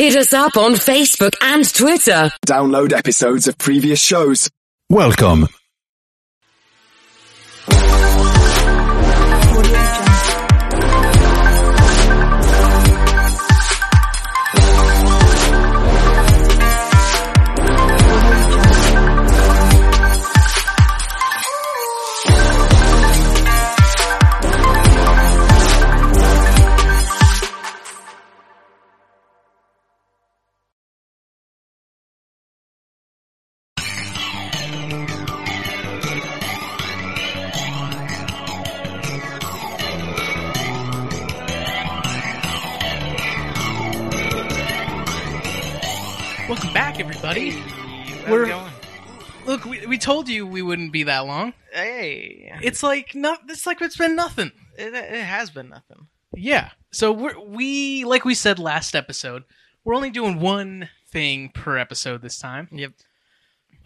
Hit us up on Facebook and Twitter. Download episodes of previous shows. Welcome. Told you we wouldn't be that long. Hey, It's like no, it's like it's been nothing. it, it has been nothing. Yeah. So we're, we, like we said last episode, we're only doing one thing per episode this time. Yep.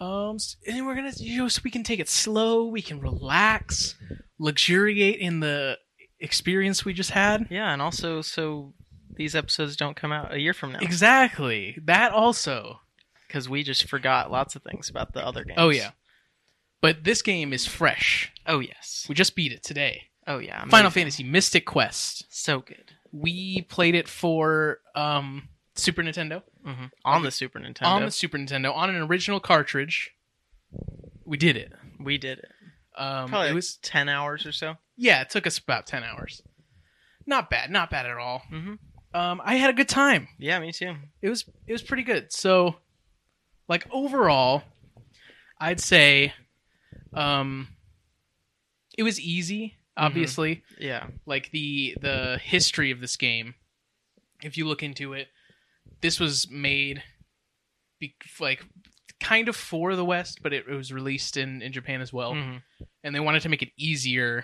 Um, s- and we're gonna, you know, so we can take it slow, we can relax, luxuriate in the experience we just had. Yeah, and also so these episodes don't come out a year from now Exactly. That also. because we just forgot lots of things about the other games. Oh yeah. But this game is fresh. Oh yes. We just beat it today. Oh yeah. Final. Fantasy Mystic Quest. So good. We played it for um, Super Nintendo. hmm On the Super Nintendo, On the Super Nintendo, on an original cartridge. We did it. we did it. Um, Probably it was ten hours or so. yeah, it took us about ten hours. Not bad, not bad at all. Mhm. Um, I had a good time. Yeah, me too. It was it was pretty good. So, like overall, I'd say, um, it was easy. Obviously, Yeah. like the the history of this game if you look into it this was made be, like kind of for the west but it, it was released in in japan as well Mhm. and they wanted to make it easier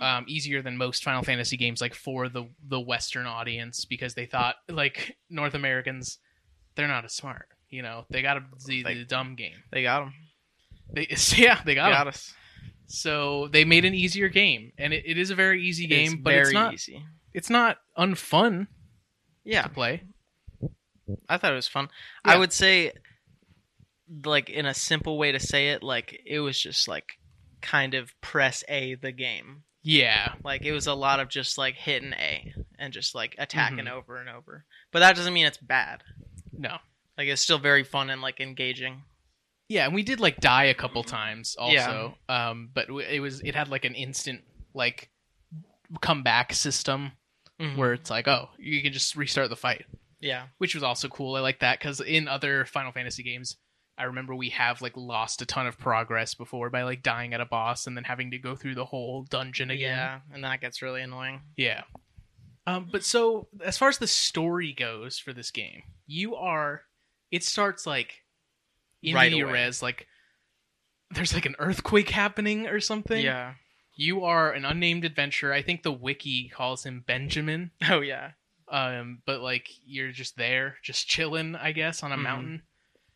um, easier than most final fantasy games like for the the western audience because they thought like north americans they're not as smart you know they got the, They- the dumb game They got them. They yeah they got, got us. so they made an easier game and it, it is a very easy game it's but very it's not easy. it's not unfun Yeah, to play. I thought it was fun. Yeah. I would say, like in a simple way to say it, like it was just like kind of press A the game. Yeah, Like it was a lot of just like hitting A and just like attacking Mhm. over and over. But that doesn't mean it's bad. no, Like it's still very fun and like engaging. Yeah, and we did like die a couple times also. Um, but it was it had like an instant like comeback system Mhm. where it's like, oh, you can just restart the fight, yeah, which was also cool. I like that because in other Final Fantasy games. I remember we have like lost a ton of progress before by like dying at a boss and then having to go through the whole dungeon again. yeah, and that gets really annoying. Yeah. Um, but so as far as the story goes for this game, you are it starts like Right media away. res, like there's like an earthquake happening or something. Yeah. You are an unnamed adventurer. I think the wiki calls him Benjamin. Oh yeah. Um, but like you're just there, just chilling, I guess, on a Mhm. mountain.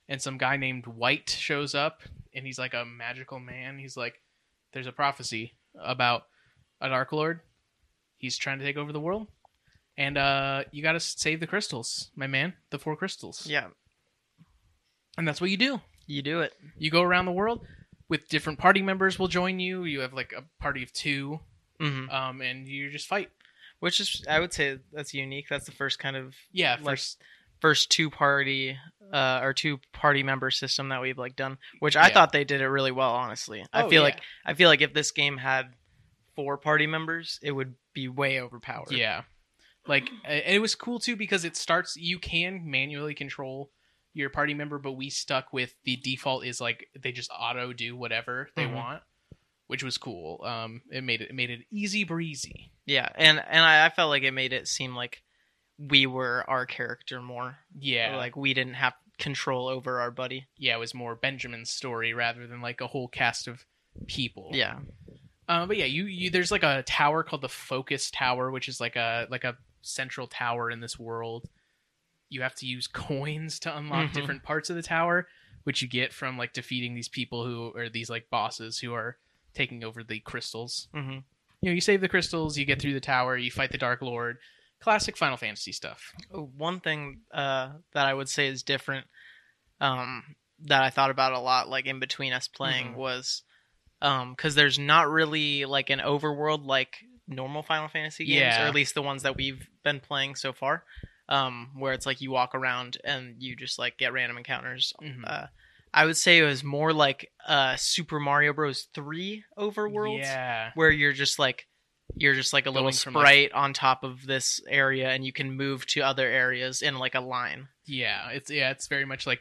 And some guy named White shows up and he's like a magical man. He's like, There's a prophecy about a Dark Lord. He's trying to take over the world. And uh you gotta save the crystals, my man. The four crystals. Yeah. And that's what you do. You do it. You go around the world with different party members will join you. You have like a party of two, hmm um, and you just fight. Which is, I would say, that's unique. That's the first kind of Yeah, Like, first first two party uh, or two party member system that we've like done. Which I Yeah. thought they did it really well. Honestly, I Oh, feel yeah. like I feel like if this game had four party members, it would be way overpowered. Yeah. Like it was cool too because it starts you can manually control your party member, but we stuck with the default is like they just auto do whatever they Mhm. want, which was cool. Um, it made it, it made it easy breezy. Yeah, and and I, I felt like it made it seem like we were our character more. Yeah, Like we didn't have control over our buddy. yeah, it was more Benjamin's story rather than like a whole cast of people. Yeah. Um, but yeah, you, you there's like a tower called the Focus Tower, which is like a like a central tower in this world. You have to use coins to unlock Mhm. different parts of the tower, which you get from like defeating these people who are these like bosses who are taking over the crystals. hmm You know, you save the crystals, you get through the tower, you fight the Dark Lord, classic Final Fantasy stuff. One thing uh, that I would say is different um, that I thought about a lot, like in between us playing, Mhm. was because there's not really like an overworld like normal Final Fantasy games, Yeah. or at least the ones that we've been playing so far, um, where it's like you walk around and you just like get random encounters. Mhm. Uh, I would say it was more like uh, Super Mario Bros. Three overworld, Yeah. where you're just like you're just like a little Going like- sprite on top of this area and you can move to other areas in like a line Yeah, it's yeah, it's very much like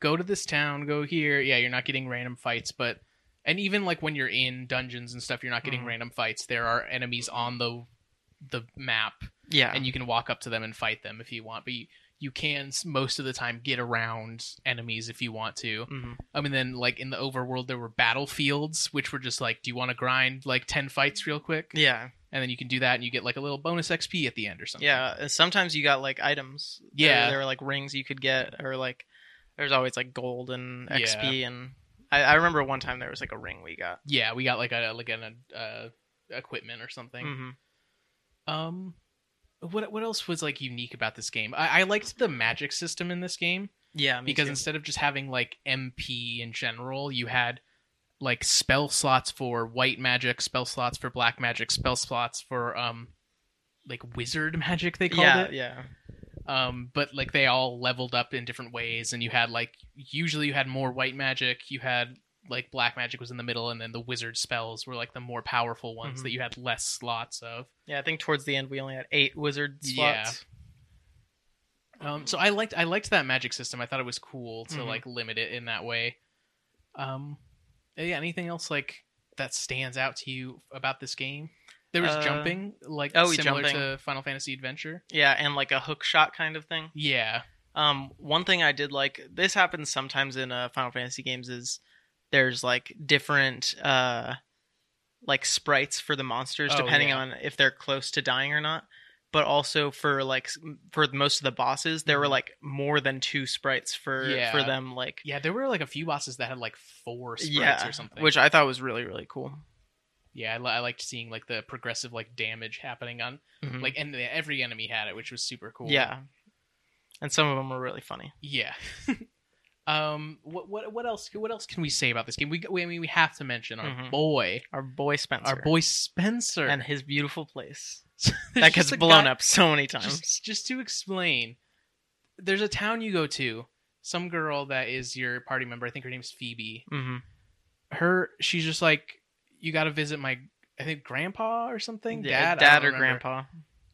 go to this town, go here. Yeah, you're not getting random fights, but and even like when you're in dungeons and stuff, you're not getting Mhm. random fights. There are enemies on the the map, yeah and you can walk up to them and fight them if you want. But you, you can most of the time get around enemies if you want to. Mhm. I mean, then like in the overworld, there were battlefields, which were just like, do you want to grind like ten fights real quick? yeah And then you can do that, and you get like a little bonus XP at the end or something. yeah sometimes you got like items Yeah. there, were like rings you could get or like there's always like gold and Yeah. xp and I, I remember one time there was like a ring we got yeah, we got like a like an uh, equipment or something. hmm Um, what what else was like unique about this game? I, I liked the magic system in this game yeah because too. instead of just having like MP in general, you had like spell slots for white magic, spell slots for black magic, spell slots for um like wizard magic they called yeah it. yeah Um, but like they all leveled up in different ways, and you had like usually you had more white magic, you had like black magic was in the middle, and then the wizard spells were like the more powerful ones Mhm. that you had less slots of. yeah i think towards the end we only had eight wizard Yeah. slots Um, so I liked I liked that magic system. I thought it was cool to Mhm. like limit it in that way. Um, yeah. Anything else like that stands out to you about this game? There was Uh, jumping, like oh, similar jumping. to Final Fantasy Adventure. yeah and like a hook shot kind of thing Yeah, Um, one thing I did like this happens sometimes in uh, Final Fantasy games is there's like different uh like sprites for the monsters Oh, depending yeah. on if they're close to dying or not. But also for like for most of the bosses, there were Mhm. like more than two sprites for Yeah. for them. Like yeah. There were like a few bosses that had like four sprites yeah, or something. which I thought was really really cool. yeah, I, I liked seeing like the progressive like damage happening on Mhm. like and every enemy had it, which was super cool. yeah, and some of them were really funny. Yeah. um. What what what else? What else can we say about this game? We we I mean we have to mention our Mhm. boy, Our boy Spencer, our boy Spencer, and his beautiful place that gets blown guy- up so many times. Just, just to explain, there's a town you go to. Some girl that is your party member. I think her name's Phoebe. Mm-hmm. Her she's just like you got to visit my I think grandpa or something. Yeah, dad, dad or remember. grandpa.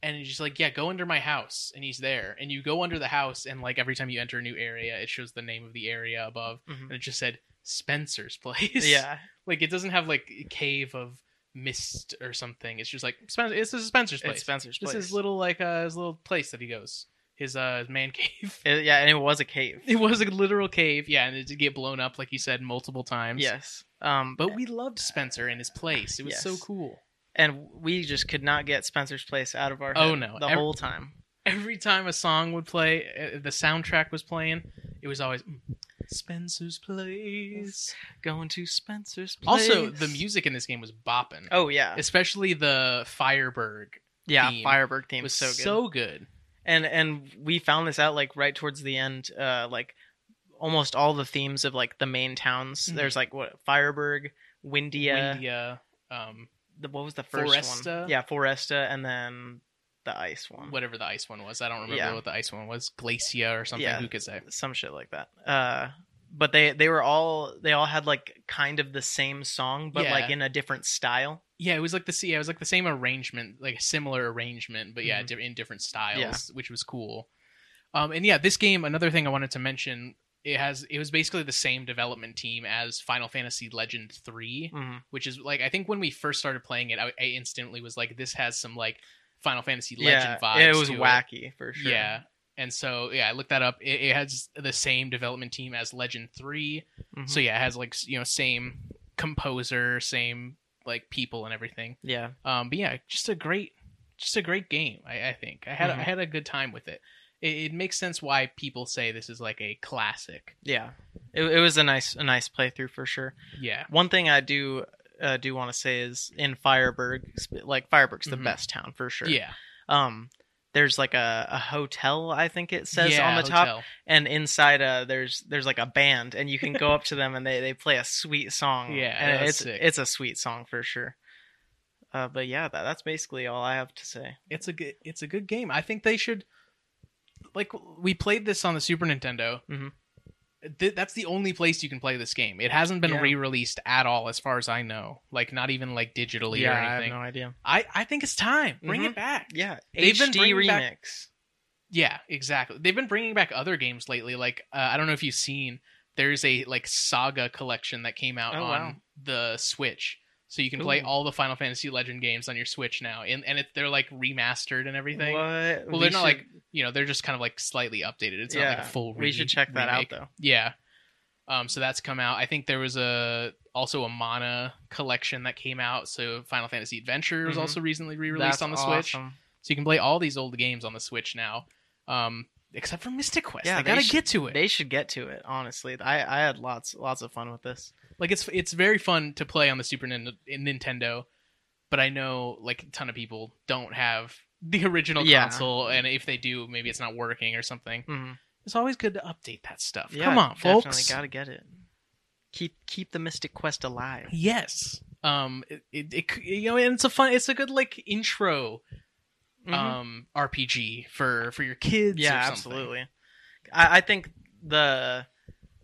And he's just like, yeah, go under my house, and he's there, and you go under the house, and like every time you enter a new area, it shows the name of the area above, Mhm. and it just said Spencer's place. Yeah, like it doesn't have like a cave of mist or something. It's just like Spencer. This is Spencer's place. it's Spencer's this is little like uh, his little place that he goes. His uh his man cave. It- yeah, and it was a cave. It was a literal cave, yeah, and it did get blown up, like you said, multiple times. Yes. Um, But we loved Spencer and his place. It was so cool. And we just could not get Spencer's place out of our head Oh, no. the Ev- whole time. Every time a song would play, uh, the soundtrack was playing, it was always "Mm, Spencer's place. Going to Spencer's place. Also, the music in this game was bopping. Oh yeah, Especially the Fireburg yeah. theme Fireburg theme was so good. so good. and and we found this out like right towards the end. Uh, like almost all the themes of like the main towns. Mhm. There's like what Fireburg, Windia. Windia, um, The, what was the first Foresta? one? Yeah, Foresta, and then the ice one. whatever the ice one was. I don't remember Yeah. what the ice one was. Glacia or something. Yeah. Who could say? some shit like that. Uh, but they they were all they all had like kind of the same song, but Yeah. like in a different style. Yeah, it was like the yeah, it was like the same arrangement, like a similar arrangement, but yeah, Mhm. di- in different styles, Yeah. which was cool. Um, and yeah, this game. Another thing I wanted to mention, it has it was basically the same development team as Final Fantasy Legend Three, Mhm. which is like I think when we first started playing it, I, I instantly was like, this has some like Final Fantasy Yeah, Legend vibes. it was wacky for sure. Yeah. And so yeah, I looked that up. It, it has the same development team as Legend 3 Mhm. So yeah, it has like you know same composer, same like people and everything. yeah, Um, but yeah, just a great, just a great game. I, I think I had Mhm. I had a good time with it. It. It makes sense why people say this is like a classic. yeah. It, it was a nice a nice playthrough for sure. Yeah, One thing I do uh, do want to say is in Fireburg, sp- like Fireburg's the Mhm. best town for sure. yeah, Um, there's like a, a hotel I think it says yeah, on the top and inside uh there's there's like a band and you can go up to them and they they play a sweet song Yeah, and it's sick. it's a sweet song for sure uh but yeah that, that's basically all i have to say It's a good. It's a good game. I think they should. Like we played this on the Super Nintendo. Mhm. Th- that's the only place you can play this game. It hasn't been Yeah. re-released at all, as far as I know. Like not even like digitally yeah or i have anything. no idea I, I think it's time. Bring Mhm. it back. yeah They've been hd bringing remix back- Yeah, exactly. They've been bringing back other games lately. Like uh, I don't know if you've seen. There's a like Saga collection that came out Oh, on wow. the Switch, so you can play all the Final Fantasy Legend games on your Switch now, and and it, they're like remastered and everything. what Well, We they're not like you know they're just kind of like slightly updated. It's not like a full. we should check that remake. out though Yeah. Um, so that's come out. I think there was a also a Mana collection that came out. So Final Fantasy Adventure was Mhm. also recently re-released That's on the Switch. So you can play all these old games on the Switch now. Um, except for Mystic Quest. Yeah, they gotta sh- get to it. they should get to it honestly i i had lots lots of fun with this like it's it's very fun to play on the Super Nin- Nintendo, but I know like a ton of people don't have the original Yeah. console, and if they do, maybe it's not working or something. mm-hmm. It's always good to update that stuff. yeah, Come on, definitely folks. gotta get it keep keep the mystic quest alive Yes. Um. It, it, it you know, and it's a fun. It's a good like intro. Mhm. Um. RPG for for your kids. yeah absolutely I, I think the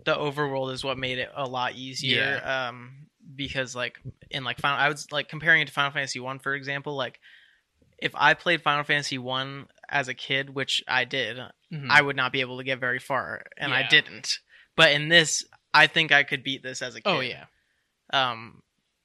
the overworld is what made it a lot easier um because like in like final i was like comparing it to final fantasy one for example like if i played final fantasy one as a kid which i did Mhm. i would not be able to get very far and i didn't but in this i think i could beat this as a kid oh yeah. um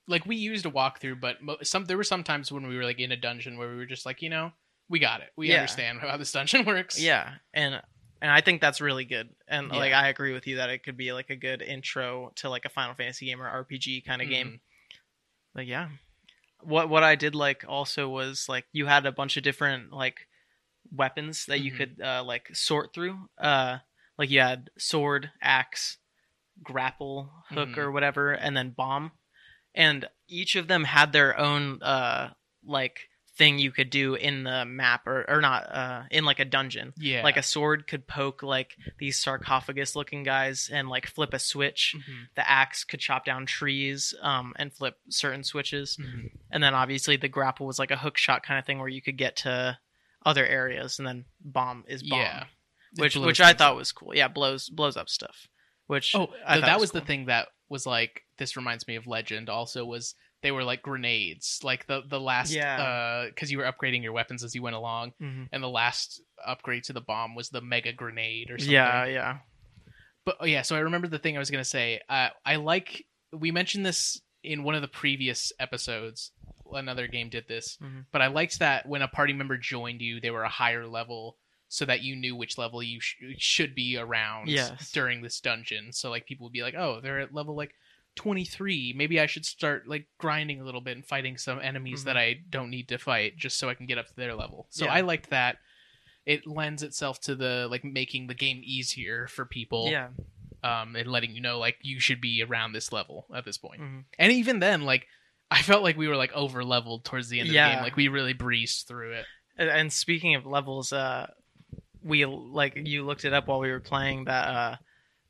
Like we used a walkthrough, but some there were some times when we were like in a dungeon where we were just like, you know, we got it. We Yeah. understand how this dungeon works. yeah and and i think that's really good and like i agree with you that it could be like a good intro to like a final fantasy game or rpg kind of game Mhm. But yeah. What what I did like also was like you had a bunch of different like weapons that you Mhm. could uh like sort through. Uh like you had sword, axe, grapple, hook Mhm. or whatever, and then bomb. And each of them had their own uh like thing you could do in the map or or not uh in like a dungeon. Yeah. Like a sword could poke like these sarcophagus looking guys and like flip a switch Mhm. the axe could chop down trees um, and flip certain switches Mhm. and then obviously the grapple was like a hook shot kind of thing where you could get to other areas and then bomb is bomb Yeah. Which which i thought up. was cool yeah blows blows up stuff which Oh, that was the cool. thing that was like this reminds me of Legend also was they were like grenades. Like the the last Yeah. uh cuz you were upgrading your weapons as you went along Mhm. and the last upgrade to the bomb was the mega grenade or something. yeah yeah But oh, yeah, so I remember the thing I was going to say. Uh, I like we mentioned this in one of the previous episodes. Another game did this, Mhm. but I liked that when a party member joined you, they were a higher level, so that you knew which level you sh- should be around Yes. during this dungeon. So like people would be like, "Oh, they're at level like 23. Maybe I should start like grinding a little bit and fighting some enemies Mhm. that I don't need to fight just so I can get up to their level." So Yeah. I liked that. It lends itself to the like making the game easier for people yeah um, and letting you know like you should be around this level at this point. Mhm. And even then, like I felt like we were like over leveled towards the end of the Yeah. game. Like we really breezed through it. And- and speaking of levels uh we like you looked it up while we were playing that uh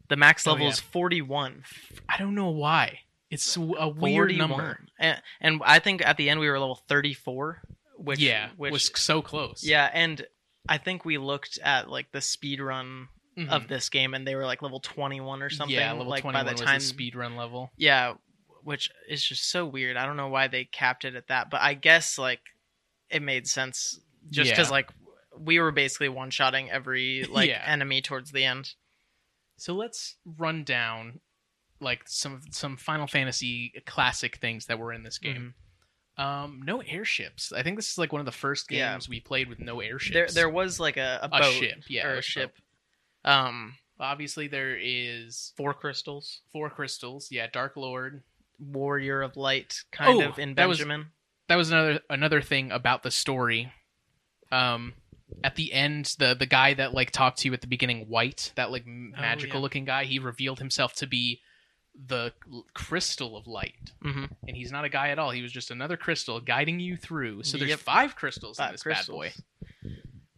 the max Oh, level yeah. is 41 I don't know why. It's a weird 41. number. and, and i think at the end we were level 34 which yeah, which was so close. Yeah, and I think we looked at like the speed run Mhm. of this game, and they were like level twenty one or something. Yeah, level like twenty by one the was the speed run level. yeah, which is just so weird. I don't know why they capped it at that, but I guess like it made sense just because Yeah. like we were basically one shotting every like Yeah. enemy towards the end. So let's run down like some some Final Fantasy classic things that were in this game. Um, no airships. I think this is like one of the first games Yeah. we played with no airships. There, there was like a, a a boat ship, yeah, or a a ship. Um, Obviously, there is four crystals, four crystals. Yeah, Dark Lord. warrior of light, kind Oh, of in that was- Benjamin. that was another another thing about the story. Um, at the end, the the guy that like talked to you at the beginning, White, that like m- Oh, magical yeah. looking guy, he revealed himself to be the crystal of light, hmm and he's not a guy at all. He was just another crystal guiding you through. So there's Yep. five crystals in Five this bad boy.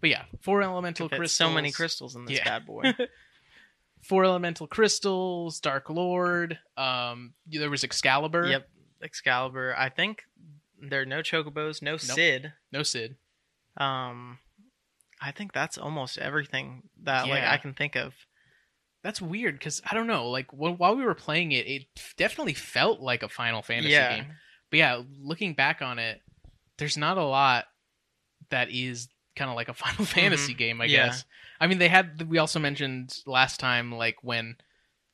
But yeah, four elemental crystals. So many crystals in this Yeah. bad boy. Four elemental crystals, Dark Lord. Um, there was Excalibur. yep, Excalibur. I think there are no chocobos, no Sid. No Sid. Um, I think that's almost everything that like Yeah. I can think of. That's weird because I don't know. Like wh- while we were playing it, it definitely felt like a Final Fantasy yeah, game. But yeah, looking back on it, there's not a lot that is kind of like a Final Fantasy game, I Mm-hmm. Yeah. guess. I mean, they had. We also mentioned last time, like when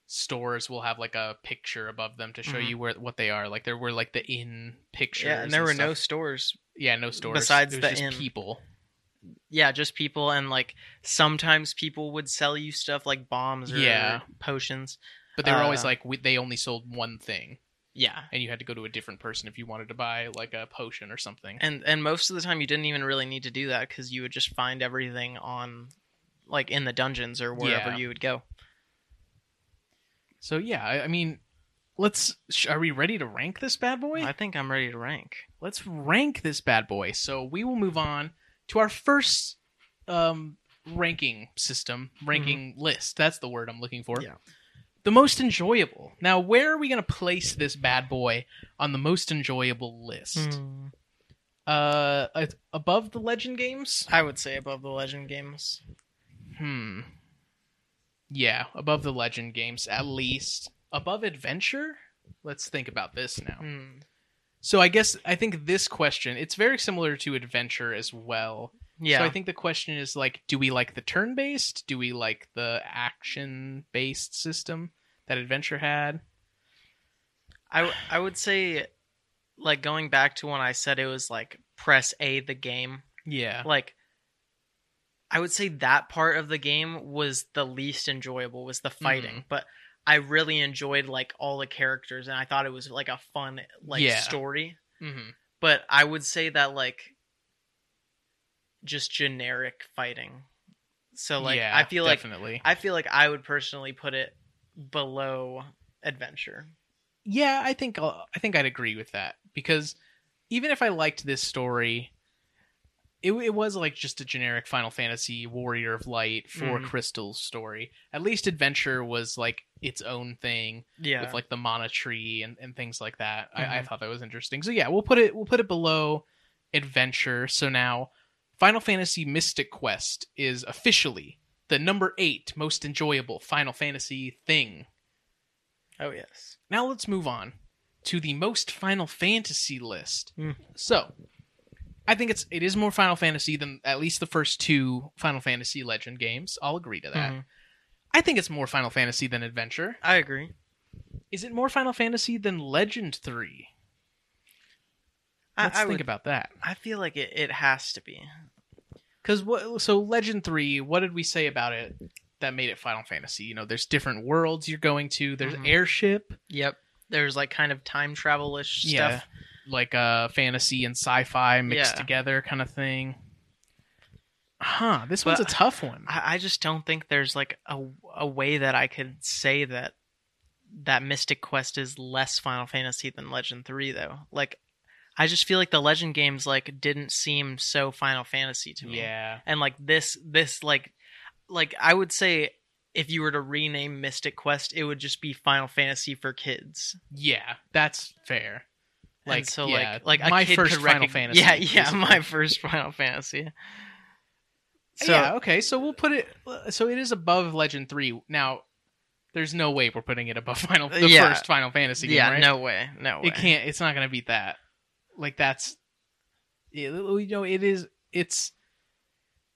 stores will have like a picture above them to show Mhm. you where what they are. Like there were like the in pictures. yeah, and there were no stuff. stores. yeah no stores besides It was the just inn. people. Yeah, just people, and like sometimes people would sell you stuff like bombs or Yeah. potions. But they were always Uh, like we, they only sold one thing, Yeah, and you had to go to a different person if you wanted to buy like a potion or something. and and most of the time you didn't even really need to do that because you would just find everything on like in the dungeons or wherever Yeah. you would go. So yeah, I, I mean, let's. Sh- are we ready to rank this bad boy? I think I'm ready to rank. Let's rank this bad boy. So we will move on to our first um, ranking system, ranking list. That's the word I'm looking for. Yeah. The most enjoyable. Now, where are we going to place this bad boy on the most enjoyable list? Uh, uh, above the Legend games. I would say above the Legend games. Hmm. Yeah, above the Legend games, at least. Above Adventure? Let's think about this now. Hmm. So I guess I think this question, it's very similar to Adventure as well. Yeah, So I think the question is like, do we like the turn-based? Do we like the action-based system that Adventure had? I w- I would say like going back to when I said it was like press A the game. Yeah. Like I would say that part of the game was the least enjoyable was the fighting, Mm-hmm. but I really enjoyed like all the characters and I thought it was like a fun like Yeah. story. hmm But I would say that like just generic fighting. So like yeah, I feel like definitely. I feel like I would personally put it below adventure. Yeah, I think I'll, I think I'd agree with that because even if I liked this story, it, it was like just a generic Final Fantasy Warrior of Light for Mhm. Crystal's story. At least Adventure was like its own thing Yeah. with like the mana tree and, and things like that. I, I Mhm. thought that was interesting. So yeah, we'll put it we'll put it below Adventure. So now Final Fantasy Mystic Quest is officially the number eight most enjoyable Final Fantasy thing oh yes. now let's move on to the most Final Fantasy list. Hmm. So, I think it's it is more Final Fantasy than at least the first two Final Fantasy Legend games. I'll agree to that. Mhm. I think it's more Final Fantasy than Adventure. I agree. Is it more Final Fantasy than Legend 3? Let's I, I think would, about that. I feel like it, it has to be. Cuz what so Legend 3, what did we say about it that made it Final Fantasy? You know, there's different worlds you're going to. There's Mhm. airship, Yep. There's like kind of time travel ish Yeah. stuff. Like uh fantasy and sci-fi mixed Yeah. together kind of thing. Huh, this one's a tough one. I, I just don't think there's like a, a way that I could say that that Mystic Quest is less Final Fantasy than Legend 3 though. Like I just feel like the Legend games like didn't seem so Final Fantasy to me. Yeah. And like this this like like I would say if you were to rename Mystic Quest, it would just be Final Fantasy for kids. Yeah, that's fair. Like Like so, yeah, like like a my kid first Final recog- Fantasy. Yeah, yeah, my first Final Fantasy. So yeah, okay, so we'll put it so it is above Legend 3. Now there's no way we're putting it above Final the Yeah. first Final Fantasy game, yeah, right? no way, no way. It can't it's not going to beat that. Like that's it, you know it is it's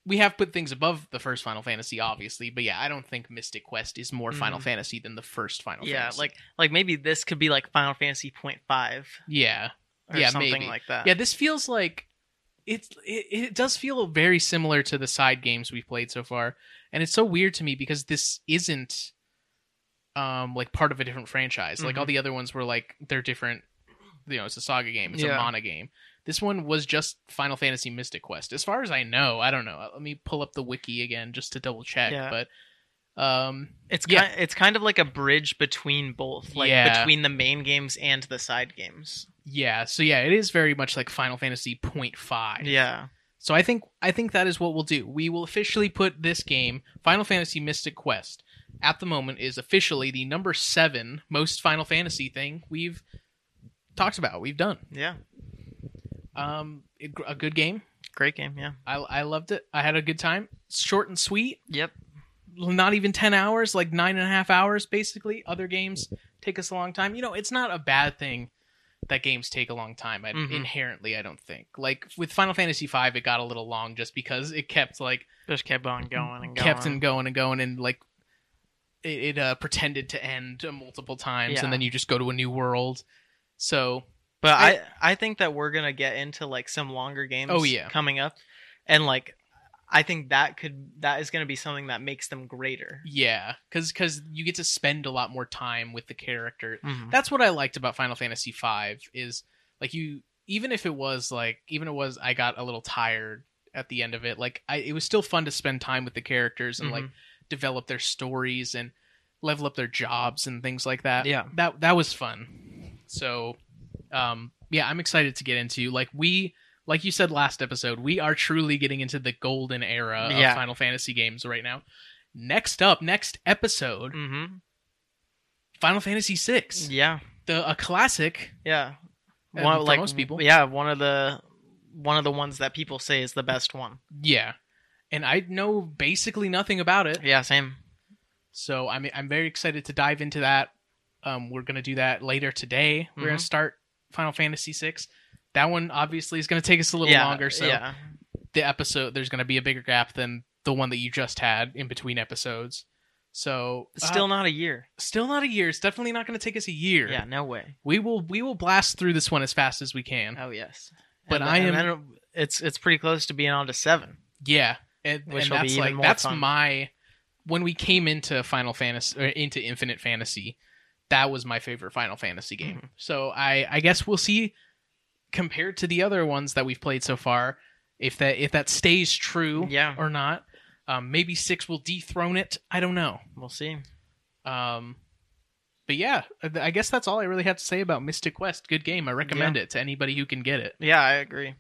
we have put things above the first Final Fantasy obviously, but yeah, I don't think Mystic Quest is more Final Mhm. Fantasy than the first Final Fantasy. yeah, Fantasy. like like maybe this could be like Final Fantasy point five yeah. or Yeah, something maybe. like that. Yeah, this feels like it's it, it does feel very similar to the side games we've played so far, and it's so weird to me because this isn't um like part of a different franchise. Like all Mhm. the other ones were like they're different. You know, it's a saga game. It's Yeah. a mana game. This one was just Final Fantasy Mystic Quest. As far as I know, I don't know. Let me pull up the wiki again just to double check. Yeah. But um, It's Yeah. kind it's kind of like a bridge between both, like Yeah. between the main games and the side games. yeah. So yeah, it is very much like Final Fantasy 0.5. Yeah. So I think I think that is what we'll do. We will officially put this game, Final Fantasy Mystic Quest, at the moment is officially the number seven most Final Fantasy thing we've talked about. We've done. Yeah. Um, a good game. Great game. Yeah. I I loved it. I had a good time. Short and sweet. Yep. Not even ten hours, like nine and a half hours, basically. Other games take us a long time. You know, it's not a bad thing that games take a long time. I, Mhm. Inherently, I don't think. Like with Final Fantasy V, it got a little long just because it kept like Just kept on going and going. kept and going and going and like it, it uh, pretended to end multiple times Yeah. and then you just go to a new world. So But I- I, think that we're gonna get into like some longer games. Oh, yeah. coming up, and like I think that could that is gonna be something that makes them greater. yeah, because because you get to spend a lot more time with the character. Mhm. That's what I liked about Final Fantasy V is like you even if it was like even if it was I got a little tired at the end of it like I it was still fun to spend time with the characters and like Mhm. develop their stories and level up their jobs and things like that. Yeah. That that was fun. So um yeah, I'm excited to get into like we like you said last episode, we are truly getting into the golden era Yeah. of Final Fantasy games right now. Next up, next episode, Mm-hmm. Final Fantasy VI. Yeah, The a classic yeah. uh, One, for like most people. Yeah, one of the one of the ones that people say is the best one. Yeah. And I know basically nothing about it. Yeah, same. So I'm I'm very excited to dive into that. Um, we're gonna do that later today. We're gonna Mhm. start Final Fantasy VI. That one obviously is gonna take us a little yeah, longer. So yeah, the episode there's gonna be a bigger gap than the one that you just had in between episodes. So uh, still not a year. still not a year. It's definitely not gonna take us a year. Yeah, no way. We will we will blast through this one as fast as we can. Oh yes, But And I am- it's it's pretty close to being on to seven. Yeah, and, Which and will be that's even like more that's fun. my when we came into Final Fantasy or into Infinite Fantasy, that was my favorite Final Fantasy game. Mhm. So I I guess we'll see compared to the other ones that we've played so far if that if that stays true Yeah. or not. Um, maybe six will dethrone it. I don't know. We'll see. Um, but yeah, I guess that's all I really have to say about Mystic Quest. Good game. I recommend it to anybody who can get it. Yeah, I agree.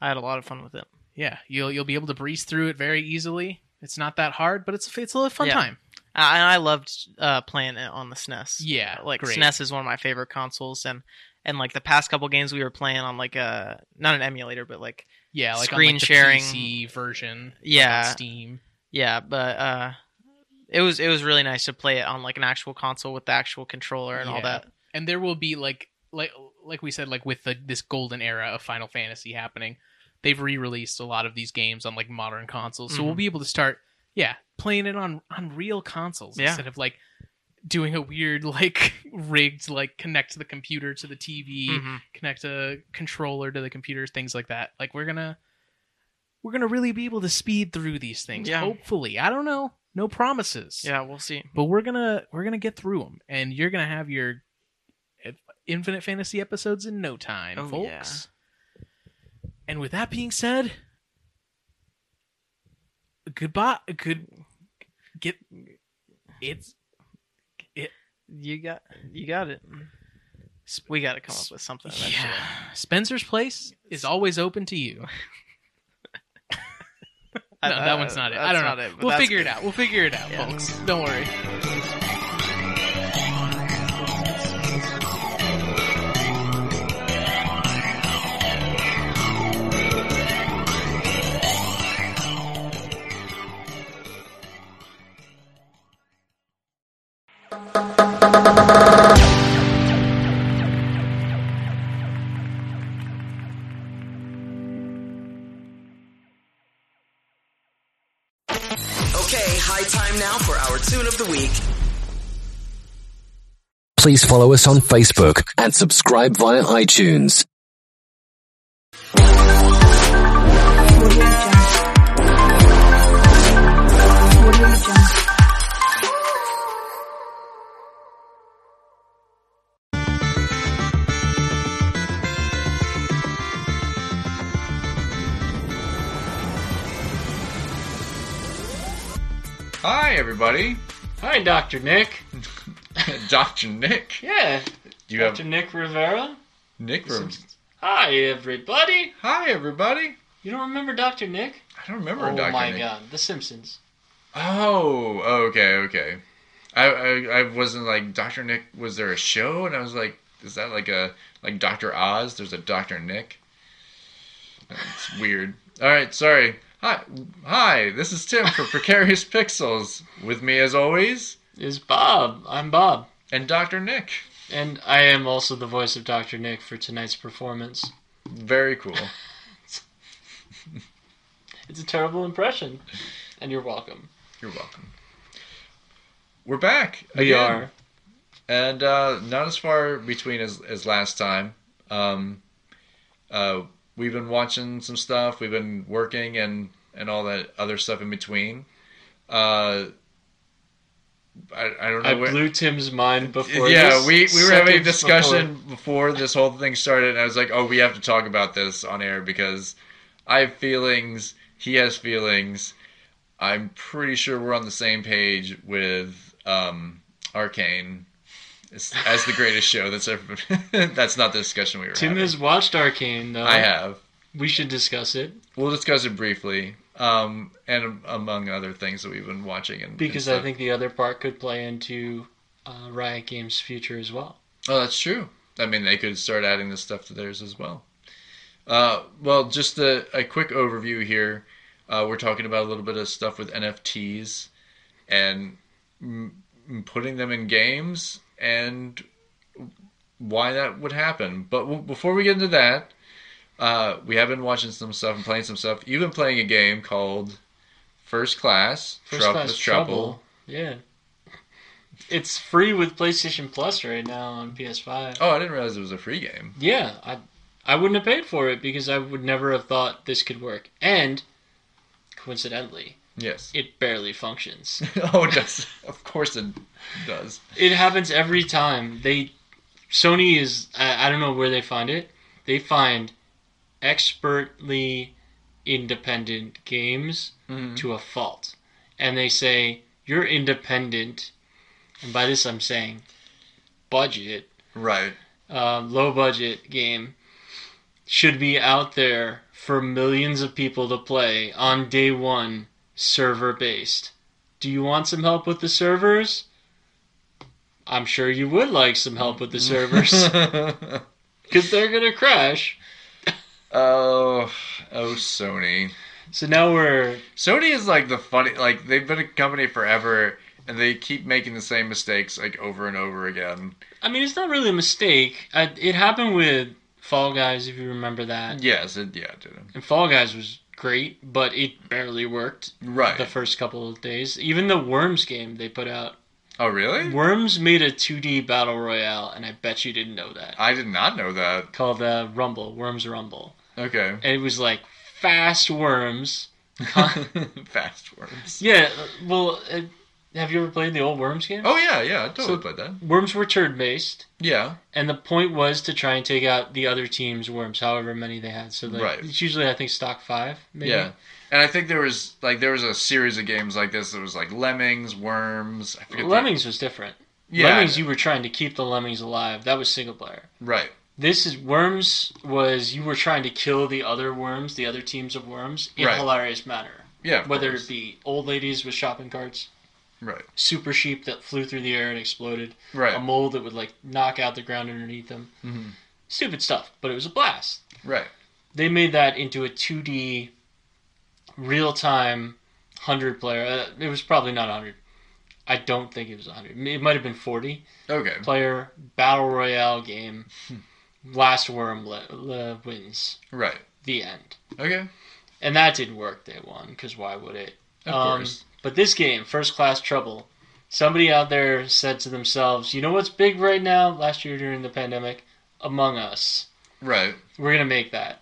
I had a lot of fun with it. Yeah, you'll you'll be able to breeze through it very easily. It's not that hard, but it's it's a fun Yeah. time. I, and I loved uh, playing it on the SNES. Yeah, like great. SNES is one of my favorite consoles, and and like the past couple games we were playing on like a not an emulator, but like Yeah, like Screen on, like, the sharing. PC version. like, on Yeah. Steam. yeah, but uh, it was it was really nice to play it on like an actual console with the actual controller and all that. And there will be like like like we said, like with the this golden era of Final Fantasy happening, they've re-released a lot of these games on like modern consoles, so we'll Mhm. be able to start, yeah, playing it on on real consoles Yeah. instead of like doing a weird like rigged like connect the computer to the TV. Mhm. connect a controller to the computer, things like that. Like we're gonna we're gonna really be able to speed through these things. Yeah. Hopefully, I don't know, no promises. Yeah, we'll see. but we're gonna we're gonna get through them, and you're gonna have your Infinite Fantasy episodes in no time, Oh, folks. And with that being said, goodbye. Good. Get it's It. You got you got it. We got to come up with something. eventually. yeah. Spencer's Place is always open to you. I- No, that one's not it. I don't know. it, we'll figure it out. We'll figure it out, Yeah. folks. Don't worry. Please follow us on Facebook and subscribe via iTunes. Hi, everybody. Hi, Dr. Nick. Dr. Nick. Yeah, Do you Dr. have Nick Riviera. Nick from? Hi, everybody. Hi, everybody. You don't remember Dr. Nick? I don't remember oh Dr. my Nick. god, The Simpsons. Oh, okay, okay. I, I I wasn't like Dr. Nick. Was there a show? And I was like, is that like a like Dr. Oz? There's a Dr. Nick. It's weird. All right, sorry. Hi, hi. This is Tim for Precarious Pixels. With me as always, Is Bob. I'm Bob. and Dr. Nick. And I am also the voice of Dr. Nick for tonight's performance. Very cool. It's a terrible impression. And you're welcome. You're welcome. We're back. We again. are. and uh, not as far between as, as last time. Um, uh, we've been watching some stuff. We've been working and and all that other stuff in between. Uh, I, I don't know. I where- blew Tim's mind before yeah, this, we, we were having a discussion before. this whole thing started, and I was like, "Oh, we have to talk about this on air because I have feelings. He has feelings. I'm pretty sure we're on the same page with um, Arcane as, as the greatest show that's ever. Been. that's not the discussion we were Tim having. has watched Arcane, though. I have. We should discuss it We'll discuss it briefly, um, and among other things that we've been watching. And because and I think the other part could play into uh, Riot Games' future as well. Oh, that's true. I mean, they could start adding this stuff to theirs as well. Uh, well, just a, a quick overview here. Uh, we're talking about a little bit of stuff with NFTs and mm, putting them in games and why that would happen. But w- before we get into that, uh, we have been watching some stuff and playing some stuff. You've been playing a game called First Class, First Trouble, Class Trouble. Yeah. It's free with PlayStation Plus right now on PS5. Oh, I didn't realize it was a free game. Yeah, I I wouldn't have paid for it because I would never have thought this could work. And coincidentally, Yes. it barely functions. oh, it does. Of course it does. it happens every time. They Sony is I, I don't know where they find it. They find expertly independent games Mhm. to a fault. And they say you're independent and by this I'm saying budget Right. uh, low budget game should be out there for millions of people to play on day one, server based. Do you want some help with the servers? I'm sure you would like some help with the servers because they're gonna crash. Oh, oh, Sony. So now we're Sony is like the funny. Like they've been a company forever, and they keep making the same mistakes like over and over again. I mean, it's not really a mistake. I, it happened with Fall Guys, if you remember that. Yes, it, yeah, it did. And Fall Guys was great, but it barely worked Right. the first couple of days. Even the Worms game they put out oh, really? Worms made a 2D battle royale, and I bet you didn't know that. I did not know that. Called uh, Rumble, Worms Rumble. Okay. And it was like fast worms. Fast worms. Yeah, well, uh, have you ever played the old Worms game? Oh yeah, yeah. I totally So- played that. Worms were turn based, Yeah. and the point was to try and take out the other team's worms, however many they had. So like, Right. it's usually, I think, stock five. Maybe. Yeah. And I think there was like there was a series of games like this. That was like Lemmings, Worms. I forget. the- Lemmings was different. Yeah. Lemmings, you were trying to keep the lemmings alive. That was single player. Right. This is worms. Was you were trying to kill the other worms, the other teams of worms, in Right. a hilarious manner. Yeah. of Whether course. it be old ladies with shopping carts, Right. super sheep that flew through the air and exploded, Right. a mole that would like knock out the ground underneath them. Mhm. Stupid stuff, but it was a blast. Right. They made that into a 2D, real time, hundred player. Uh, it was probably not hundred. I don't think it was hundred. It might have been forty Okay. player battle royale game. Last worm le- wins. Right. The end. Okay. And that didn't work day one because why would it? Of Um, course. But this game, First Class Trouble, somebody out there said to themselves, you know what's big right now? Last year during the pandemic, Among Us. Right. We're gonna make that.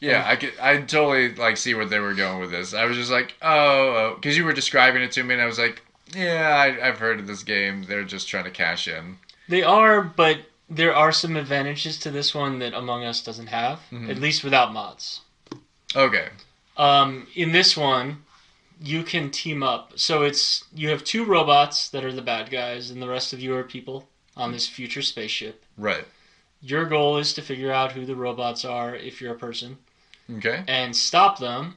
Yeah, I could. I totally like see where they were going with this. I was just like, oh, because you were describing it to me, and I was like, yeah, I, I've heard of this game. They're just trying to cash in. They are, but there are some advantages to this one that Among Us doesn't have, Mhm. at least without mods. Okay. Um, in this one, you can team up. So it's you have two robots that are the bad guys, and the rest of you are people on this future spaceship. Right. Your goal is to figure out who the robots are if you're a person. Okay. and stop them.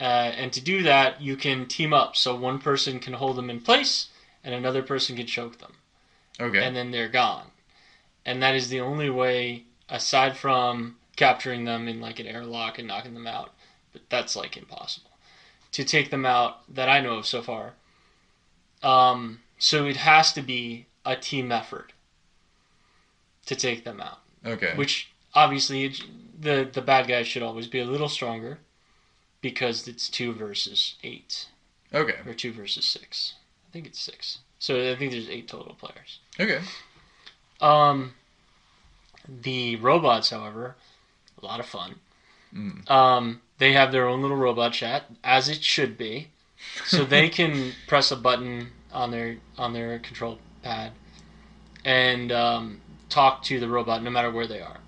Uh, and to do that, you can team up. So one person can hold them in place, and another person can choke them, Okay. and then they're gone. And that is the only way, aside from capturing them in like an airlock and knocking them out. But that's like impossible to take them out that I know of so far. Um, so it has to be a team effort to take them out okay. which obviously it- the the bad guys should always be a little stronger because it's two versus eight okay. or two versus six. I think it's six. So I think there's eight total players. Okay. Um, the robots, however, a lot of fun. Mm. Um, they have their own little robot chat, as it should be. So they can press a button on their on their control pad and um, talk to the robot no matter where they are.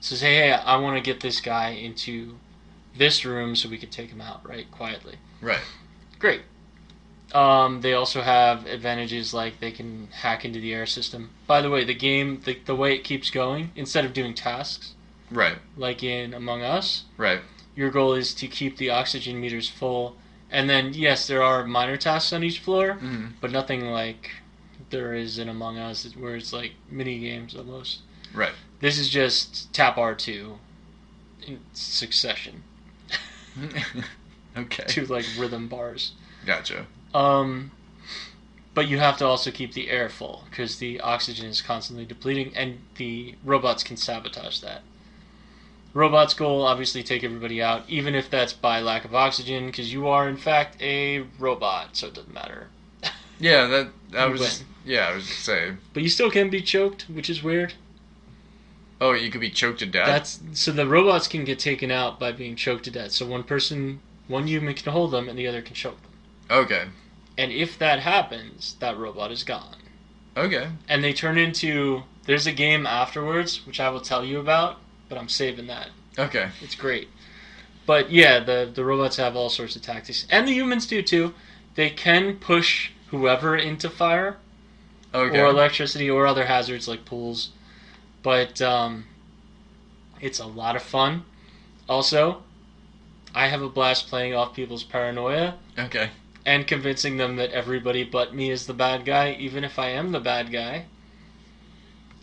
So say, hey, I want to get this guy into this room so we can take him out, right, quietly. Right. Great. Um, they also have advantages like they can hack into the air system. By the way, the game, the, the way it keeps going, instead of doing tasks Right. like in Among Us, Right. your goal is to keep the oxygen meters full. And then, yes, there are minor tasks on each floor, hmm but nothing like there is in Among Us, where it's like mini games almost. Right. This is just tap R2 in succession, okay. two like rhythm bars. Gotcha. Um, but you have to also keep the air full because the oxygen is constantly depleting, and the robots can sabotage that. Robots' goal obviously take everybody out, even if that's by lack of oxygen, because you are in fact a robot, so it doesn't matter. Yeah. That. I You was. win. Yeah. I was just saying. But you still can be choked, which is weird. Oh, you could be choked to death. That's so the robots can get taken out by being choked to death. So one person, one human can hold them, and the other can choke them. okay. And if that happens, that robot is gone. Okay. and they turn into there's a game afterwards which I will tell you about, but I'm saving that. Okay. It's great. But yeah, the the robots have all sorts of tactics, and the humans do too. They can push whoever into fire Okay. or electricity or other hazards like pools, but um, it's a lot of fun. Also, I have a blast playing off people's paranoia okay. And convincing them that everybody but me is the bad guy, even if I am the bad guy.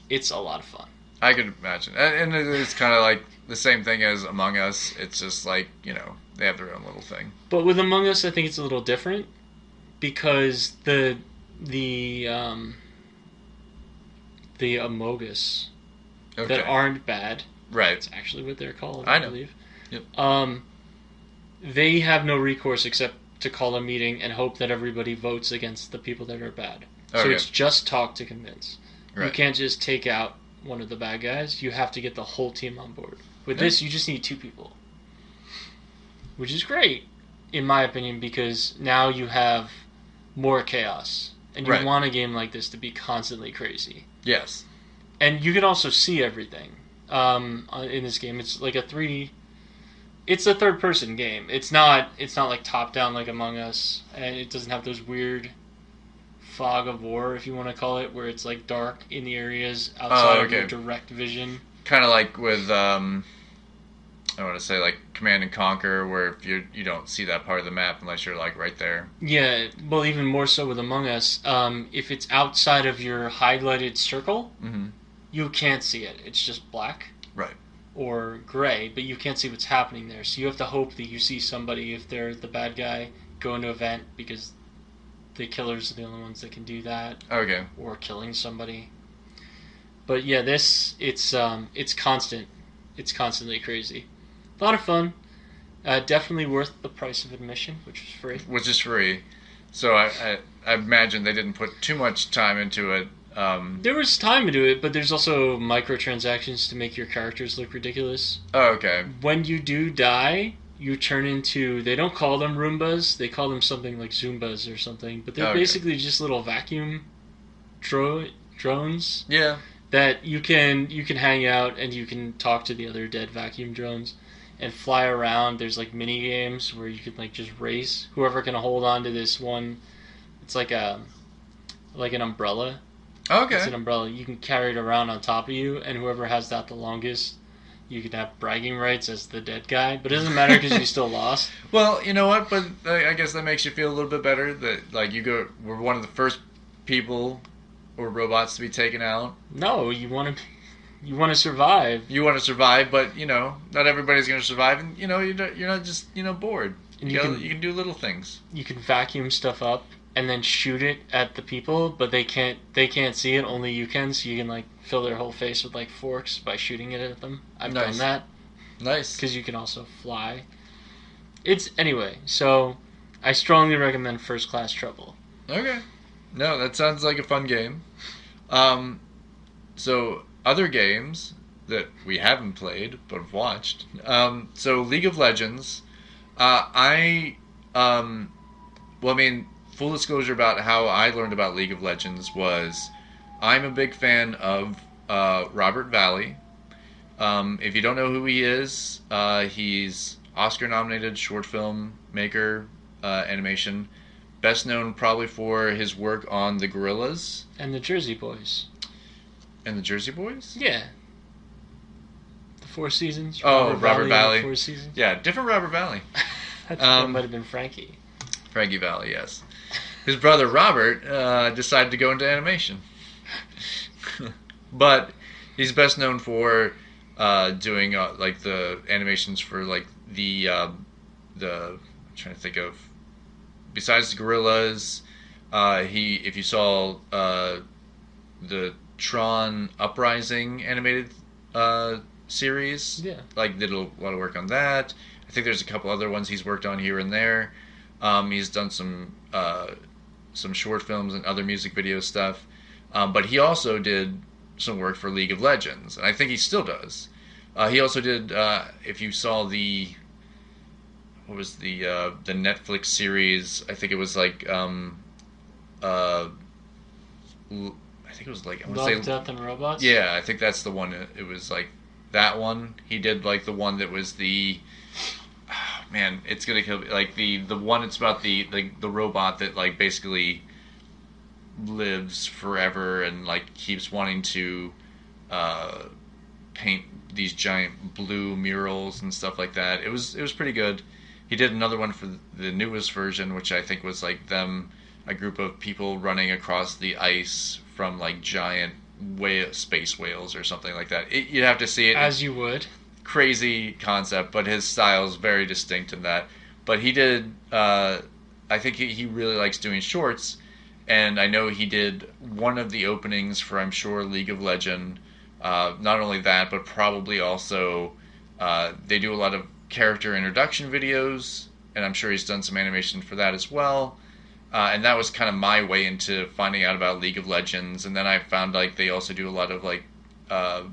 It's a lot of fun. I could imagine, and, and it is kind of like the same thing as Among Us. It's just like you know they have their own little thing. But with Among Us, I think it's a little different because the the um, the Amogus Okay. that aren't bad. right. That's actually what they're called, I I, believe. Yep. Um, they have no recourse except to call a meeting and hope that everybody votes against the people that are bad. Okay. So it's just talk to convince. Right. You can't just take out one of the bad guys. You have to get the whole team on board. With Yeah. this, you just need two people, which is great, in my opinion, because now you have more chaos, and you Right. want a game like this to be constantly crazy Yes. and you can also see everything um, uh, in this game. It's like a three. It's a third-person game. It's not. It's not like top-down like Among Us, and it doesn't have those weird fog of war, if you want to call it, where it's like dark in the areas outside of your direct vision. Kind of like with um, I want to say like Command and Conquer, where if you you don't see that part of the map unless you're like right there. Yeah, well, even more so with Among Us. Um, if it's outside of your highlighted circle, Mm-hmm. you can't see it. It's just black. Right. Or gray, but you can't see what's happening there. So you have to hope that you see somebody if they're the bad guy go into a vent because the killers are the only ones that can do that, Okay. or killing somebody. But yeah, this it's um it's constant, it's constantly crazy. A lot of fun. Uh, definitely worth the price of admission, which is free. Which is free. So I, I I imagine they didn't put too much time into it. Um. There was time to do it, but there's also microtransactions to make your characters look ridiculous. Oh, okay. when you do die, you turn into they don't call them Roombas, they call them something like Zumbas or something, but they're Okay. basically just little vacuum dro- drones Yeah. that you can you can hang out and you can talk to the other dead vacuum drones and fly around. There's like mini games where you can like just race. Whoever can hold on to this one, it's like a like an umbrella. It's Okay. an umbrella. You can carry it around on top of you, and whoever has that the longest, you can have bragging rights as the dead guy, but it doesn't matter because you still lost. Well, you know what? But I I guess that makes you feel a little bit better that like you go. We're one of the first people or robots to be taken out. No, you want to, you want to survive, You want to survive, but you know not everybody's going to survive, and you know you're not, you're not just you know bored. And you, you gotta- can- you can do little things. you can vacuum stuff up and then shoot it at the people, but they can't they can't see it. Only you can, so you can like fill their whole face with like forks by shooting it at them. I've Nice. done that Nice. because you can also fly. It's anyway. So I strongly recommend First Class Trouble. Okay. No, that sounds like a fun game. Um, so other games that we haven't played but have watched. Um, so League of Legends. Uh, I um, well, I mean, full disclosure about how I learned about League of Legends was I'm a big fan of uh, Robert Valley. Um, if you don't know who he is, uh, he's Oscar-nominated short film maker, uh, animation best known probably for his work on the Gorillaz And the Jersey Boys. and the Jersey Boys. Yeah. The Four Seasons. Oh, Robert the Valley. Four Seasons. Yeah, different Robert Valley. I think Um, that might have been Frankie. Frankie Valli, yes. His brother Robert uh, decided to go into animation, but he's best known for uh, doing uh, like the animations for like the um, the I'm trying to think of besides the Gorillaz. Uh, he if you saw uh, the Tron Uprising animated uh, series, Yeah. like did a lot of work on that. I think there's a couple other ones he's worked on here and there. Um, he's done some uh, some short films and other music video stuff, um, but he also did some work for League of Legends, and I think he still does. Uh, he also did. Uh, if you saw the what was the uh, the Netflix series? I think it was like um, uh, I think it was like I Love, say Death, and Robots? yeah, I think that's the one. It it was like that one. He did like the one that was the man. It's gonna kill me. Like the the one. It's about the the the robot that like basically lives forever and like keeps wanting to uh, paint these giant blue murals and stuff like that. It was it was pretty good. He did another one for the newest version, which I think was like them, a group of people running across the ice from like giant whale, space whales or something like that. It, you'd have to see it. As you would. Crazy concept, but his style is very distinct in that. But he did. Uh, I think he, he really likes doing shorts, and I know he did one of the openings for I'm sure League of Legend. Uh, not only that, but probably also uh, they do a lot of character introduction videos, and I'm sure he's done some animation for that as well. Uh, and that was kind of my way into finding out about League of Legends. And then I found like they also do a lot of like uh,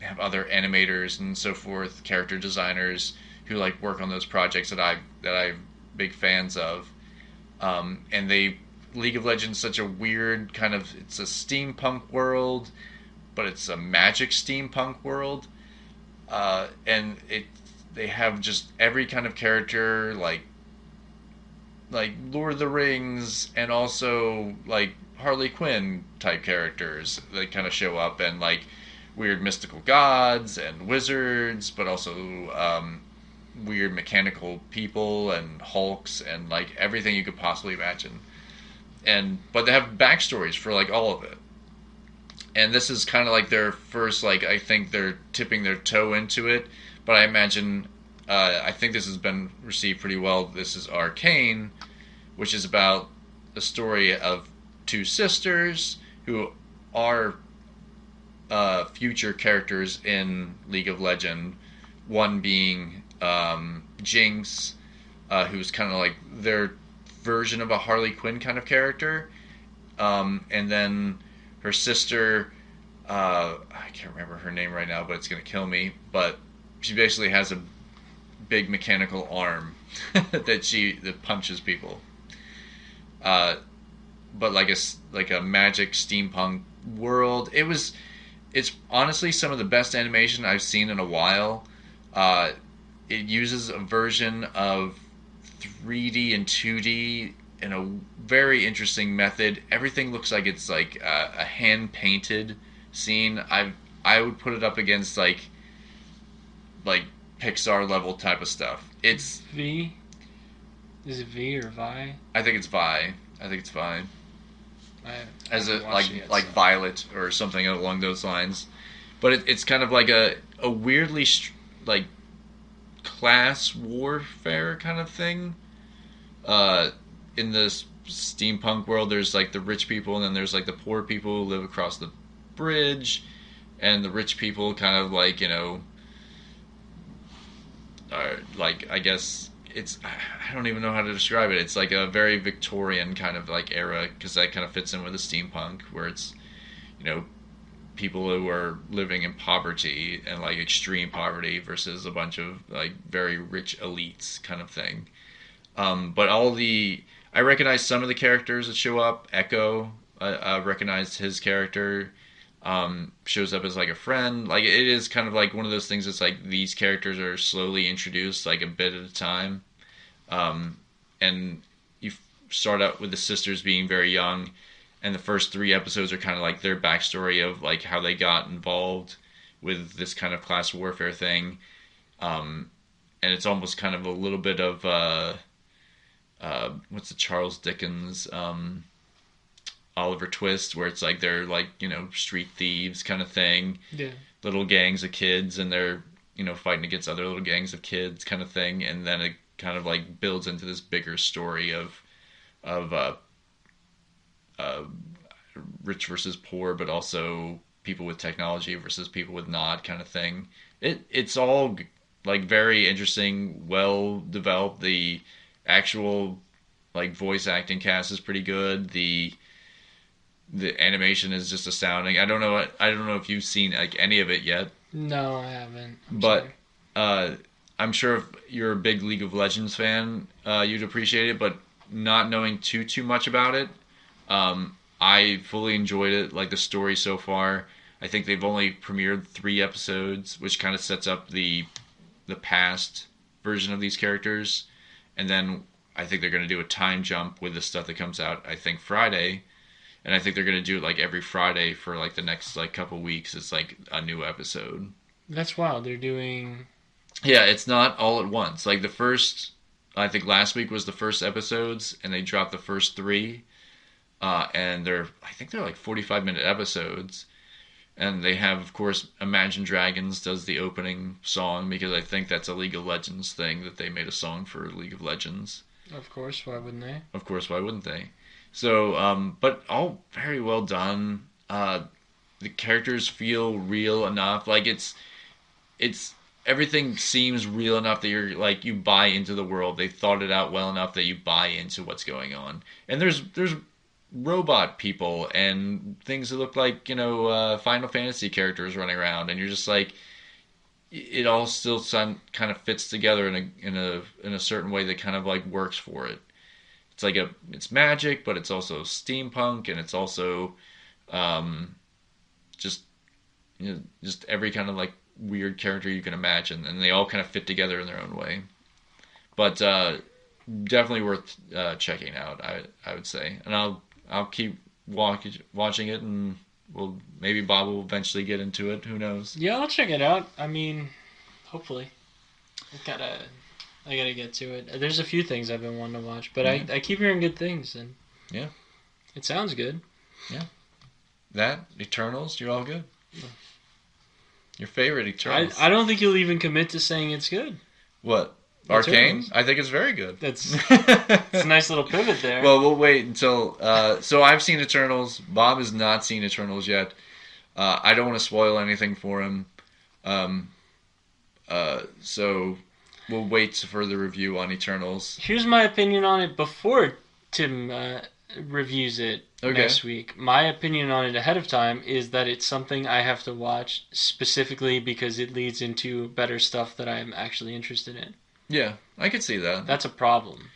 have other animators and so forth, character designers who like work on those projects that I that I'm big fans of. Um, and they League of Legends such a weird kind of it's a steampunk world, but it's a magic steampunk world. Uh, and it they have just every kind of character like like Lord of the Rings and also like Harley Quinn type characters that kind of show up and like weird mystical gods and wizards, but also um, weird mechanical people and hulks and like everything you could possibly imagine. And but they have backstories for like all of it. And this is kind of like their first like I think they're tipping their toe into it, but I imagine uh, I think this has been received pretty well. This is Arcane, which is about the story of two sisters who are uh, future characters in League of Legend. One being um, Jinx, uh, who's kind of like their version of a Harley Quinn kind of character, um, and then her sister. Uh, I can't remember her name right now, but it's gonna kill me. But she basically has a big mechanical arm that she that punches people. Uh, but like a like a magic steampunk world. It was it's honestly some of the best animation I've seen in a while. Uh, it uses a version of 3D and 2D in a very interesting method. Everything looks like it's like a, a hand painted scene. I I would put it up against like like Pixar level type of stuff. It's V. Is it V or Vi? I think it's Vi. I think it's Vi. As a like yet, like so- Violet or something along those lines. But it, it's kind of like a a weirdly str- like class warfare kind of thing. Uh, in this steampunk world, there's like the rich people, and then there's like the poor people who live across the bridge, and the rich people kind of like you know are like I guess it's I don't even know how to describe it. It's like a very Victorian kind of like era because that kind of fits in with the steampunk where it's you know people who are living in poverty and like extreme poverty versus a bunch of like very rich elites kind of thing. Um, but all the I recognize some of the characters that show up. Ekko, I, I recognized his character. Um, shows up as like a friend. Like it is kind of like one of those things. That's like these characters are slowly introduced, like a bit at a time. Um, and you start out with the sisters being very young, and the first three episodes are kind of like their backstory of like how they got involved with this kind of class warfare thing. Um, and it's almost kind of a little bit of uh, uh, what's the Charles Dickens um, Oliver Twist, where it's like they're like you know street thieves kind of thing, Yeah. little gangs of kids, and they're you know fighting against other little gangs of kids kind of thing, and then it kind of like builds into this bigger story of of uh, uh, rich versus poor, but also people with technology versus people with not kind of thing. It it's all like very interesting, well developed. The actual like voice acting cast is pretty good. The the animation is just astounding. I don't know. I don't know if you've seen like any of it yet, No, I haven't. I'm but sorry. uh, I'm sure if you're a big League of Legends fan, uh, you'd appreciate it. But not knowing too too much about it, um, I fully enjoyed it. Like the story so far, I think they've only premiered three episodes, which kind of sets up the the past version of these characters, and then I think they're going to do a time jump with the stuff that comes out. I think Friday. And I think they're gonna do it like every Friday for like the next like couple weeks. It's like a new episode. that's wild. They're doing. Yeah, it's not all at once. Like the first, I think last week was the first episodes, and they dropped the first three, uh, and they're I think they're like forty-five minute episodes, and they have of course Imagine Dragons does the opening song because I think that's a League of Legends thing that they made a song for League of Legends. Of course, why wouldn't they? Of course, why wouldn't they? So, um, but all very well done. Uh, the characters feel real enough. Like it's, it's everything seems real enough that you're like you buy into the world. They thought it out well enough that you buy into what's going on. And there's there's robot people and things that look like you know uh, Final Fantasy characters running around, and you're just like, it all still kind of fits together in a in a in a certain way that kind of like works for it it's like a it's magic but it's also steampunk and it's also um just you know just every kind of like weird character you can imagine and they all kind of fit together in their own way but uh definitely worth uh checking out i i would say and i'll i'll keep walk, watching it and we'll maybe bob will eventually get into it who knows Yeah, I'll check it out. I mean, hopefully. I gotta, I gotta get to it. There's a few things I've been wanting to watch, but I, I keep hearing good things, and Yeah. it sounds good. Yeah, that eternals you're all good your favorite eternals I don't think you'll even commit to saying it's good. what arcane i think it's very good That's it's a nice little pivot there. Well, we'll wait until. Uh, so I've seen Eternals. Bob has not seen Eternals yet. Uh, I don't want to spoil anything for him. Um, uh, so we'll wait for the review on Eternals. Here's my opinion on it before Tim uh, reviews it Okay. next week. My opinion on it ahead of time is that it's something I have to watch specifically because it leads into better stuff that I'm actually interested in. Yeah, I could see that. That's a problem.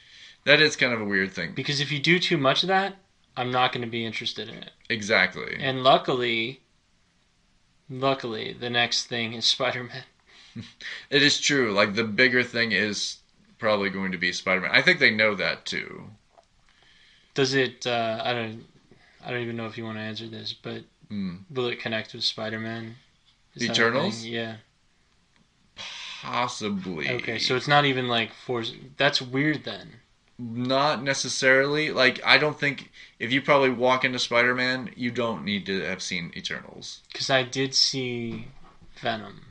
That is kind of a weird thing. Because if you do too much of that, I'm not going to be interested in it. Exactly. And luckily, luckily, the next thing is Spider Man. It is true. Like the bigger thing is probably going to be Spider-Man. I think they know that too. Does it? Uh, I don't. I don't even know if you want to answer this, but Hmm. will it connect with Spider Man? Eternals? Yeah. Possibly. Okay, so it's not even like force. That's weird then. not necessarily. Like I don't think if you probably walk into Spider-Man, you don't need to have seen Eternals. Because I did see Venom.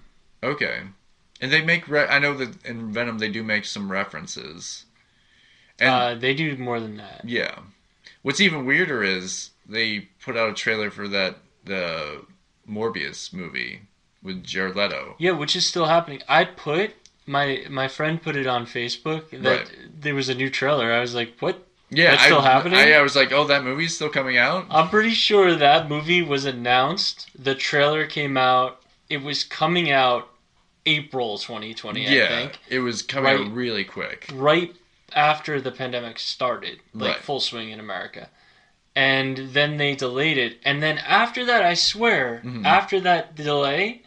Okay, and they make. Re- I know that in Venom they do make some references. And uh, they do more than that. yeah, what's even weirder is they put out a trailer for that the Morbius movie with Jared Leto. Yeah, which is still happening. I put my my friend put it on Facebook that Right. there was a new trailer. I was like, what? Yeah, That's still I, happening? I, I was like, oh, that movie's still coming out. I'm pretty sure that movie was announced. The trailer came out. It was coming out April 2020, I yeah, think. it was coming Right. out really quick. right after the pandemic started, like Right. full swing in America. And then they delayed it. And then after that, I swear, Mhm. after that delay,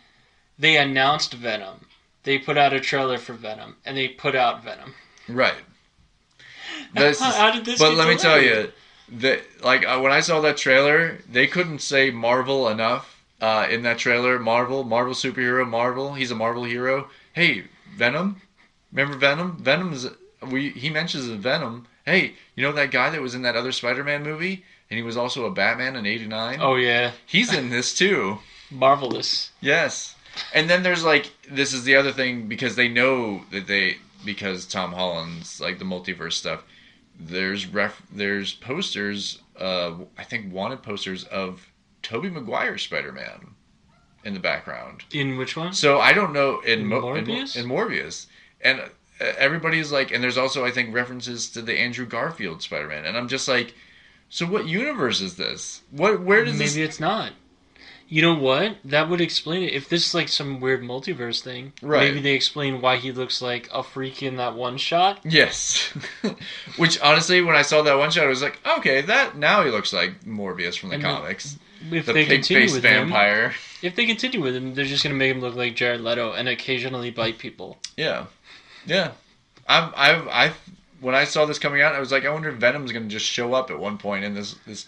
they announced Venom. They put out a trailer for Venom, and they put out Venom. Right. This how did this But let me tell you, that like uh, when I saw that trailer, they couldn't say Marvel enough uh, in that trailer. Marvel, Marvel superhero, Marvel. He's a Marvel hero. Hey, Venom. Remember Venom? Venom's we he mentions Venom. Hey, you know that guy that was in that other Spider-Man movie, and he was also a Batman in '89. Oh, yeah. he's in this too. Marvelous. Yes. And then there's like this is the other thing because they know that they because Tom Holland's like the multiverse stuff. There's ref there's posters uh I think wanted posters of Tobey Maguire Spider-Man in the background. In which one? So I don't know in Mo- in, Morbius? in Morbius and uh, everybody's like and there's also I think references to the Andrew Garfield Spider-Man and I'm just like so what universe is this? What where does this Maybe this it's not. You know what? That would explain it. If this is like some weird multiverse thing, Right. maybe they explain why he looks like a freak in that one shot. Yes. Which honestly, when I saw that one shot, I was like, okay, that now he looks like Morbius from the And the- comics. If The they continue with vampire. him, if they continue with him, they're just gonna make him look like Jared Leto and occasionally bite people. Yeah. Yeah. I'm I've I when I saw this coming out, I was like, I wonder if Venom's gonna just show up at one point in this this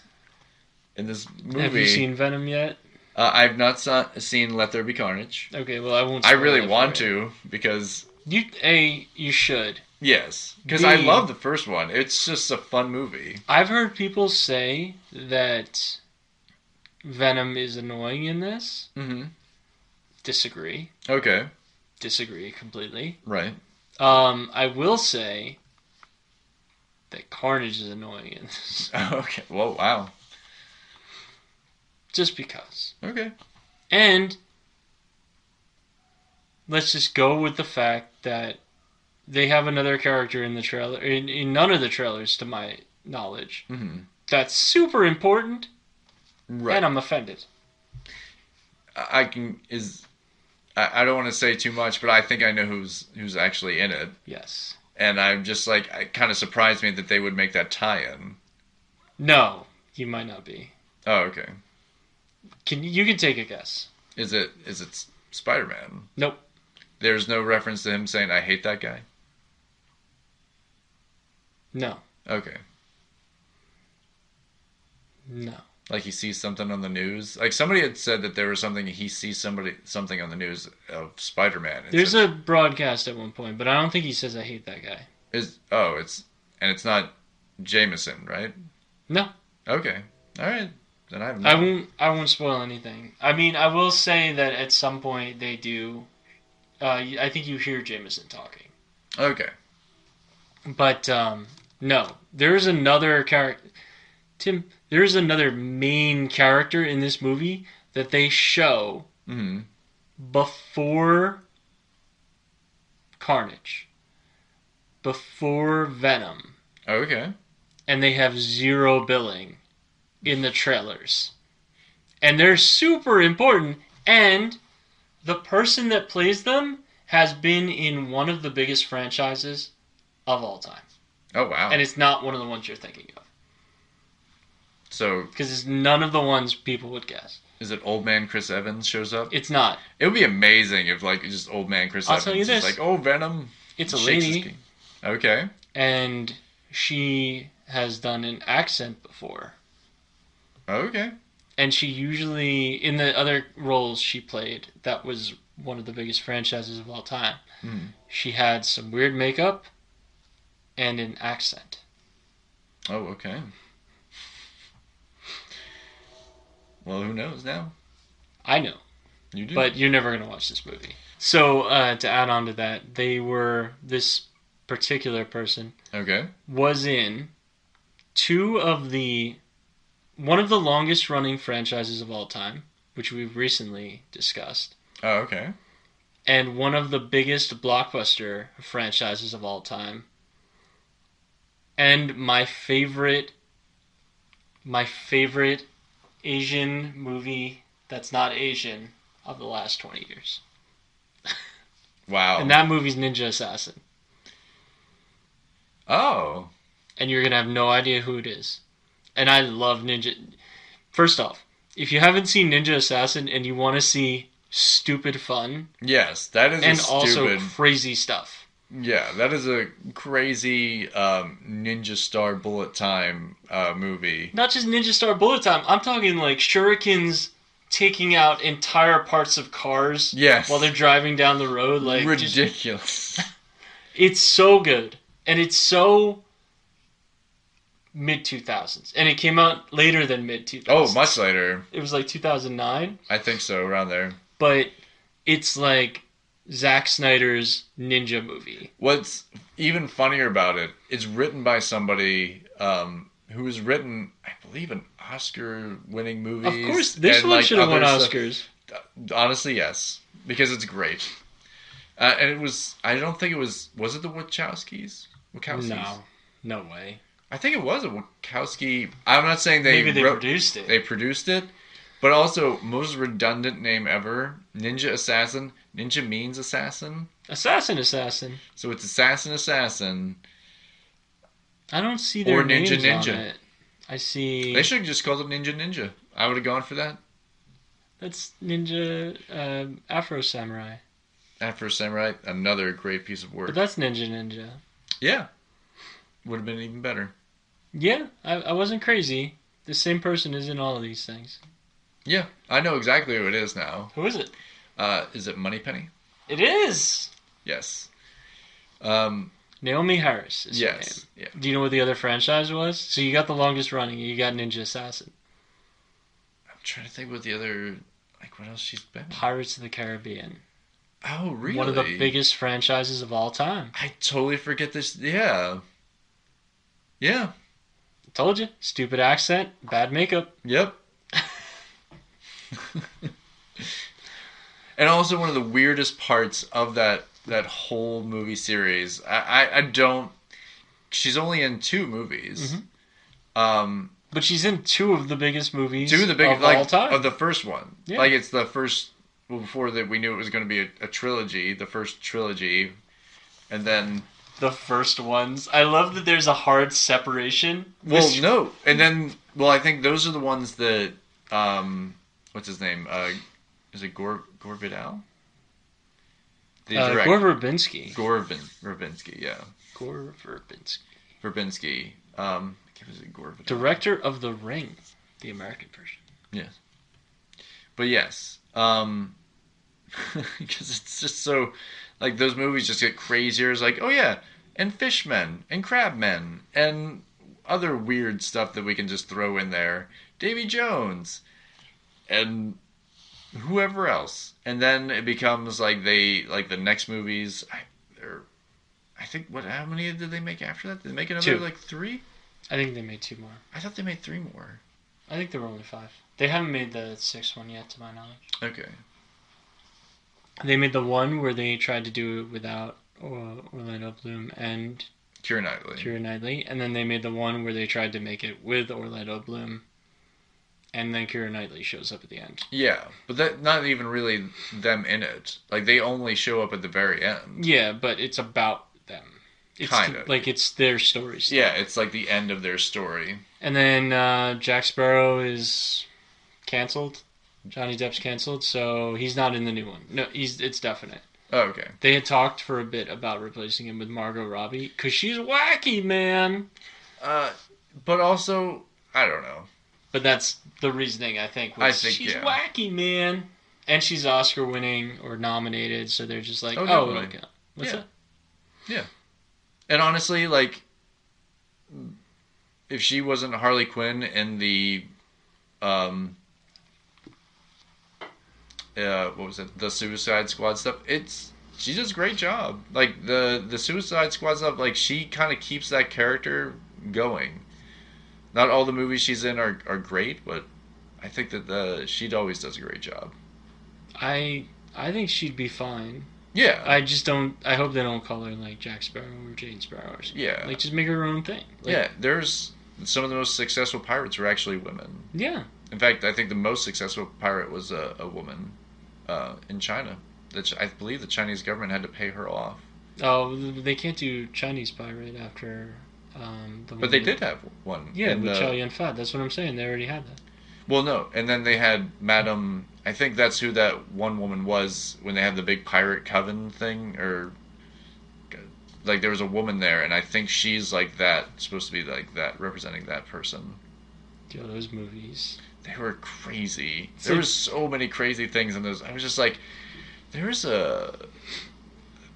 in this movie. Have you seen Venom yet? uh, I've not saw, seen Let There Be Carnage. Okay, well I won't. I really want to because You a you should. yes, because I love the first one. It's just a fun movie. I've heard people say that Venom is annoying in this. hmm Disagree. Okay. Disagree completely. Right. Um, I will say that Carnage is annoying in this, Okay. Whoa. Wow. just because. Okay. And let's just go with the fact that they have another character in the trailer, in, in none of the trailers, to my knowledge. hmm That's super important, Right. and I'm offended. I can is I, I don't want to say too much, but I think I know who's who's actually in it, Yes. and I'm just like it kind of surprised me that they would make that tie-in. No, you might not be. Oh, okay. Can you can take a guess? Is it is it Spider Man? Nope. There's no reference to him saying I hate that guy. No. Okay, No. Like he sees something on the news. Like somebody had said that there was something he sees somebody something on the news of Spider Man. There's a broadcast at one point, but I don't think he says I hate that guy. is oh it's and it's not Jameson, right? No. Okay, all right. Then I have I won't. I won't spoil anything. I mean, I will say that at some point they do. Uh, I think you hear Jameson talking, Okay. but um, no, there is another character. Tim, there is another main character in this movie that they show hmm before Carnage, before Venom, Okay. and they have zero billing in the trailers. And they're super important and the person that plays them has been in one of the biggest franchises of all time. Oh wow. And it's not one of the ones you're thinking of so because it's none of the ones people would guess. is it old man Chris Evans shows up? It's not. It would be amazing if like just old man Chris I'll Evans tell you is this. like, oh Venom. It's a lady. Okay. and she has done an accent before. Okay. And she usually in the other roles she played that was one of the biggest franchises of all time. Hmm. She had some weird makeup and an accent. Oh, okay. Well, who knows now? I know, You do. but you're never gonna watch this movie. So uh, to add on to that, they were this particular person okay. was in two of the one of the longest running franchises of all time, which we've recently discussed, Oh, okay. and one of the biggest blockbuster franchises of all time. And my favorite my favorite Asian movie that's not Asian of the last 20 years. Wow. And that movie's Ninja Assassin. oh. and you're gonna have no idea who it is. And I love Ninja. First off, if you haven't seen Ninja Assassin and you want to see stupid fun Yes, that is and also stupid. crazy stuff, yeah, that is a crazy um, Ninja Star Bullet Time uh, movie. not just Ninja Star Bullet Time. I'm talking like shurikens taking out entire parts of cars Yes. while they're driving down the road. Like just- Ridiculous. it's so good and it's so mid 2000s and it came out later than mid 2000s. oh, much later. It was like 2009. I think so, around there. but it's like Zack Snyder's ninja movie. What's even funnier about it, it's written by somebody um, who has written, I believe, an Oscar-winning movie. Of course, this one should have won Oscars. Honestly, yes, because it's great. Uh, and it was, I don't think it was, was it the Wachowskis? Wachowskis? No, no way. I think it was a Wachowski. I'm not saying they Maybe they wrote, produced it. They produced it, but also most redundant name ever: Ninja Assassin. Ninja means assassin, Assassin, assassin. so it's assassin, assassin. I don't see their Or Ninja names Ninja. on it. I see. They should have just called it Ninja Ninja. I would have gone for that. That's Ninja um, Afro Samurai, Afro Samurai, another great piece of work. but that's Ninja Ninja. yeah, would have been even better. Yeah, I, I wasn't crazy. The same person is in all of these things. Yeah, I know exactly who it is now. Who is it? Uh, is it Moneypenny? It is Yes. Um, Naomie Harris. Is her yes. Yeah. Do you know what the other franchise was? So you got the longest running. You got Ninja Assassin, I'm trying to think what the other, like, what else she's been. Pirates of the Caribbean. Oh, really? One of the biggest franchises of all time. I totally forget this. Yeah. Yeah. Told you. Stupid accent, bad makeup. Yep. and also one of the weirdest parts of that that whole movie series. I I, I don't. She's only in two movies. Um, But she's in two of the biggest movies two of the big of like all time. of the first one. Yeah. Like it's the first well, before that we knew it was going to be a, a trilogy, the first trilogy, and then the first ones. I love that there's a hard separation. Well, This- no, and then well, I think those are the ones that um, what's his name? Uh, is it Gore Gore Vidal? The uh, direct- Gore Verbinski. Gore Vin- Verbinski, yeah, Gore Verbinski. Verbinski. Um, I it was Gore Vidal. Director of The Ring, the American version. Yes. But yes, um, because it's just so like those movies just get crazier. It's like, oh yeah, and fishmen and crabmen and other weird stuff that we can just throw in there. Davy Jones and whoever else, and then it becomes like they like the next movies. I, they're, I think what? How many did they make after that? Did they make another Two. like three? I think they made two more. I thought they made three more. I think there were only five. They haven't made the sixth one yet, to my knowledge. Okay. They made the one where they tried to do it without uh, Orlando Bloom and Keira Knightley. Keira Knightley, and then they made the one where they tried to make it with Orlando Bloom, and then Keira Knightley shows up at the end. Yeah, but that not even really them in it. Like they only show up at the very end. Yeah, but it's about them. It's Kinda. like it's their stories. Yeah, it's like the end of their story. And then uh, Jack Sparrow is canceled. Johnny Depp's canceled, so he's not in the new one. No, he's it's definite. Oh, okay. They had talked for a bit about replacing him with Margot Robbie because she's wacky, man. Uh, but also I don't know. But that's the reasoning I think. Was, I think, she's yeah. wacky, man. and she's Oscar winning or nominated, so they're just like, Oh, oh, okay. what's Yeah. that? And honestly, like, if she wasn't Harley Quinn in the, um, uh, what was it? The Suicide Squad stuff. It's she does a great job. Like the the Suicide Squad stuff. Like she kind of keeps that character going. Not all the movies she's in are are great, but I think that the she always does a great job. I I think she'd be fine. Yeah, I just don't. I hope they don't call her like Jack Sparrow or Jane Sparrow or something. Yeah. like just make her own thing. Like, yeah. There's some of the most successful pirates were actually women. yeah. In fact, I think the most successful pirate was a, a woman uh, in China. That I believe the Chinese government had to pay her off, Oh, they can't do Chinese pirate after. Um, the but they did have one. Yeah, with the- Chow Yun Fat. That's what I'm saying. They already had that. Well, no, and then they had Madam. I think that's who that one woman was when they had the big pirate coven thing, or like there was a woman there, and I think she's like that, supposed to be like that, representing that person. Yo, those movies. They were crazy. So- there were so many crazy things in those. I was just like, there's a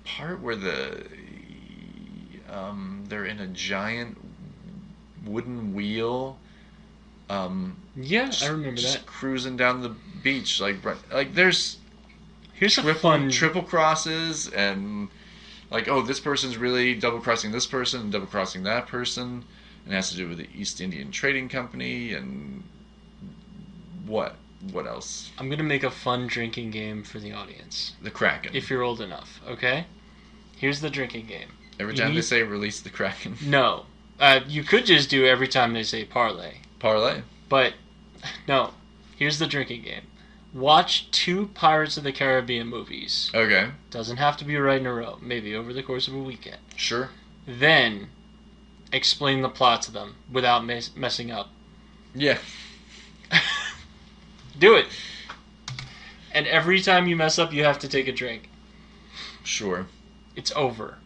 part where the um, they're in a giant wooden wheel. Um, Yeah, I remember just that. cruising down the beach, like right- like there's Here's a triple fun. triple crosses and like oh this person's really double crossing this person and double crossing that person and it has to do with the East Indian Trading Company and what what else I'm gonna make a fun drinking game for the audience. the Kraken If you're old enough, okay? Here's the drinking game. Every time they say release the Kraken No, uh, you could just do every time they say parlay, parlay but no. Here's the drinking game. Watch two Pirates of the Caribbean movies. okay Doesn't have to be right in a row. Maybe over the course of a weekend. sure Then explain the plot to them without mes- messing up. yeah Do it. And every time you mess up, you have to take a drink. sure It's over.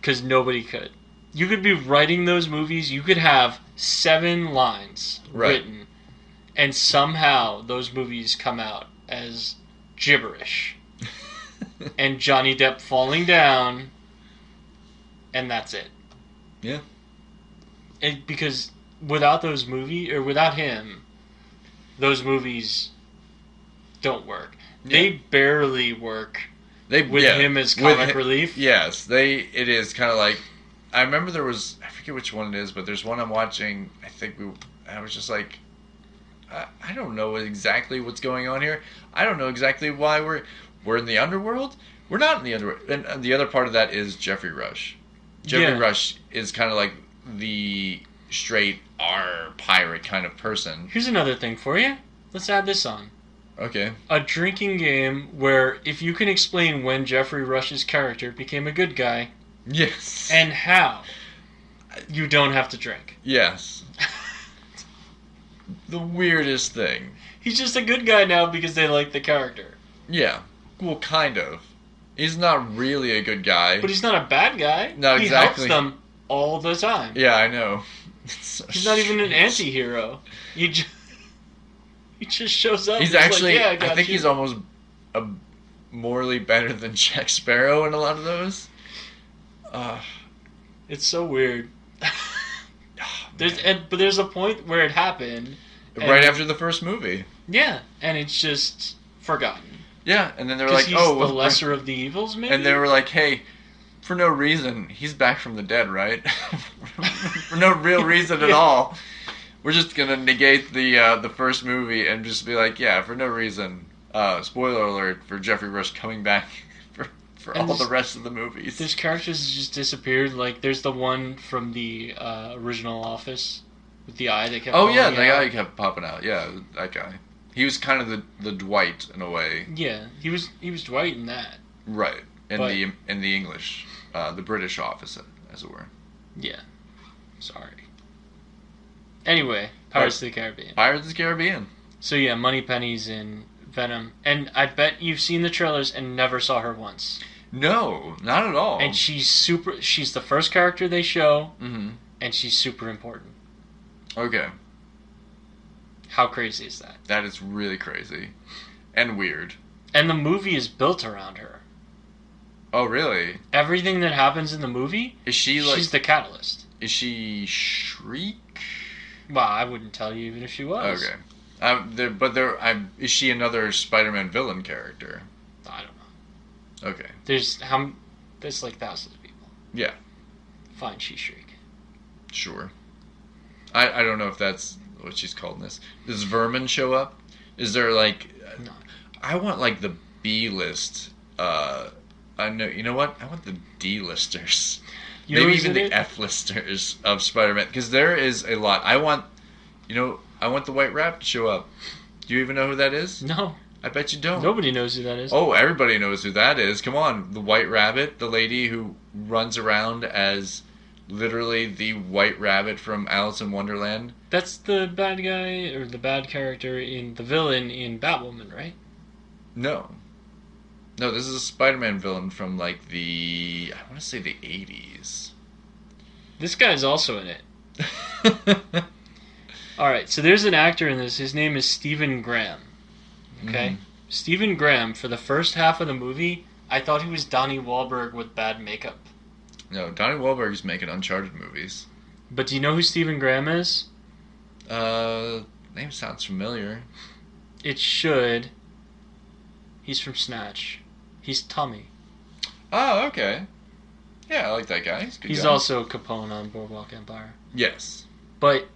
Because nobody could. You could be writing those movies, you could have seven lines Right. written, and somehow those movies come out as gibberish. and Johnny Depp falling down, and that's it. Yeah. It, because without those movie or without him, those movies don't work. They barely work they with yeah, him as with comic hi- relief. Yes, they. It is kind of like. I remember there was. I forget which one it is, but there's one I'm watching. I think we. I was just like. I, I don't know exactly what's going on here. I don't know exactly why we're we're in the underworld. We're not in the underworld. And, and the other part of that is Geoffrey Rush. Geoffrey Yeah. Rush is kind of like the straight R pirate kind of person. Here's another thing for you. Let's add this on. Okay. A drinking game where if you can explain when Geoffrey Rush's character became a good guy Yes. and how, you don't have to drink. yes. the weirdest thing. He's just a good guy now because they like the character. Yeah. Well, kind of. He's not really a good guy. But he's not a bad guy. No, he exactly. helps them all the time. yeah, I know. He's not even an anti-hero. He just, he just shows up. He's actually. like, yeah, I, I, think you." he's almost a, morally better than Jack Sparrow in a lot of those. Uh, It's so weird. there's and but there's a point where it happened. right after the first movie. Yeah, and it's just forgotten. Yeah, and then they were 'Cause like, he's "Oh, the well, lesser of the evils, maybe. And they were like, "Hey, for no reason, he's back from the dead, right? for no real reason at all. We're just gonna negate the uh, the first movie and just be like, yeah, for no reason. Uh, spoiler alert for Geoffrey Rush coming back for for And all the rest of the movies. There's characters that just disappeared. Like there's the one from the uh, original Office with the eye that kept. oh yeah, the guy kept popping out. Yeah, that guy. He was kind of the the Dwight in a way, Yeah, he was he was Dwight in that. right? In But- the in the English, uh, the British office, as it were. Yeah, sorry. Anyway, Pirates of the Caribbean. Pirates of the Caribbean. So yeah, Moneypenny's in Venom, and I bet you've seen the trailers and never saw her once. No, not at all. And she's super. She's the first character they show, hmm and she's super important. Okay. How crazy is that? That is really crazy and weird. and the movie is built around her. Oh, really? Everything that happens in the movie, Is she like? she's the catalyst. Is she Shriek? Well, I wouldn't tell you even if she was. Okay. Um, there, but there, I'm. Is she another Spider-Man villain character? I don't know. Okay. There's how there's like thousands of people. Yeah. Fine, she shriek. Sure. I I don't know if that's what she's called in this. Does Vermin show up? Is there like? No. I want like the B list. Uh, I know. You know what? I want the D listers. Maybe even the it? F listers of Spider-Man because there is a lot. I want. You know, I want the White Rat to show up. Do you even know who that is? No, I bet you don't. nobody knows who that is. Oh, everybody knows who that is. Come on, the White Rabbit, the lady who runs around as literally the White Rabbit from Alice in Wonderland. That's the bad guy or the bad character in the villain in Batwoman, right? No. No, this is a Spider-Man villain from like the I want to say the 80s. This guy's also in it. All right, so there's an actor in this. His name is Stephen Graham. Okay, Stephen Graham. For the first half of the movie, I thought he was Donnie Wahlberg with bad makeup. no, Donnie Wahlberg's making Uncharted movies. But do you know who Stephen Graham is? Uh, name sounds familiar. It should. He's from Snatch. He's Tommy. Oh, okay. Yeah, I like that guy. He's, He's guy. also Capone on Boardwalk Empire. yes. But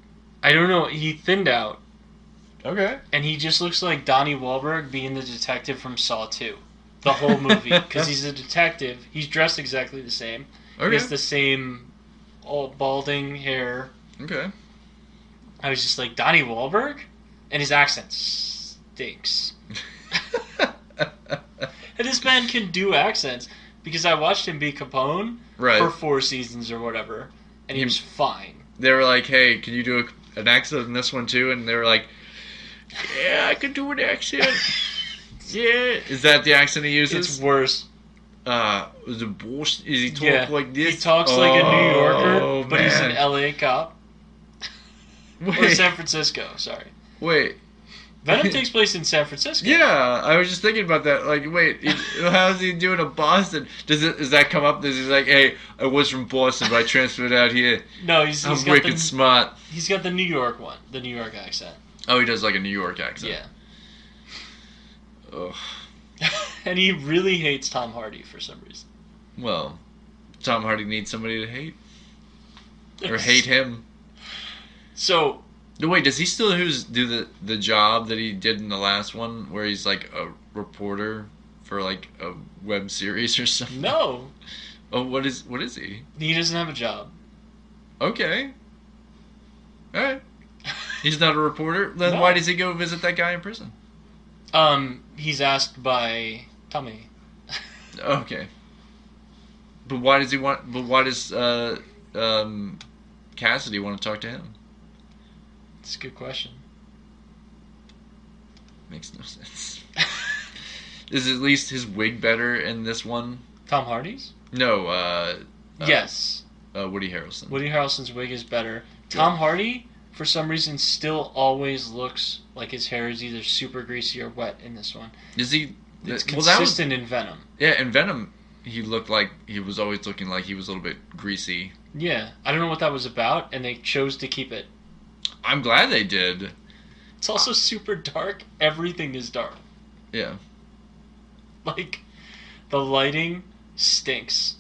I don't know. He thinned out, Okay. and he just looks like Donnie Wahlberg being the detective from Saw 2. The whole movie, because he's a detective. He's dressed exactly the same. He Okay. has the same all balding hair. Okay. I was just like Donnie Wahlberg, and his accent stinks. And this man can do accents because I watched him be Capone right. for four seasons or whatever, and he He- was fine. they were like, "Hey, can you do a, an accent in this one too?" And they were like, "Yeah, I can do an accent." yeah, is that the accent he uses? It's worse. Uh, the boss is he talk Yeah, like this? He talks like a New Yorker, Oh, but he's an. LA cop or San Francisco. Sorry, wait. Venom takes place in San Francisco. Yeah, I was just thinking about that. Like, wait, he- how's he doing in Boston? Does it does that come up? Does he like, hey, I was from Boston, but I transferred out here. No, he's, I'm he's wicked the smart. he's got the New York one, the New York accent. Oh, he does like a New York accent. Yeah, Ugh. and he really hates Tom Hardy for some reason. Well, Tom Hardy needs somebody to hate or hate him. So wait, does he still who's do the the job that he did in the last one, where he's like a reporter for like a web series or something? no, Oh, what is what is he? he doesn't have a job. Okay. All right. He's not a reporter. Then No. why does he go visit that guy in prison? Um, he's asked by Tommy. Okay. But why does he want? But why does uh, um, Kasady want to talk to him? It's a good question. Makes no sense. is at least his wig better in this one? Tom Hardy's? No. Uh, uh, yes. Uh, Woody Harrelson. Woody Harrelson's wig is better. Tom Hardy, for some reason, still always looks like his hair is either super greasy or wet in this one. Is he? It's well, that was consistent in Venom. yeah. In Venom, he looked like he was always looking like he was a little bit greasy. Yeah, I don't know what that was about, and they chose to keep it. I'm glad they did. It's also super dark. Everything is dark. Yeah. Like, the lighting stinks.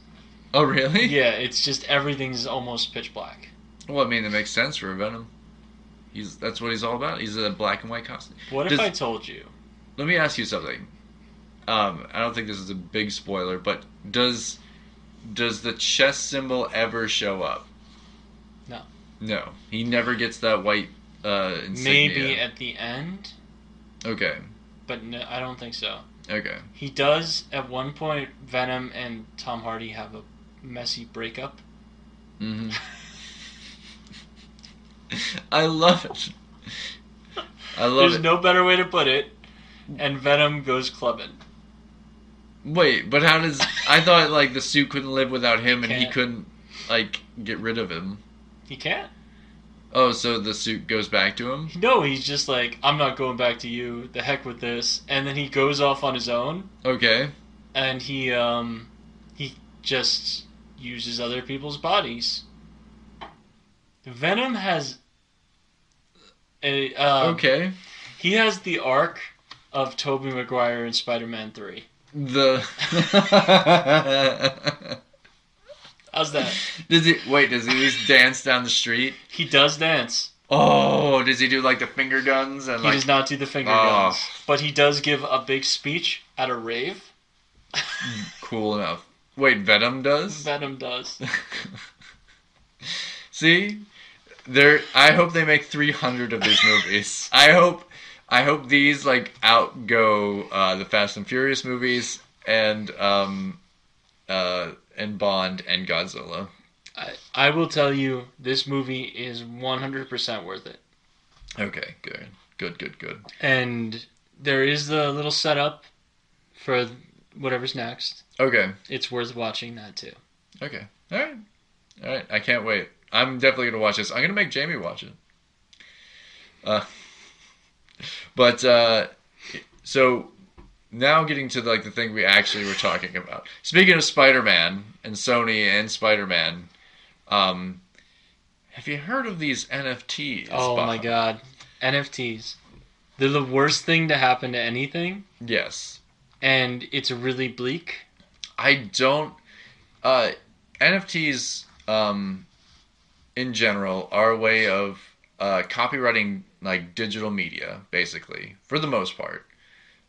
Oh, really? Yeah, it's just everything's almost pitch black. Well, I mean, it makes sense for Venom. He's that's what he's all about. He's a black and white costume. What Does- if I told you? Let me ask you something. Um, I don't think this is a big spoiler, but does does the chess symbol ever show up? No. He never gets that white uh, insignia. Maybe at the end, Okay. but no, I don't think so. Okay. He does at one point. Venom and Tom Hardy have a messy breakup. hmm I love it. I love it. There's it. no better way to put it. And Venom goes clubbing. Wait, but how does? I thought like the suit couldn't live without him, and he Can't. couldn't like get rid of him. He can't. Oh, so the suit goes back to him? No, he's just like, I'm not going back to you. The heck with this. And then he goes off on his own, Okay. and he um, he just uses other people's bodies. Venom has a um, Okay. He has the arc of Tobey Maguire in Spider-Man Three. The How's that? Does he wait, does he just dance down the street? He does dance. Oh, does he do like the finger guns and He like does not do the finger Oh. guns, but he does give a big speech at a rave. cool enough? Wait, Venom does? Venom does. See? There I hope they make 300 of these movies. I hope I hope these like outgo uh, the Fast and Furious movies and um uh and Bond and Godzilla. I, I will tell you, this movie is 100% worth it. Okay, good. Good, good, good. And there is the little setup for whatever's next. Okay. It's worth watching that too. Okay. All right. All right. I can't wait. I'm definitely gonna watch this. I'm gonna make Jamie watch it. Uh, but uh, so now getting to like the thing we actually were talking about. Speaking of Spider-Man and Sony and Spider-Man, um, have you heard of these NFTs? Oh Bob? my god. NFTs. They're the worst thing to happen to anything, Yes. and it's really bleak. I don't. Uh, NFTs, um, in general, are a way of uh, copywriting like digital media, basically, for the most part.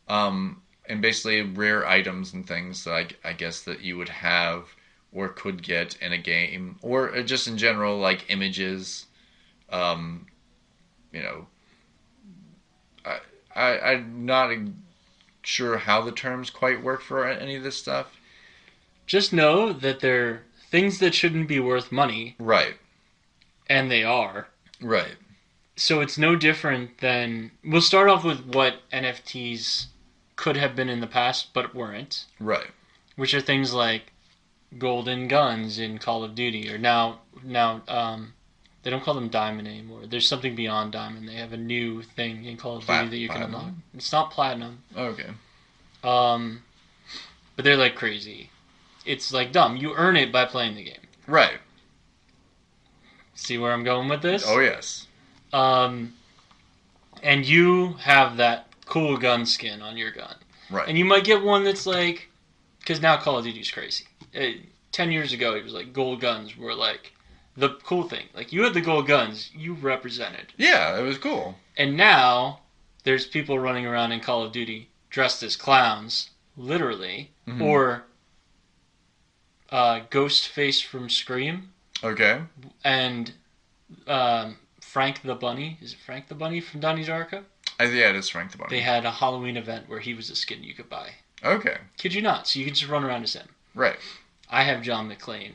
Um, and basically, rare items and things that I, I guess that you would have or could get in a game, or just in general, like images. Um, you know, I, I I'm not sure how the terms quite work for any of this stuff. Just know that they're things that shouldn't be worth money, Right, and they are. right, So it's no different than. We'll start off with what NFTs could have been in the past, but weren't, right. which are things like golden guns in Call of Duty, or now now um, they don't call them diamond anymore. There's something beyond diamond. They have a new thing in Call of Plat- Duty that you can platinum? unlock. It's not platinum. Okay. Um, but they're like crazy. It's like dumb. You earn it by playing the game. Right. See where I'm going with this? Oh yes. Um, and you have that cool gun skin on your gun, Right. and you might get one that's like, because now Call of Duty's crazy. Uh, Ten years ago, it was like gold guns were like the cool thing. Like you had the gold guns, you represented. yeah, it was cool. And now there's people running around in Call of Duty dressed as clowns, literally, Mhm. or uh, Ghostface from Scream Okay. and um, Frank the Bunny. Is it Frank the Bunny from Donnie Darko? I yeah, it is Frank the Bunny. They had a Halloween event where he was a skin you could buy. Okay. Kid you not? So you could just run around as him. Right. I have John McClane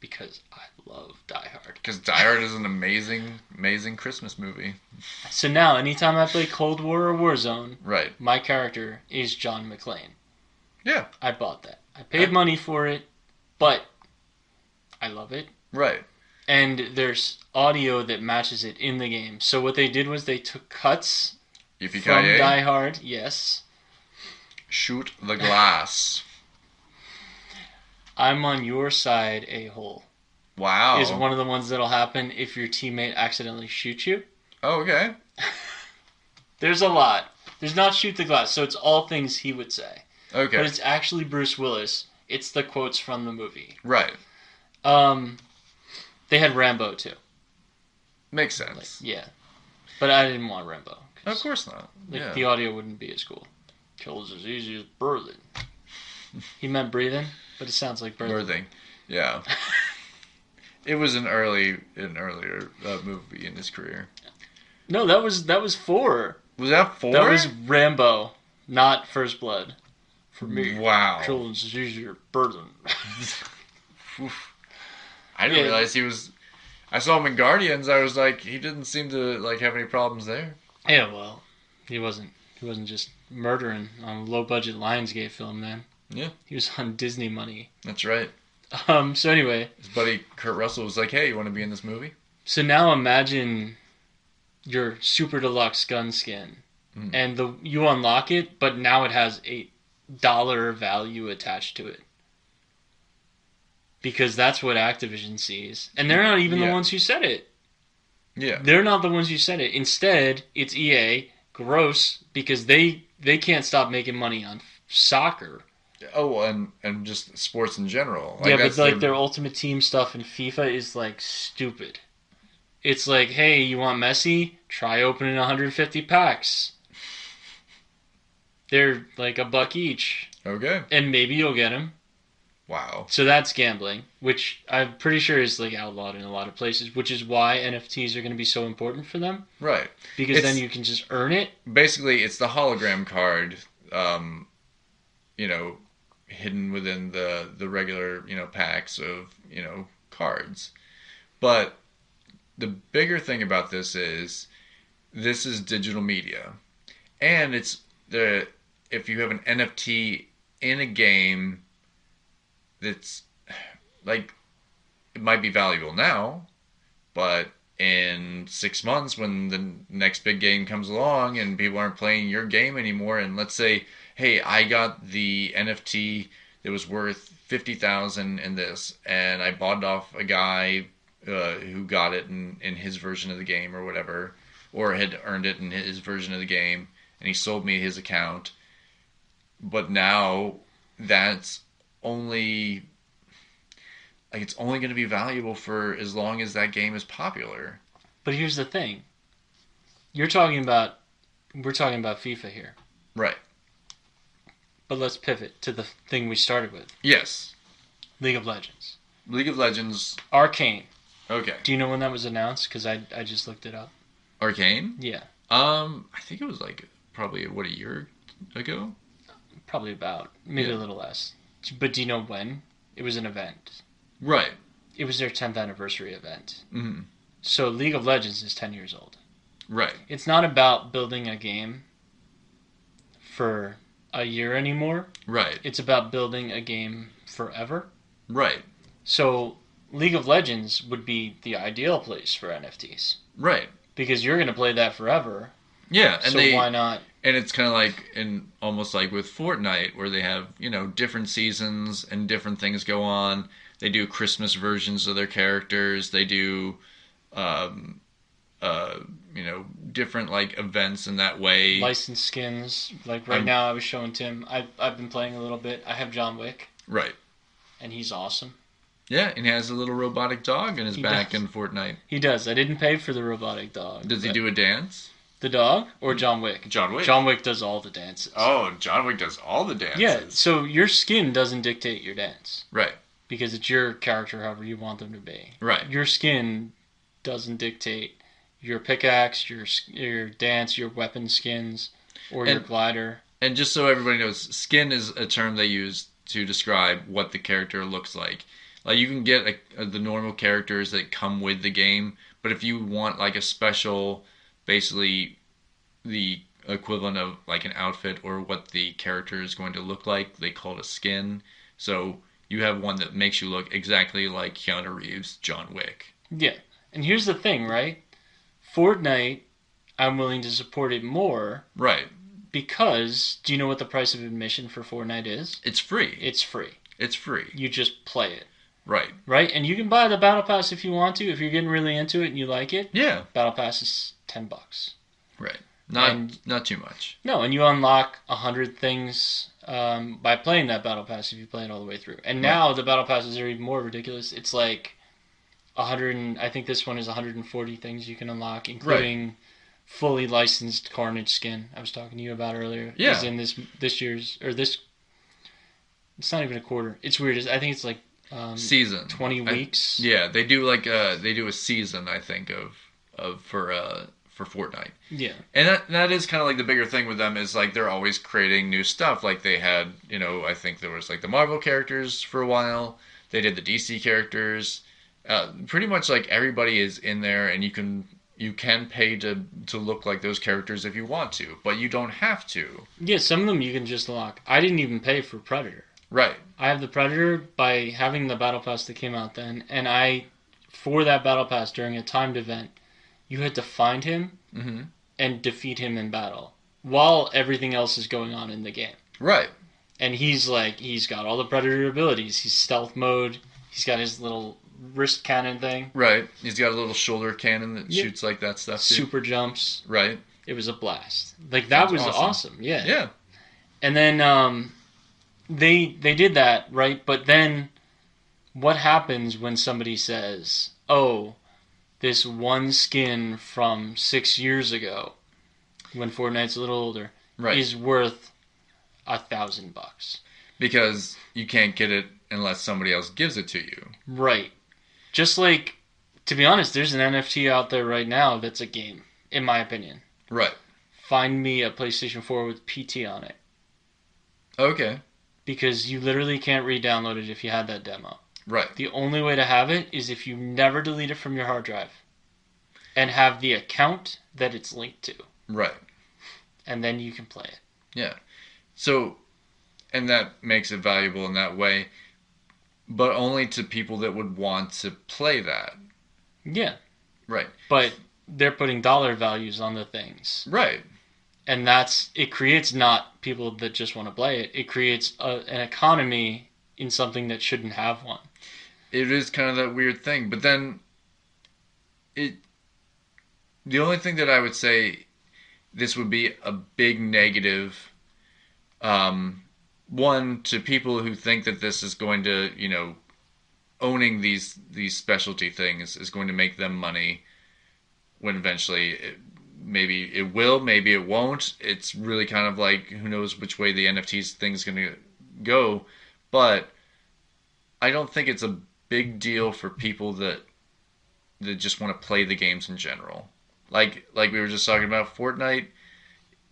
because I love Die Hard. Because Die Hard is an amazing, amazing Christmas movie. So now, anytime I play Cold War or Warzone, Right. my character is John McClane. Yeah. I bought that. I paid money for it, but I love it. Right. And there's audio that matches it in the game. So what they did was they took cuts from Yippee Die Hard, yes. Shoot the glass. I'm on your side, a hole. Wow. Is one of the ones that'll happen if your teammate accidentally shoots you. oh, okay. There's a lot. There's not shoot the glass, so it's all things he would say. Okay. But it's actually Bruce Willis. It's the quotes from the movie. right. Um, they had Rambo too. Makes Like, sense. yeah, but I didn't want Rambo. Of course not. Like, yeah. The audio wouldn't be as cool. Kills as easy as breathing. he meant breathing, but it sounds like birthing. Birthing. Yeah. it was an early, an earlier uh, movie in his career. No, that was that was four. Was that four? That was Rambo, not First Blood. For me, Wow. as easy as breathing. I didn't Yeah. realize he was. I saw him in Guardians. I was like, he didn't seem to like have any problems there. Yeah, well, he wasn't. He wasn't just murdering on a low budget Lionsgate film. Then Yeah. he was on Disney money. That's right. Um. So anyway, His buddy Kurt Russell was like, "Hey, you want to be in this movie?" So now imagine your super deluxe gun skin, Mm. and the you unlock it, but now it has a dollar value attached to it. Because that's what Activision sees, and they're not even Yeah. the ones who said it. Yeah. They're not the ones who said it. Instead, it's EA. Gross because they they can't stop making money on soccer. Oh, and and just sports in general. yeah, but like their ultimate team stuff in FIFA is like stupid. It's like, hey, you want Messi? Try opening 150 packs. They're like a buck each, okay. and maybe you'll get him. Wow. So that's gambling, which I'm pretty sure is like outlawed in a lot of places, which is why NFTs are going to be so important for them Right. because It's- then you can just earn it. Basically, it's the hologram card. Um, you know, hidden within the the regular you know packs of you know cards, but the bigger thing about this is this is digital media, and it's the if you have an NFT in a game that's like it might be valuable now, but in six months when the next big game comes along and people aren't playing your game anymore, and let's say, hey, I got the NFT that was worth fifty thousand in this, and I bought it off a guy uh, who got it in, in his version of the game or whatever, or had earned it in his version of the game, and he sold me his account. But now that's only like it's only going to be valuable for as long as that game is popular. But here's the thing: you're talking about we're talking about FIFA here, Right. but let's pivot to the thing we started with: Yes. League of Legends, League of Legends. Arcane. Okay. Do you know when that was announced? Because I I just looked it up. Arcane. Yeah, Um, I think it was like probably what a year ago. probably about maybe Yeah. a little less. But do you know when? It was an event. Right. It was their 10th anniversary event. hmm So League of Legends is 10 years old. Right. It's not about building a game for a year anymore. Right. It's about building a game forever. Right. So League of Legends would be the ideal place for NFTs Right. because you're going to play that forever. Yeah, and so they why not? And it's kind of like in almost like with Fortnite where they have you know different seasons and different things go on. They do Christmas versions of their characters. They do, um, uh, you know, different like events in that way. Licensed skins. Like right I'm- now, I was showing Tim. I I've been playing a little bit. I have John Wick, Right. and he's awesome. Yeah, and he has a little robotic dog in his He back does. in Fortnite. He does. I didn't pay for the robotic dog. Does he do a dance? The dog or hmm. John Wick? John Wick. John Wick does all the dances. Oh, John Wick does all the dances. yeah. So your skin doesn't dictate your dance Right. because it's your character, however you want them to be. Right. Your skin doesn't dictate your pickaxe, your your dance, your weapon skins, or your glider. And just so everybody knows, skin is a term they use to describe what the character looks like. Like you can get a, uh, the normal characters that come with the game, but if you want like a special, basically the equivalent of like an outfit or what the character is going to look like, they call it a skin. So you have one that makes you look exactly like Keanu Reeves, John Wick. Yeah. And here's the thing, right? Fortnite, I'm willing to support it more Right. because do you know what the price of admission for Fortnite is? It's free. It's free. It's free. You just play it. Right. right? And you can buy the battle pass if you want to. If you're getting really into it and you like it, Yeah. battle pass is ten bucks. Right. Not And- not too much. No, and you unlock a hundred things um, by playing that battle pass if you play it all the way through. And now the battle passes are even more ridiculous. It's like a hundred. and- I think this one is 140 things you can unlock, including fully licensed Carnage skin. I was talking to you about earlier. Yeah. is in this this year's or this. It's not even a quarter. It's weird. It's- I think it's like um, Season. 20 I- weeks. Yeah, they do like uh they do a season I think of of for uh for Fortnite. yeah. And that that is kind of like the bigger thing with them is like they're always creating new stuff. Like they had, you know, I think there was like the Marvel characters for a while. They did the DC characters. Uh, pretty much like everybody is in there, and you can you can pay to to look like those characters if you want to, but you don't have to. Yeah, some of them you can just lock. I didn't even pay for Predator. Right. I have the Predator by having the Battle Pass that came out then, and I for that battle pass during a timed event, you had to find him hmm and defeat him in battle while everything else is going on in the game. Right. And he's like, he's got all the predator abilities. He's stealth mode. He's got his little wrist cannon thing, Right. He's got a little shoulder cannon that Yeah. shoots like that stuff too. super jumps. Right. It was a blast. Like that Sounds was awesome. awesome. Yeah. Yeah. And then um, they they did that right, but then what happens when somebody says, "Oh, this one skin from six years ago, when Fortnite's a little older, Right. is worth a thousand bucks"? because you can't get it unless somebody else gives it to you. Right. Just like, to be honest, there's an NFT out there right now that's a game, in my opinion. Right. Find me a PlayStation 4 with PT on it. Okay. Because you literally can't re download it if you had that demo. Right. The only way to have it is if you never delete it from your hard drive and have the account that it's linked to. Right. And then you can play it. Yeah. So, and that makes it valuable in that way, but only to people that would want to play that. Yeah. Right. But they're putting dollar values on the things. Right. And that's, it creates not people that just want to play it, it creates a, an economy in something that shouldn't have one. It is kind of that weird thing, but then it. The only thing that I would say this would be a big negative. Um, one to people who think that this is going to, you know, owning these these specialty things is going to make them money. When eventually, it, maybe it will, maybe it won't. It's really kind of like who knows which way the NFTs thing is going to go, but I don't think it's a big deal for people that that just want to play the games in general. Like like we were just talking about Fortnite,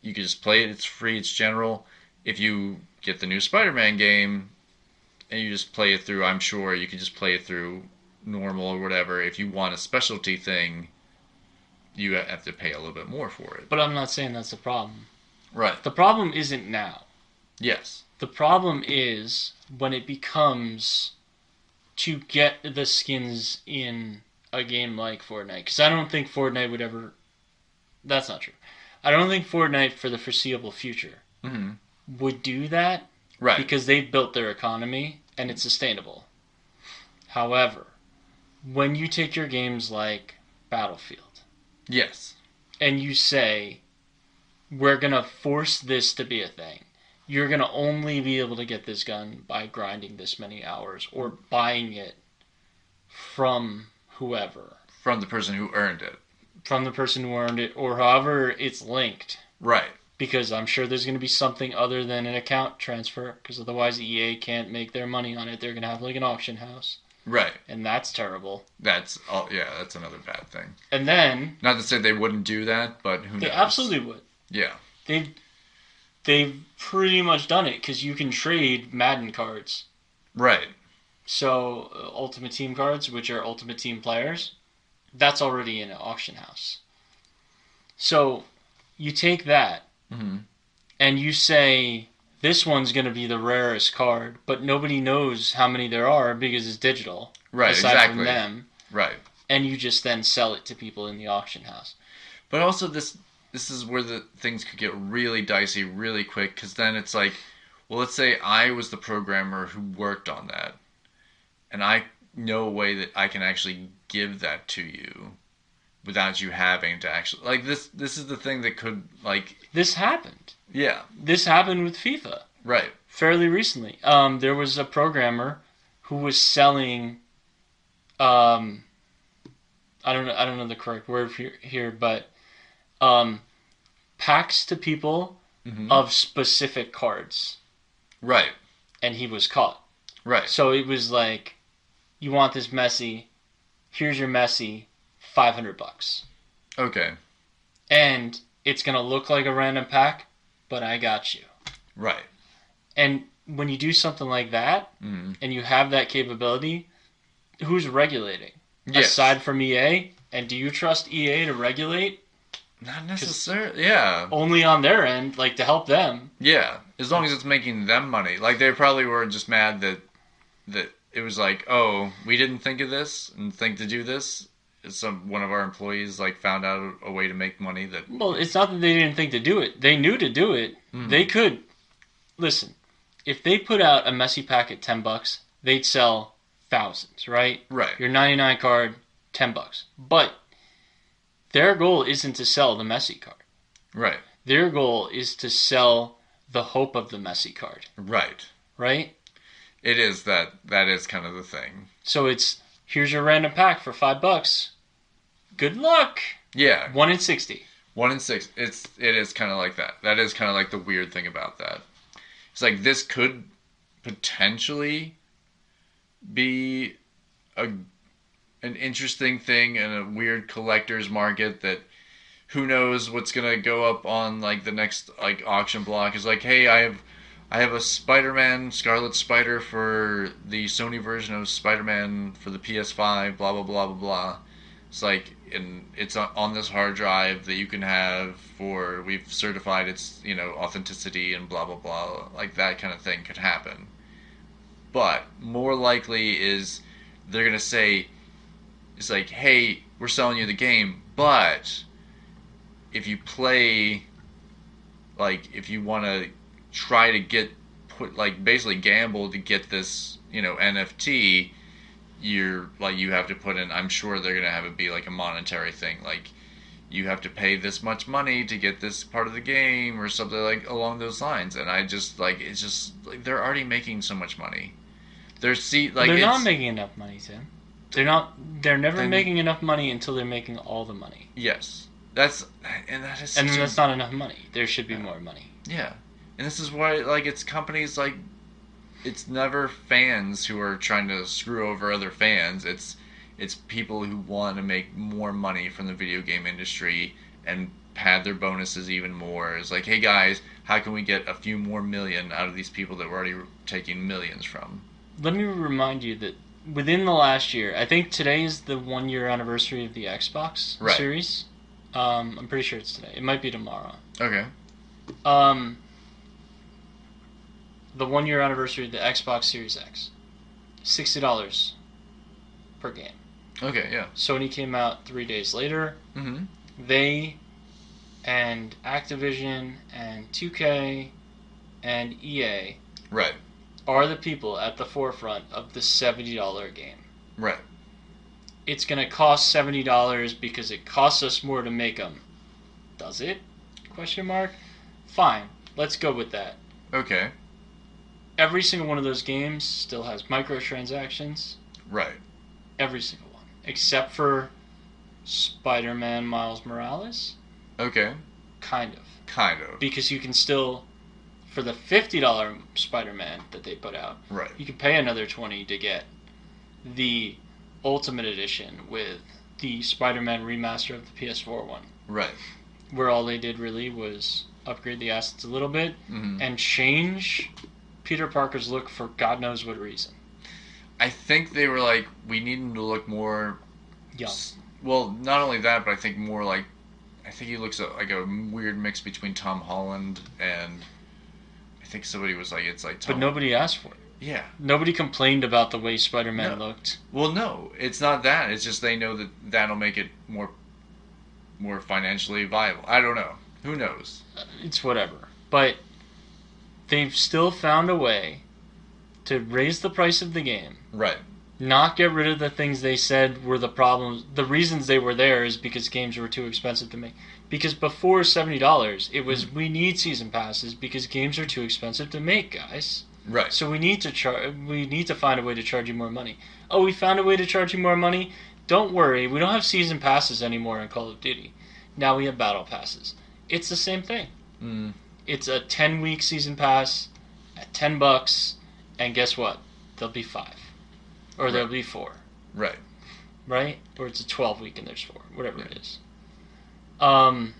you can just play it. It's free. It's general. If you get the new Spider-Man game and you just play it through, I'm sure you can just play it through normal or whatever. If you want a specialty thing, you have to pay a little bit more for it. But I'm not saying that's the problem. Right. The problem isn't now. Yes. The problem is when it becomes to get the skins in a game like Fortnite. Because I don't think Fortnite would ever. That's not true. I don't think Fortnite for the foreseeable future hmm would do that Right. because they've built their economy and it's sustainable. However, when you take your games like Battlefield yes. and you say, we're going to force this to be a thing, you're going to only be able to get this gun by grinding this many hours or buying it from whoever, From the person who earned it. from the person who earned it, or however it's linked. Right. Because I'm sure there's going to be something other than an account transfer, because otherwise EA can't make their money on it. They're going to have like an auction house, Right. and that's terrible. That's all. Yeah, that's another bad thing. And then Not to say they wouldn't do that, but who they knows? absolutely would. Yeah. They've they've pretty much done it because you can trade Madden cards. Right. So uh, Ultimate Team cards, which are Ultimate Team players, that's already in an auction house. So you take that hmm and you say this one's going to be the rarest card, but nobody knows how many there are because it's digital. Right. aside exactly. from them, Right. and you just then sell it to people in the auction house. But also this this is where the things could get really dicey really quick because then it's like, well, let's say I was the programmer who worked on that, and I know a way that I can actually give that to you without you having to actually like this. This is the thing that could like This happened. yeah This happened with FIFA. right fairly recently. Um, there was a programmer who was selling, um, I don't know, I don't know the correct word here, here but um, packs to people Mhm. of specific cards, right and he was caught. right So it was like, you want this Messi? Here's your Messi, five hundred bucks, okay and it's gonna look like a random pack, but I got you. right And when you do something like that, hmm and you have that capability, who's regulating? yes Aside from EA, and do you trust EA to regulate not necessarily yeah only on their end, like to help them? Yeah, as long as it's making them money. Like they probably were just mad that that it was like, oh, we didn't think of this and think to do this. Some one of our employees like found out a way to make money that Well, it's not that they didn't think to do it. They knew to do it. Mm-hmm. They could listen. If they put out a Messi pack at ten bucks, they'd sell thousands, right? right, Your ninety nine card, ten bucks. But their goal isn't to sell the Messi card. right, Their goal is to sell the hope of the Messi card, right. right? It is that that is kind of the thing. So it's here's your random pack for five bucks. Good luck. Yeah, One in sixty. one in six. It's it is kind of like that. That is kind of like the weird thing about that. It's like this could potentially be a an interesting thing and a weird collector's market that who knows what's gonna go up on like the next like auction block. Is like hey I have I have a Spider-Man Scarlet Spider for the Sony version of Spider-Man for the PS5 blah blah blah blah blah. It's like and it's on- this hard drive that you can have for we've certified its you know authenticity and blah blah blah like that kind of thing could happen. But more likely is they're gonna say it's like hey we're selling you the game but if you play like if you want to try to get put like basically gamble to get this you know nft you're like you have to put in i'm sure they're gonna have it be like a monetary thing like you have to pay this much money to get this part of the game or something like along those lines and i just like it's just like they're already making so much money they're see like they're not making enough money, Tim. They're not. They're never making enough money until they're making all the money, yes that's and that is and that's not enough money. There should be more money. Yeah, and this is why like it's companies like it's never fans who are trying to screw over other fans. It's it's people who want to make more money from the video game industry and pad their bonuses even more. It's like, hey guys, how can we get a few more million out of these people that we're already taking millions from? Let me remind you that within the last year, I think today is the one year anniversary of the Xbox Right. series. Um, I'm pretty sure it's today. It might be tomorrow. Okay. Um, the one year anniversary of the Xbox Series X. Sixty dollars per game. Okay. Yeah. Sony came out three days later. Mm-hmm. They and Activision and 2K and EA Right. Are the people at the forefront of the $70 game. Right. It's going to cost $70 because it costs us more to make them. Does it? Question mark. Fine. Let's go with that. Okay. Every single one of those games still has microtransactions. Right. Every single one. Except for Spider-Man Miles Morales. Okay. Kind of. Kind of. because you can still for the fifty dollar Spider-Man that they put out, Right. you can pay another twenty to get the Ultimate Edition with the Spider-Man remaster of the PS4 one, Right. where all they did really was upgrade the assets a little bit hmm and change Peter Parker's look for God knows what reason. I think they were like, we need him to look more Young. Well, not only that, but I think more like I think he looks like a weird mix between Tom Holland and think somebody was like it's like Tom But nobody asked for it. Yeah. Nobody complained about the way Spider-Man No. looked. Well, no, it's not that. It's just they know that that'll make it more more financially viable. I don't know. Who knows? Uh, it's whatever. But they've still found a way to raise the price of the game, Right. not get rid of the things they said were the problems. The reasons they were there is because games were too expensive to make. Because before seventy dollars, it was we need season passes because games are too expensive to make, guys. Right. So we need to char- we need to find a way to charge you more money. Oh, we found a way to charge you more money. Don't worry, we don't have season passes anymore in Call of Duty. Now we have battle passes. It's the same thing. Mm, It's a 10 week season pass at 10 bucks, and guess what? There'll be five. Or there'll be four, right. right? Or it's a 12 week and there's four, whatever it is. Um,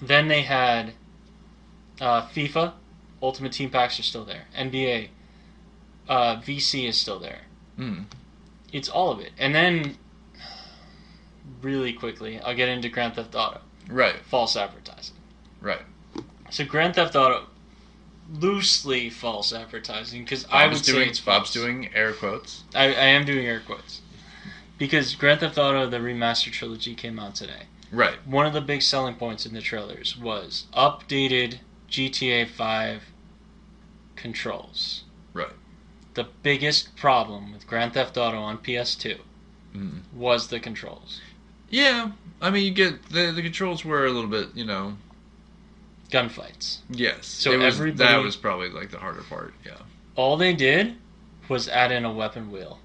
then they had uh, FIFA, Ultimate Team Packs are still there. NBA, uh, VC is still there. Mm, It's all of it. And then, really quickly, I'll get into Grand Theft Auto. right. False advertising. Right. So Grand Theft Auto, loosely false advertising because I say doing it's Bob's doing air quotes. I, I am doing air quotes because Grand Theft Auto: The Remastered Trilogy came out today. Right. One of the big selling points in the trailers was updated GTA 5 controls. Right. The biggest problem with Grand Theft Auto on PS2 Mhm. was the controls. Yeah. I mean, you get the the controls were a little bit, you know. Gunfights. Yes. So was, everybody- that was probably like the harder part. Yeah. All they did was add in a weapon wheel.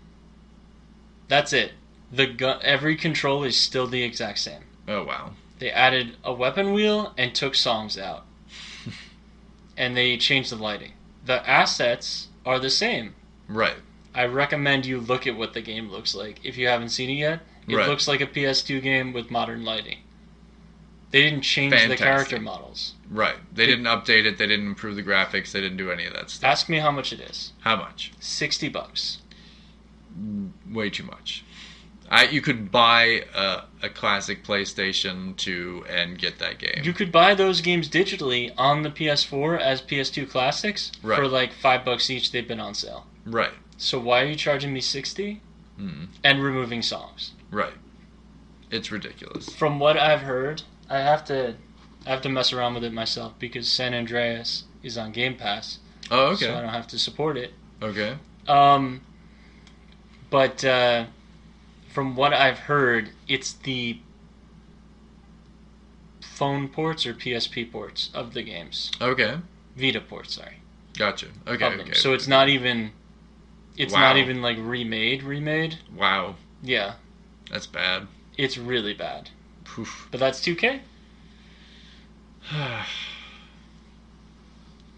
That's it. The gun, every control is still the exact same. Oh wow. They added a weapon wheel and took songs out. and they changed the lighting. The assets are the same. Right. I recommend you look at what the game looks like if you haven't seen it yet. It Right. looks like a PS2 game with modern lighting. They didn't change the character models. Right. They didn't update it. They didn't improve the graphics. They didn't do any of that stuff. Ask me how much it is. How much? 60 bucks. Way too much. I you could buy a, a classic PlayStation 2 and get that game. You could buy those games digitally on the PS4 as PS2 classics Right. for like 5 bucks each. They've been on sale. right. So why are you charging me 60 Mm. and removing songs? Right. It's ridiculous. From what I've heard, I have to I have to mess around with it myself because San Andreas is on Game Pass, Oh, okay. so I don't have to support it. Okay. Um, but uh, from what I've heard, it's the phone ports or PSP ports of the games. Okay. Vita ports, sorry. Gotcha. Okay. okay. So it's not even. It's Wow. not even like remade, remade. wow. Yeah, That's bad. it's really bad. Poof. But that's 2K,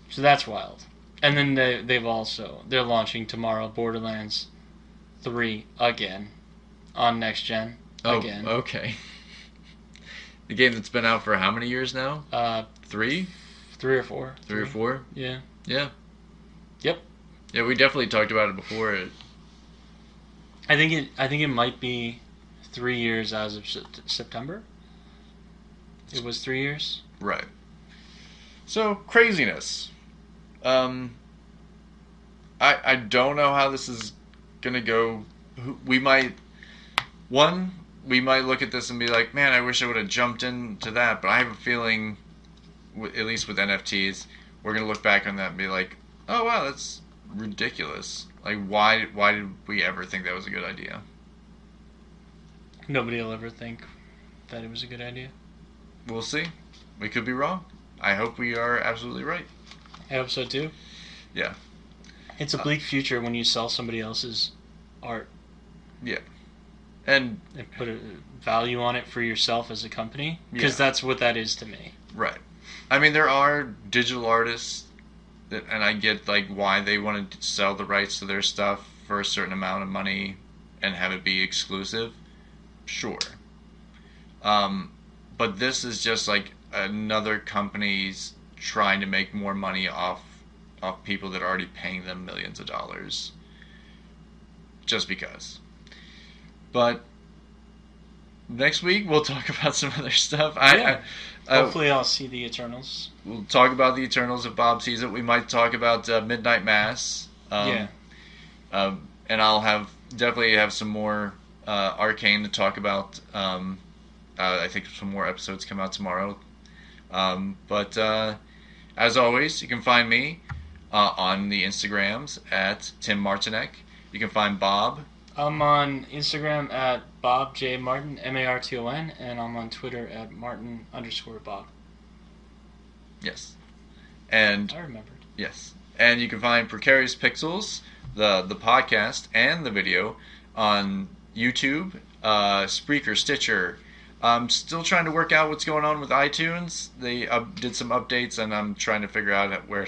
so that's wild. And then they they've also they're launching tomorrow Borderlands 3 again on next gen Oh, again. okay. The game that's been out for how many years now? Uh, Three? three or four. Three or four? Yeah. Yeah. Yep. Yeah, we definitely talked about it before. It, I think it. I think it might be three years as of September. It was three years. right. So, craziness. Um, I, I don't know how this is going to go. We might. One, we might look at this and be like, man, I wish I would have jumped into that. But I have a feeling, at least with NFTs, we're going to look back on that and be like, oh, wow, that's ridiculous. Like, why, why did we ever think that was a good idea? Nobody will ever think that it was a good idea. We'll see. We could be wrong. I hope we are absolutely right. I hope so too. Yeah. It's a bleak future when you sell somebody else's art And and put a value on it for yourself as a company because Yeah. that's what that is to me. right. I mean, there are digital artists, that, and I get like why they want to sell the rights to their stuff for a certain amount of money and have it be exclusive. Sure. Um, but this is just like another company's trying to make more money off off people that are already paying them millions of dollars. Just because. But next week we'll talk about some other stuff. I, Yeah. I, Hopefully, I'll see the Eternals. we'll talk about the Eternals if Bob sees it. We might talk about uh, Midnight Mass. Um, yeah, um, and I'll have definitely have some more uh, Arcane to talk about. Um, uh, I think some more episodes come out tomorrow. Um, but uh, as always, you can find me uh, on the Instagrams at Tim Martinek. You can find Bob. I'm on Instagram at Bob J Marton M A R T O N, and I'm on Twitter at Marton underscore Bob. Yes. And I remembered. Yes. And you can find Precarious Pixels, the the podcast and the video on YouTube, uh, Spreaker, Stitcher. I'm still trying to work out what's going on with iTunes. They uh, did some updates, and I'm trying to figure out where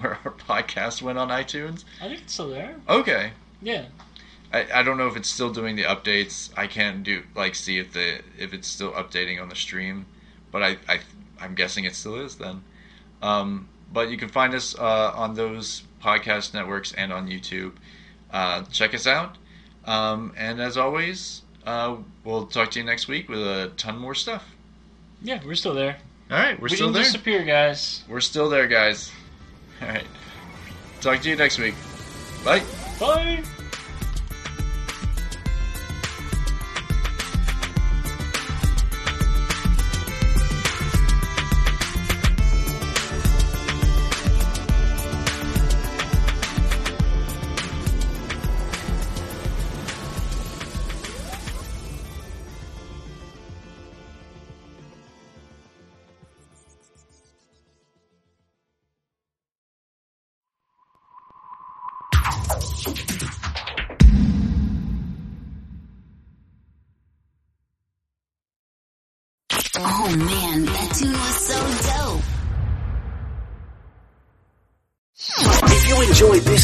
where our podcast went on iTunes. I think it's still there. Okay. Yeah. I, I don't know if it's still doing the updates. I can't do like see if the if it's still updating on the stream, but I, I I'm guessing it still is then. Um, but you can find us uh, on those podcast networks and on YouTube. Uh, check us out. Um, and as always, uh, we'll talk to you next week with a ton more stuff. Yeah, we're still there. All right, we're we still didn't there. disappear, guys. We're still there, guys. All right. Talk to you next week. Bye. Bye.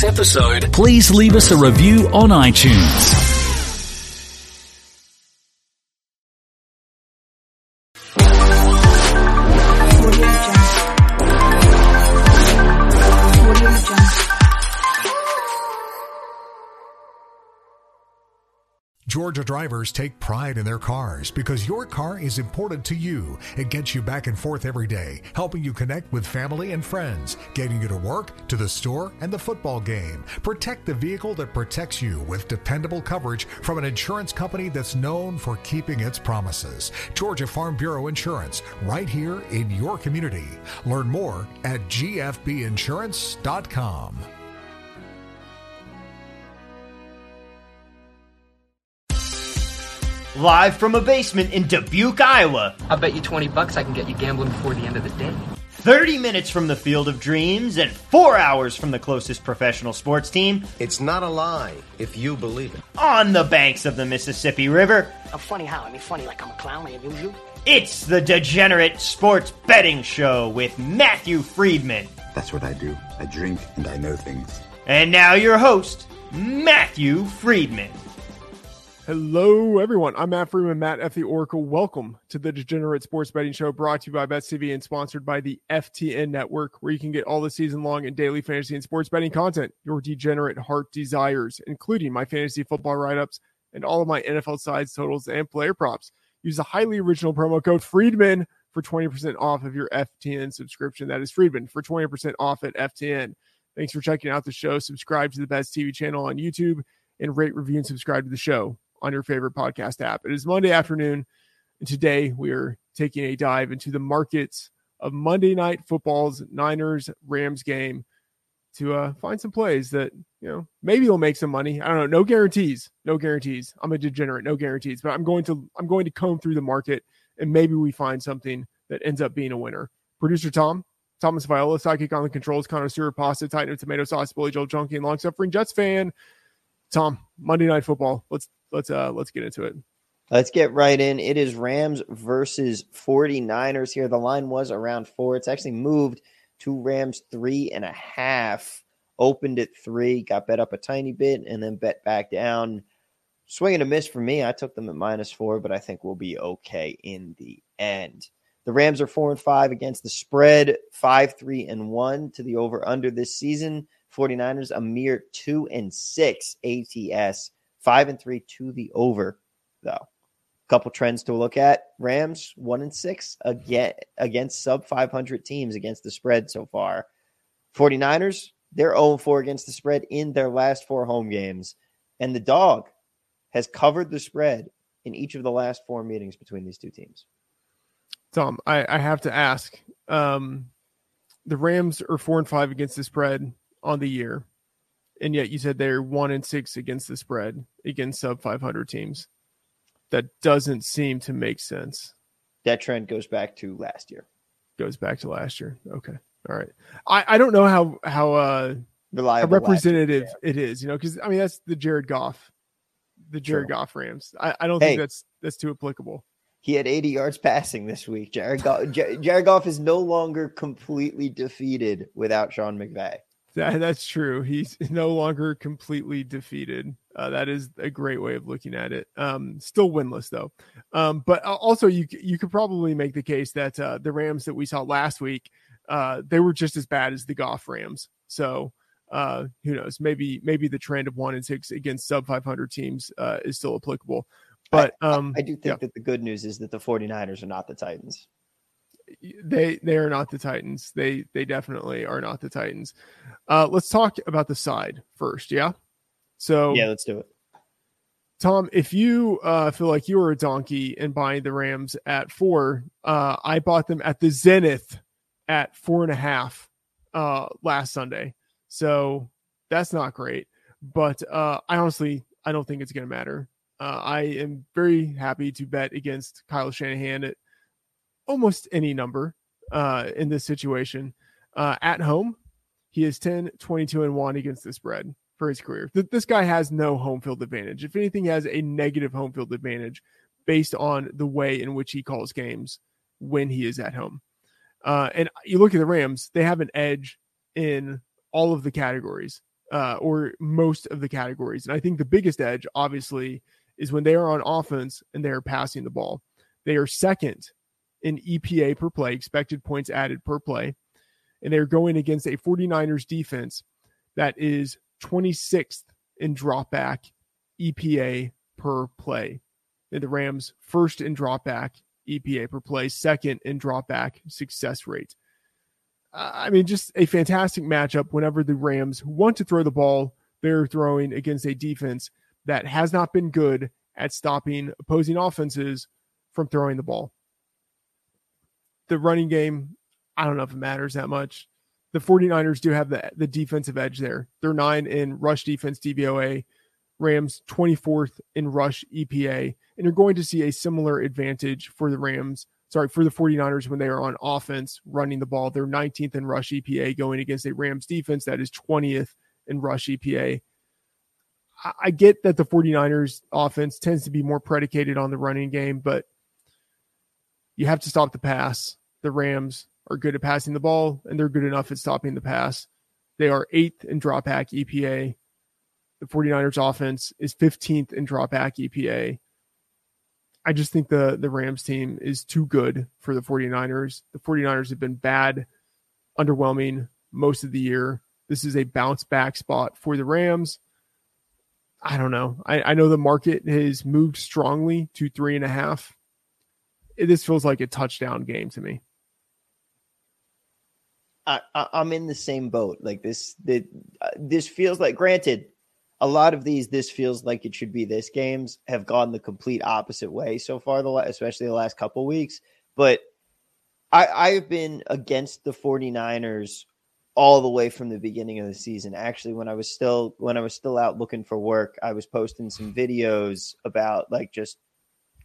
Episode, please leave us a review on iTunes. Georgia drivers take pride in their cars because your car is important to you. It gets you back and forth every day, helping you connect with family and friends, getting you to work, to the store, and the football game. Protect the vehicle that protects you with dependable coverage from an insurance company that's known for keeping its promises. Georgia Farm Bureau Insurance, right here in your community. Learn more at gfbinsurance.com. Live from a basement in Dubuque, Iowa. I'll bet you 20 bucks I can get you gambling before the end of the day. 30 minutes from the field of dreams and four hours from the closest professional sports team. It's not a lie if you believe it. On the banks of the Mississippi River. I'm funny how? I mean, funny like I'm a clown, I amuse you? It's the Degenerate Sports Betting Show with Matthew Friedman. That's what I do. I drink and I know things. And now your host, Matthew Friedman. Hello, everyone. I'm Matt Friedman, Matt F. the Oracle. Welcome to the Degenerate Sports Betting Show brought to you by BetsTV and sponsored by the FTN Network, where you can get all the season long and daily fantasy and sports betting content your degenerate heart desires, including my fantasy football write ups and all of my NFL sides, totals, and player props. Use the highly original promo code Friedman for 20% off of your FTN subscription. That is Friedman for 20% off at FTN. Thanks for checking out the show. Subscribe to the BetsTV channel on YouTube and rate, review, and subscribe to the show on your favorite podcast app. It is Monday afternoon, and today we are taking a dive into the markets of Monday Night Football's Niners Rams game to uh, find some plays that you know maybe we'll make some money. I don't know. No guarantees. No guarantees. I'm a degenerate. No guarantees. But I'm going to I'm going to comb through the market and maybe we find something that ends up being a winner. Producer Tom. Thomas Viola, psychic on the controls, Connor Stewart, pasta, Titan of tomato sauce, Billy Joel Junkie, and long suffering Jets fan. Tom, Monday Night Football. Let's let's uh let's get into it. Let's get right in. It is Rams versus 49ers here. The line was around four. It's actually moved to Rams three and a half. Opened at three, got bet up a tiny bit, and then bet back down. Swing and a miss for me. I took them at minus four, but I think we'll be okay in the end. The Rams are four and five against the spread, five, three, and one to the over under this season. 49ers a mere two and six ATS, five and three to the over, though. Couple trends to look at. Rams one and six again against sub 500 teams against the spread so far. 49ers, they're 0 4 against the spread in their last four home games. And the dog has covered the spread in each of the last four meetings between these two teams. Tom, I, I have to ask. Um, the Rams are four and five against the spread on the year, and yet you said they're one and six against the spread against sub 500 teams. That doesn't seem to make sense. That trend goes back to last year. Goes back to last year. Okay, all right. I, I don't know how how uh Reliable how representative year, it is. You know, because I mean that's the Jared Goff, the Jared True. Goff Rams. I, I don't Hey. think that's that's too applicable. He had 80 yards passing this week. Jared Goff, Jared Goff is no longer completely defeated without Sean McVay. That, that's true. He's no longer completely defeated. Uh, that is a great way of looking at it. Um, still winless though. Um, but also you you could probably make the case that uh, the Rams that we saw last week, uh, they were just as bad as the Goff Rams. So uh, who knows? Maybe maybe the trend of one and six against sub 500 teams uh, is still applicable. But um, I do think yeah. that the good news is that the 49ers are not the Titans. They they are not the Titans. They they definitely are not the Titans. Uh, let's talk about the side first. Yeah. So yeah, let's do it. Tom, if you uh, feel like you were a donkey in buying the Rams at four, uh, I bought them at the zenith at four and a half uh, last Sunday. So that's not great. But uh, I honestly, I don't think it's going to matter. Uh, I am very happy to bet against Kyle Shanahan at almost any number uh, in this situation. Uh, at home, he is 10, 22, and 1 against the spread for his career. Th- this guy has no home field advantage. If anything, he has a negative home field advantage based on the way in which he calls games when he is at home. Uh, and you look at the Rams, they have an edge in all of the categories uh, or most of the categories. And I think the biggest edge, obviously, is when they are on offense and they are passing the ball. They are second in EPA per play, expected points added per play. And they're going against a 49ers defense that is 26th in dropback EPA per play. And the Rams first in dropback EPA per play, second in dropback success rate. I mean, just a fantastic matchup whenever the Rams want to throw the ball, they're throwing against a defense that has not been good at stopping opposing offenses from throwing the ball. The running game, I don't know if it matters that much. The 49ers do have the, the defensive edge there. They're nine in rush defense DVOA, Rams 24th in rush EPA. And you're going to see a similar advantage for the Rams sorry, for the 49ers when they are on offense running the ball. They're 19th in rush EPA going against a Rams defense that is 20th in rush EPA. I get that the 49ers offense tends to be more predicated on the running game, but you have to stop the pass. The Rams are good at passing the ball and they're good enough at stopping the pass. They are eighth in dropback EPA. The 49ers offense is 15th in dropback EPA. I just think the the Rams team is too good for the 49ers. The 49ers have been bad, underwhelming most of the year. This is a bounce back spot for the Rams. I don't know. I, I know the market has moved strongly to three and a half. This feels like a touchdown game to me. I, am in the same boat. Like this, the, uh, this feels like. Granted, a lot of these, this feels like it should be this games have gone the complete opposite way so far, the especially the last couple weeks. But I, I've been against the 49ers all the way from the beginning of the season. Actually, when I was still when I was still out looking for work, I was posting some videos about like just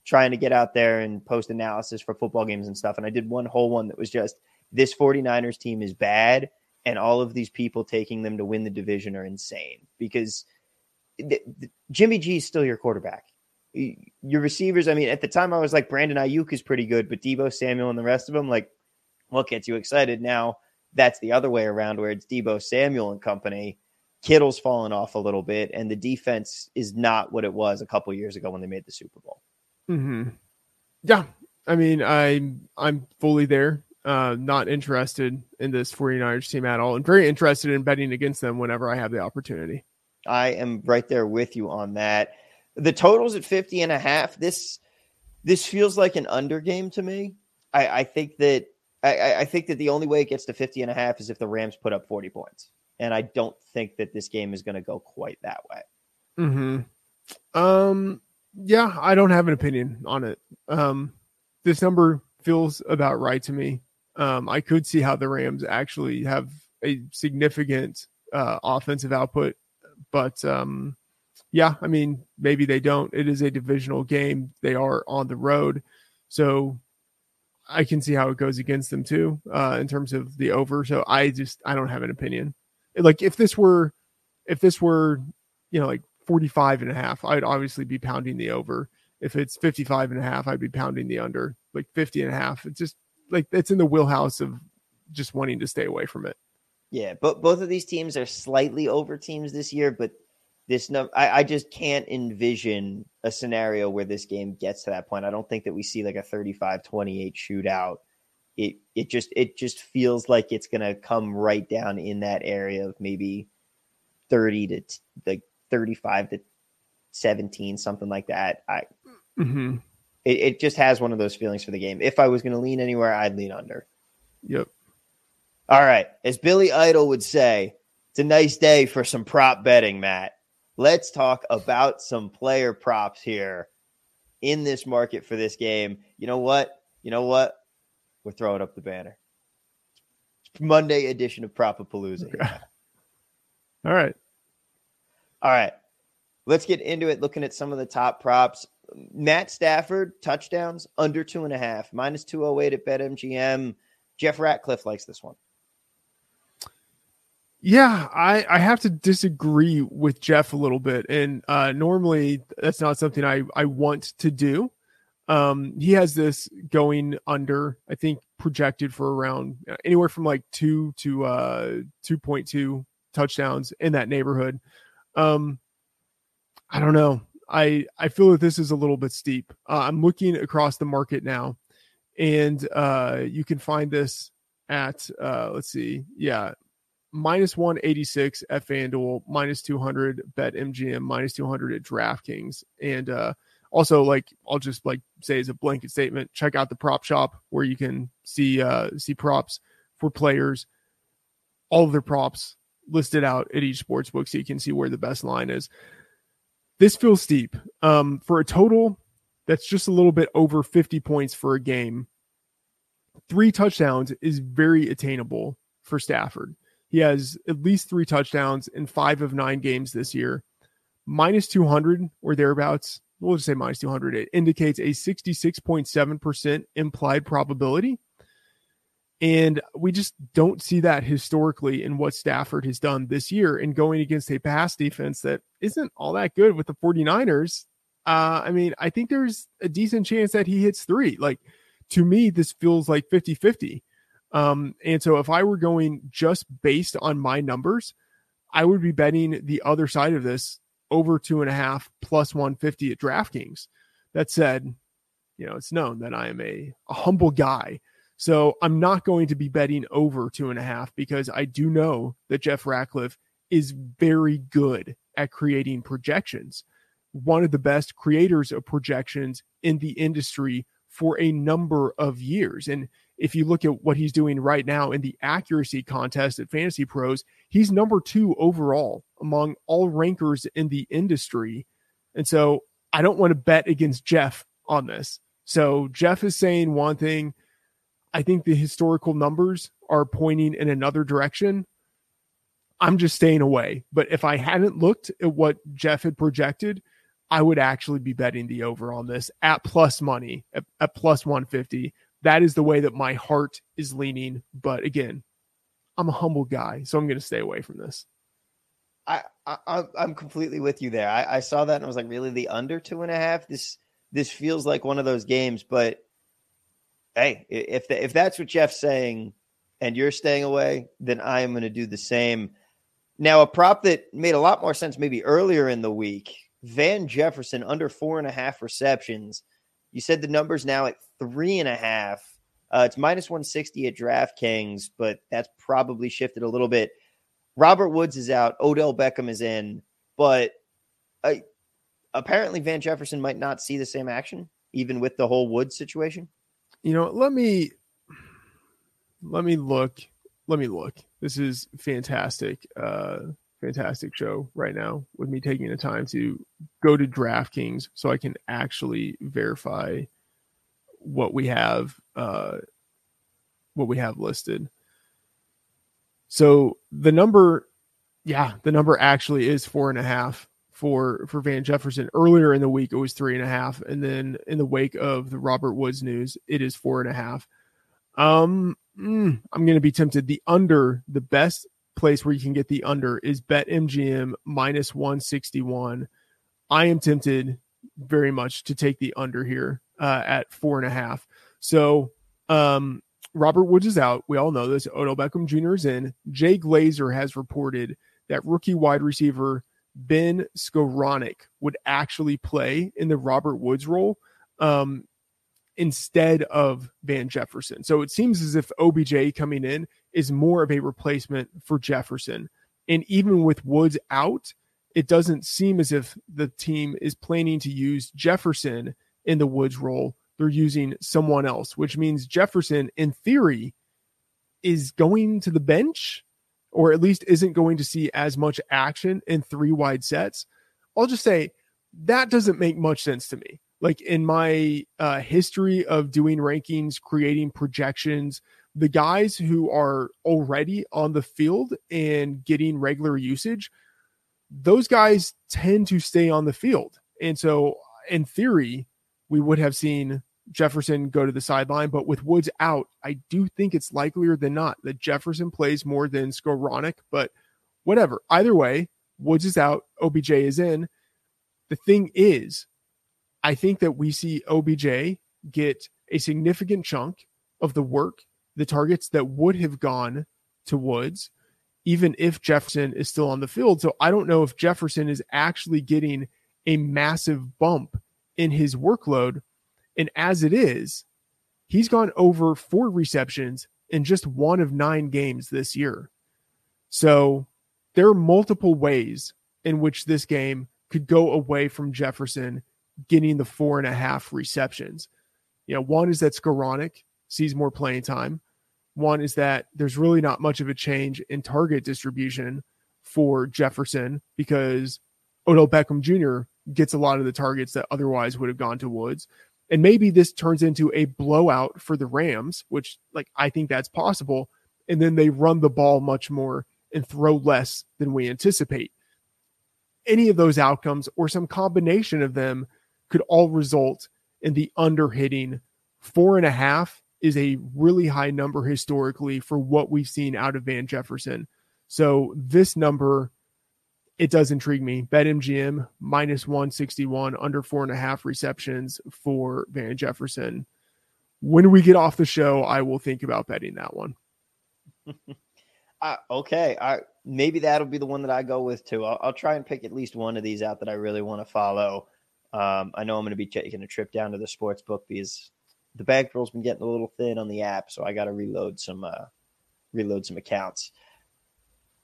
trying to get out there and post analysis for football games and stuff. And I did one whole one that was just this 49ers team is bad and all of these people taking them to win the division are insane because the, the, Jimmy G is still your quarterback. Your receivers, I mean, at the time I was like Brandon Aiyuk is pretty good, but Deebo Samuel and the rest of them, like, what gets you excited? Now that's the other way around where it's Deebo Samuel and company. Kittle's fallen off a little bit, and the defense is not what it was a couple years ago when they made the Super Bowl. Hmm. Yeah, I mean, I'm I'm fully there. Uh, not interested in this 49ers team at all, and very interested in betting against them whenever I have the opportunity. I am right there with you on that. The totals at 50 and a half. This this feels like an under game to me. I, I think that I, I think that the only way it gets to 50 and a half is if the Rams put up 40 points. And I don't think that this game is going to go quite that way. Hmm. Um. Yeah, I don't have an opinion on it. Um. This number feels about right to me. Um. I could see how the Rams actually have a significant uh, offensive output but um, yeah, I mean, maybe they don't. It is a divisional game. They are on the road. So I can see how it goes against them too, uh, in terms of the over. So I just I don't have an opinion. Like if this were if this were, you know, like 45 and a half, I'd obviously be pounding the over. If it's 55 and a half, I'd be pounding the under. Like 50 and a half. It's just like it's in the wheelhouse of just wanting to stay away from it. Yeah, but both of these teams are slightly over teams this year, but this no, I, I just can't envision a scenario where this game gets to that point. I don't think that we see like a 35-28 shootout. It it just it just feels like it's gonna come right down in that area of maybe 30 to like 35 to 17, something like that. I mm-hmm. It, it just has one of those feelings for the game. If I was going to lean anywhere, I'd lean under. Yep. All right. As Billy Idol would say, it's a nice day for some prop betting, Matt. Let's talk about some player props here in this market for this game. You know what? You know what? We're throwing up the banner. Monday edition of Propapalooza. Okay. All right. All right. Let's get into it. Looking at some of the top props. Matt Stafford, touchdowns under two and a half, minus 208 at BetMGM. Jeff Ratcliffe likes this one. Yeah, I, I have to disagree with Jeff a little bit. And uh, normally that's not something I, I want to do. Um, he has this going under, I think, projected for around uh, anywhere from like two to uh, 2.2 touchdowns in that neighborhood. Um, I don't know. I I feel that this is a little bit steep. Uh, I'm looking across the market now, and uh, you can find this at uh, let's see, yeah, minus 186 at FanDuel, minus 200 bet MGM, minus 200 at DraftKings, and uh, also like I'll just like say as a blanket statement, check out the prop shop where you can see uh, see props for players, all of their props listed out at each sports book, so you can see where the best line is this feels steep um, for a total that's just a little bit over 50 points for a game. Three touchdowns is very attainable for Stafford. He has at least three touchdowns in five of nine games this year. Minus 200 or thereabouts, we'll just say minus 200. It indicates a 66.7% implied probability. And we just don't see that historically in what Stafford has done this year in going against a pass defense that isn't all that good with the 49ers. Uh, I mean, I think there's a decent chance that he hits three. Like, to me, this feels like 50 50. Um, and so if I were going just based on my numbers, I would be betting the other side of this over two and a half plus 150 at DraftKings. That said, you know, it's known that I am a, a humble guy so I'm not going to be betting over two and a half because I do know that Jeff Ratcliffe is very good at creating projections. One of the best creators of projections in the industry for a number of years. And if you look at what he's doing right now in the accuracy contest at Fantasy Pros, he's number two overall among all rankers in the industry. And so I don't want to bet against Jeff on this. So Jeff is saying one thing, I think the historical numbers are pointing in another direction. I'm just staying away. But if I hadn't looked at what Jeff had projected, I would actually be betting the over on this at plus money, at, at plus 150. That is the way that my heart is leaning. But again, I'm a humble guy, so I'm going to stay away from this. I, I I'm completely with you there. I, I saw that and I was like, really, the under two and a half. This this feels like one of those games, but hey, if the, if that's what Jeff's saying, and you're staying away, then I am going to do the same. Now, a prop that made a lot more sense maybe earlier in the week: Van Jefferson under four and a half receptions. You said the number's now at three and a half. Uh, it's minus 160 at DraftKings, but that's probably shifted a little bit. Robert Woods is out. Odell Beckham is in, but uh, apparently Van Jefferson might not see the same action, even with the whole Woods situation you know, let me let me look. Let me look. This is fantastic. Uh fantastic show right now with me taking the time to go to DraftKings so I can actually verify what we have uh what we have listed. So the number, yeah, the number actually is four and a half for for Van Jefferson. Earlier in the week, it was three and a half, and then in the wake of the Robert Woods news, it is four and a half. Um, mm, I'm going to be tempted. The under, the best place where you can get the under is Bet MGM minus 161. I am tempted very much to take the under here uh, at four and a half. So, um, Robert Woods is out. We all know this. Odell Beckham Jr. is in. Jay Glazer has reported that rookie wide receiver Ben Skowronek would actually play in the Robert Woods role um, instead of Van Jefferson. So it seems as if OBJ coming in is more of a replacement for Jefferson. And even with Woods out, it doesn't seem as if the team is planning to use Jefferson in the Woods role. They're using someone else, which means Jefferson, in theory, is going to the bench or at least isn't going to see as much action in three wide sets. I'll just say that doesn't make much sense to me. Like in my uh, history of doing rankings, creating projections, the guys who are already on the field and getting regular usage, those guys tend to stay on the field. And so, in theory, we would have seen Jefferson go to the sideline, but with Woods out, I do think it's likelier than not that Jefferson plays more than Skowronek, but whatever. Either way, Woods is out, OBJ is in. The thing is, I think that we see OBJ get a significant chunk of the work, the targets that would have gone to Woods, even if Jefferson is still on the field. So I don't know if Jefferson is actually getting a massive bump in his workload and as it is, he's gone over four receptions in just one of nine games this year. So there are multiple ways in which this game could go away from Jefferson getting the four and a half receptions. You know, one is that Skowronek sees more playing time. One is that there's really not much of a change in target distribution for Jefferson because Odell Beckham Jr. gets a lot of the targets that otherwise would have gone to Woods. And maybe this turns into a blowout for the Rams, which like I think that's possible. And then they run the ball much more and throw less than we anticipate. Any of those outcomes or some combination of them could all result in the under hitting. Four and a half is a really high number historically for what we've seen out of Van Jefferson. So this number it does intrigue me. BetMGM minus 161, under four and a half receptions for Van Jefferson. When we get off the show, I will think about betting that one. uh, okay. I, maybe that'll be the one that I go with too. I'll, I'll, try and pick at least one of these out that I really want to follow. Um, I know I'm going to be taking a trip down to the sports book because the bankroll's been getting a little thin on the app, so I got to reload some uh, reload some accounts.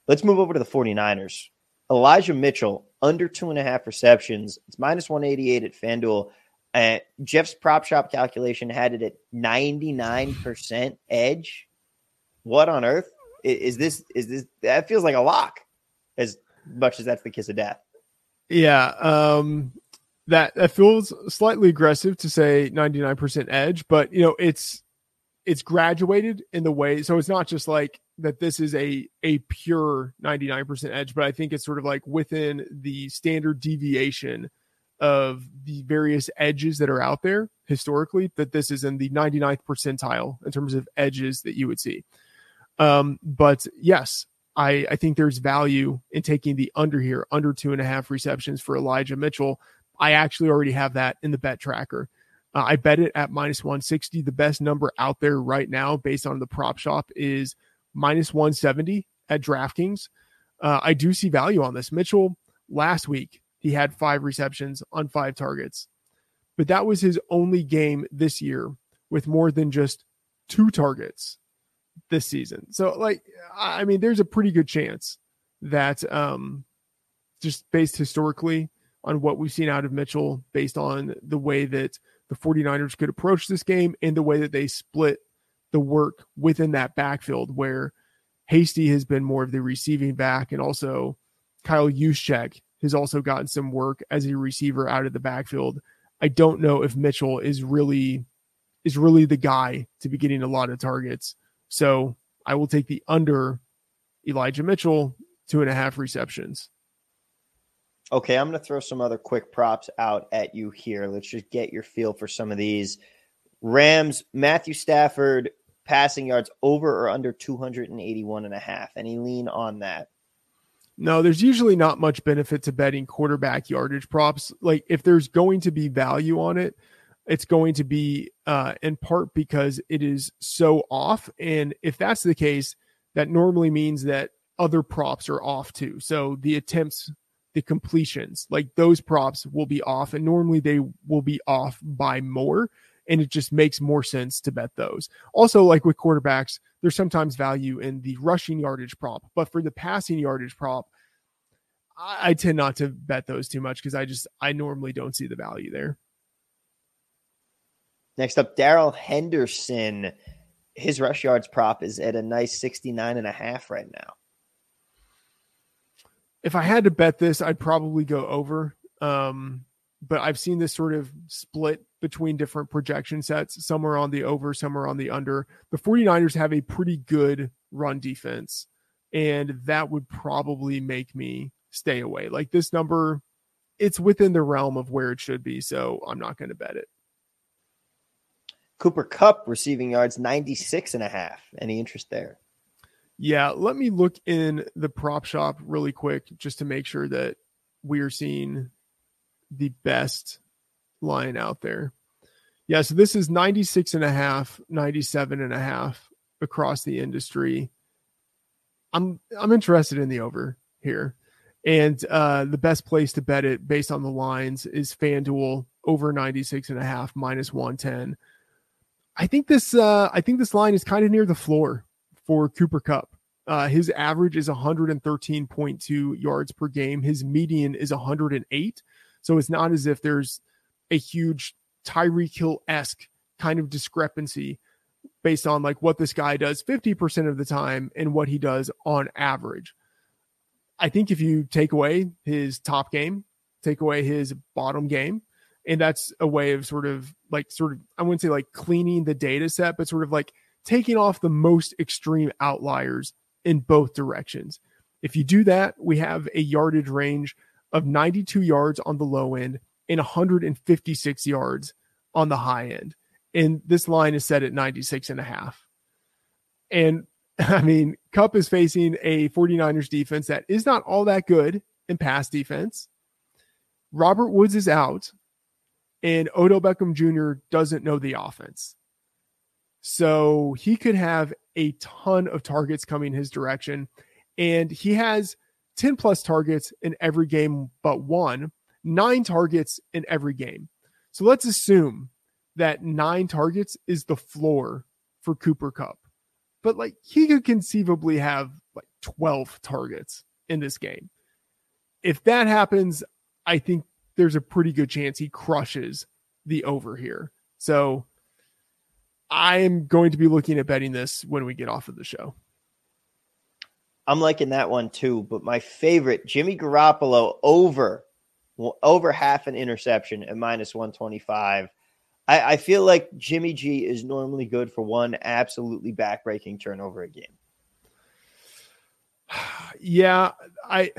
Let's move over to the 49ers. Elijah Mitchell under two and a half receptions. It's minus 188 at FanDuel. Uh, Jeff's prop shop calculation had it at 99% edge. What on earth is this? Is this that feels like a lock as much as that's the kiss of death? Yeah. Um, that, that feels slightly aggressive to say 99% edge, but you know, it's, it's graduated in the way. So it's not just like that this is a a pure 99% edge, but I think it's sort of like within the standard deviation of the various edges that are out there historically that this is in the 99th percentile in terms of edges that you would see. Um, but yes, I, I think there's value in taking the under here, under two and a half receptions for Elijah Mitchell. I actually already have that in the bet tracker. Uh, I bet it at minus 160. The best number out there right now, based on the prop shop, is minus 170 at DraftKings. Uh, I do see value on this. Mitchell last week, he had five receptions on five targets, but that was his only game this year with more than just two targets this season. So, like, I mean, there's a pretty good chance that, um, just based historically on what we've seen out of Mitchell, based on the way that the 49ers could approach this game and the way that they split the work within that backfield where Hasty has been more of the receiving back and also Kyle Juszczyk has also gotten some work as a receiver out of the backfield. I don't know if Mitchell is really is really the guy to be getting a lot of targets. So I will take the under Elijah Mitchell, two and a half receptions. Okay, I'm going to throw some other quick props out at you here. Let's just get your feel for some of these. Rams, Matthew Stafford, passing yards over or under 281 and a half. Any lean on that? No, there's usually not much benefit to betting quarterback yardage props. Like if there's going to be value on it, it's going to be uh, in part because it is so off. And if that's the case, that normally means that other props are off too. So the attempts, the completions, like those props will be off, and normally they will be off by more and it just makes more sense to bet those. Also, like with quarterbacks, there's sometimes value in the rushing yardage prop, but for the passing yardage prop, I, I tend not to bet those too much because I just I normally don't see the value there. Next up, Darrell Henderson. His rush yards prop is at a nice 69 and a half right now. If I had to bet this, I'd probably go over. Um, but I've seen this sort of split between different projection sets. Some are on the over, some are on the under. The 49ers have a pretty good run defense, and that would probably make me stay away. Like this number, it's within the realm of where it should be, so I'm not going to bet it. Cooper Kupp receiving yards 96 and a half. Any interest there? Yeah, let me look in the prop shop really quick just to make sure that we are seeing the best line out there. Yeah, so this is 96 and a half, 97 and a half across the industry. I'm I'm interested in the over here. And uh the best place to bet it based on the lines is FanDuel over 96 and a half minus 110. I think this uh I think this line is kind of near the floor for Cooper Kupp. Uh, his average is 113.2 yards per game. His median is 108. So it's not as if there's a huge Tyreek Hill esque kind of discrepancy based on like what this guy does 50% of the time and what he does on average. I think if you take away his top game, take away his bottom game, and that's a way of sort of like sort of I wouldn't say like cleaning the data set, but sort of like taking off the most extreme outliers in both directions. If you do that, we have a yardage range of 92 yards on the low end and 156 yards on the high end. And this line is set at 96 and a half. And I mean, Kupp is facing a 49ers defense that is not all that good in pass defense. Robert Woods is out, and Odell Beckham Jr. doesn't know the offense. So he could have a ton of targets coming his direction. And he has 10 plus targets in every game but one, nine targets in every game. So let's assume that nine targets is the floor for Cooper Kupp, But like he could conceivably have like 12 targets in this game. If that happens, I think there's a pretty good chance he crushes the over here. So I am going to be looking at betting this when we get off of the show. I'm liking that one too. But my favorite, Jimmy Garoppolo over over half an interception at minus 125. I, I feel like Jimmy G is normally good for one absolutely backbreaking turnover a game. Yeah, I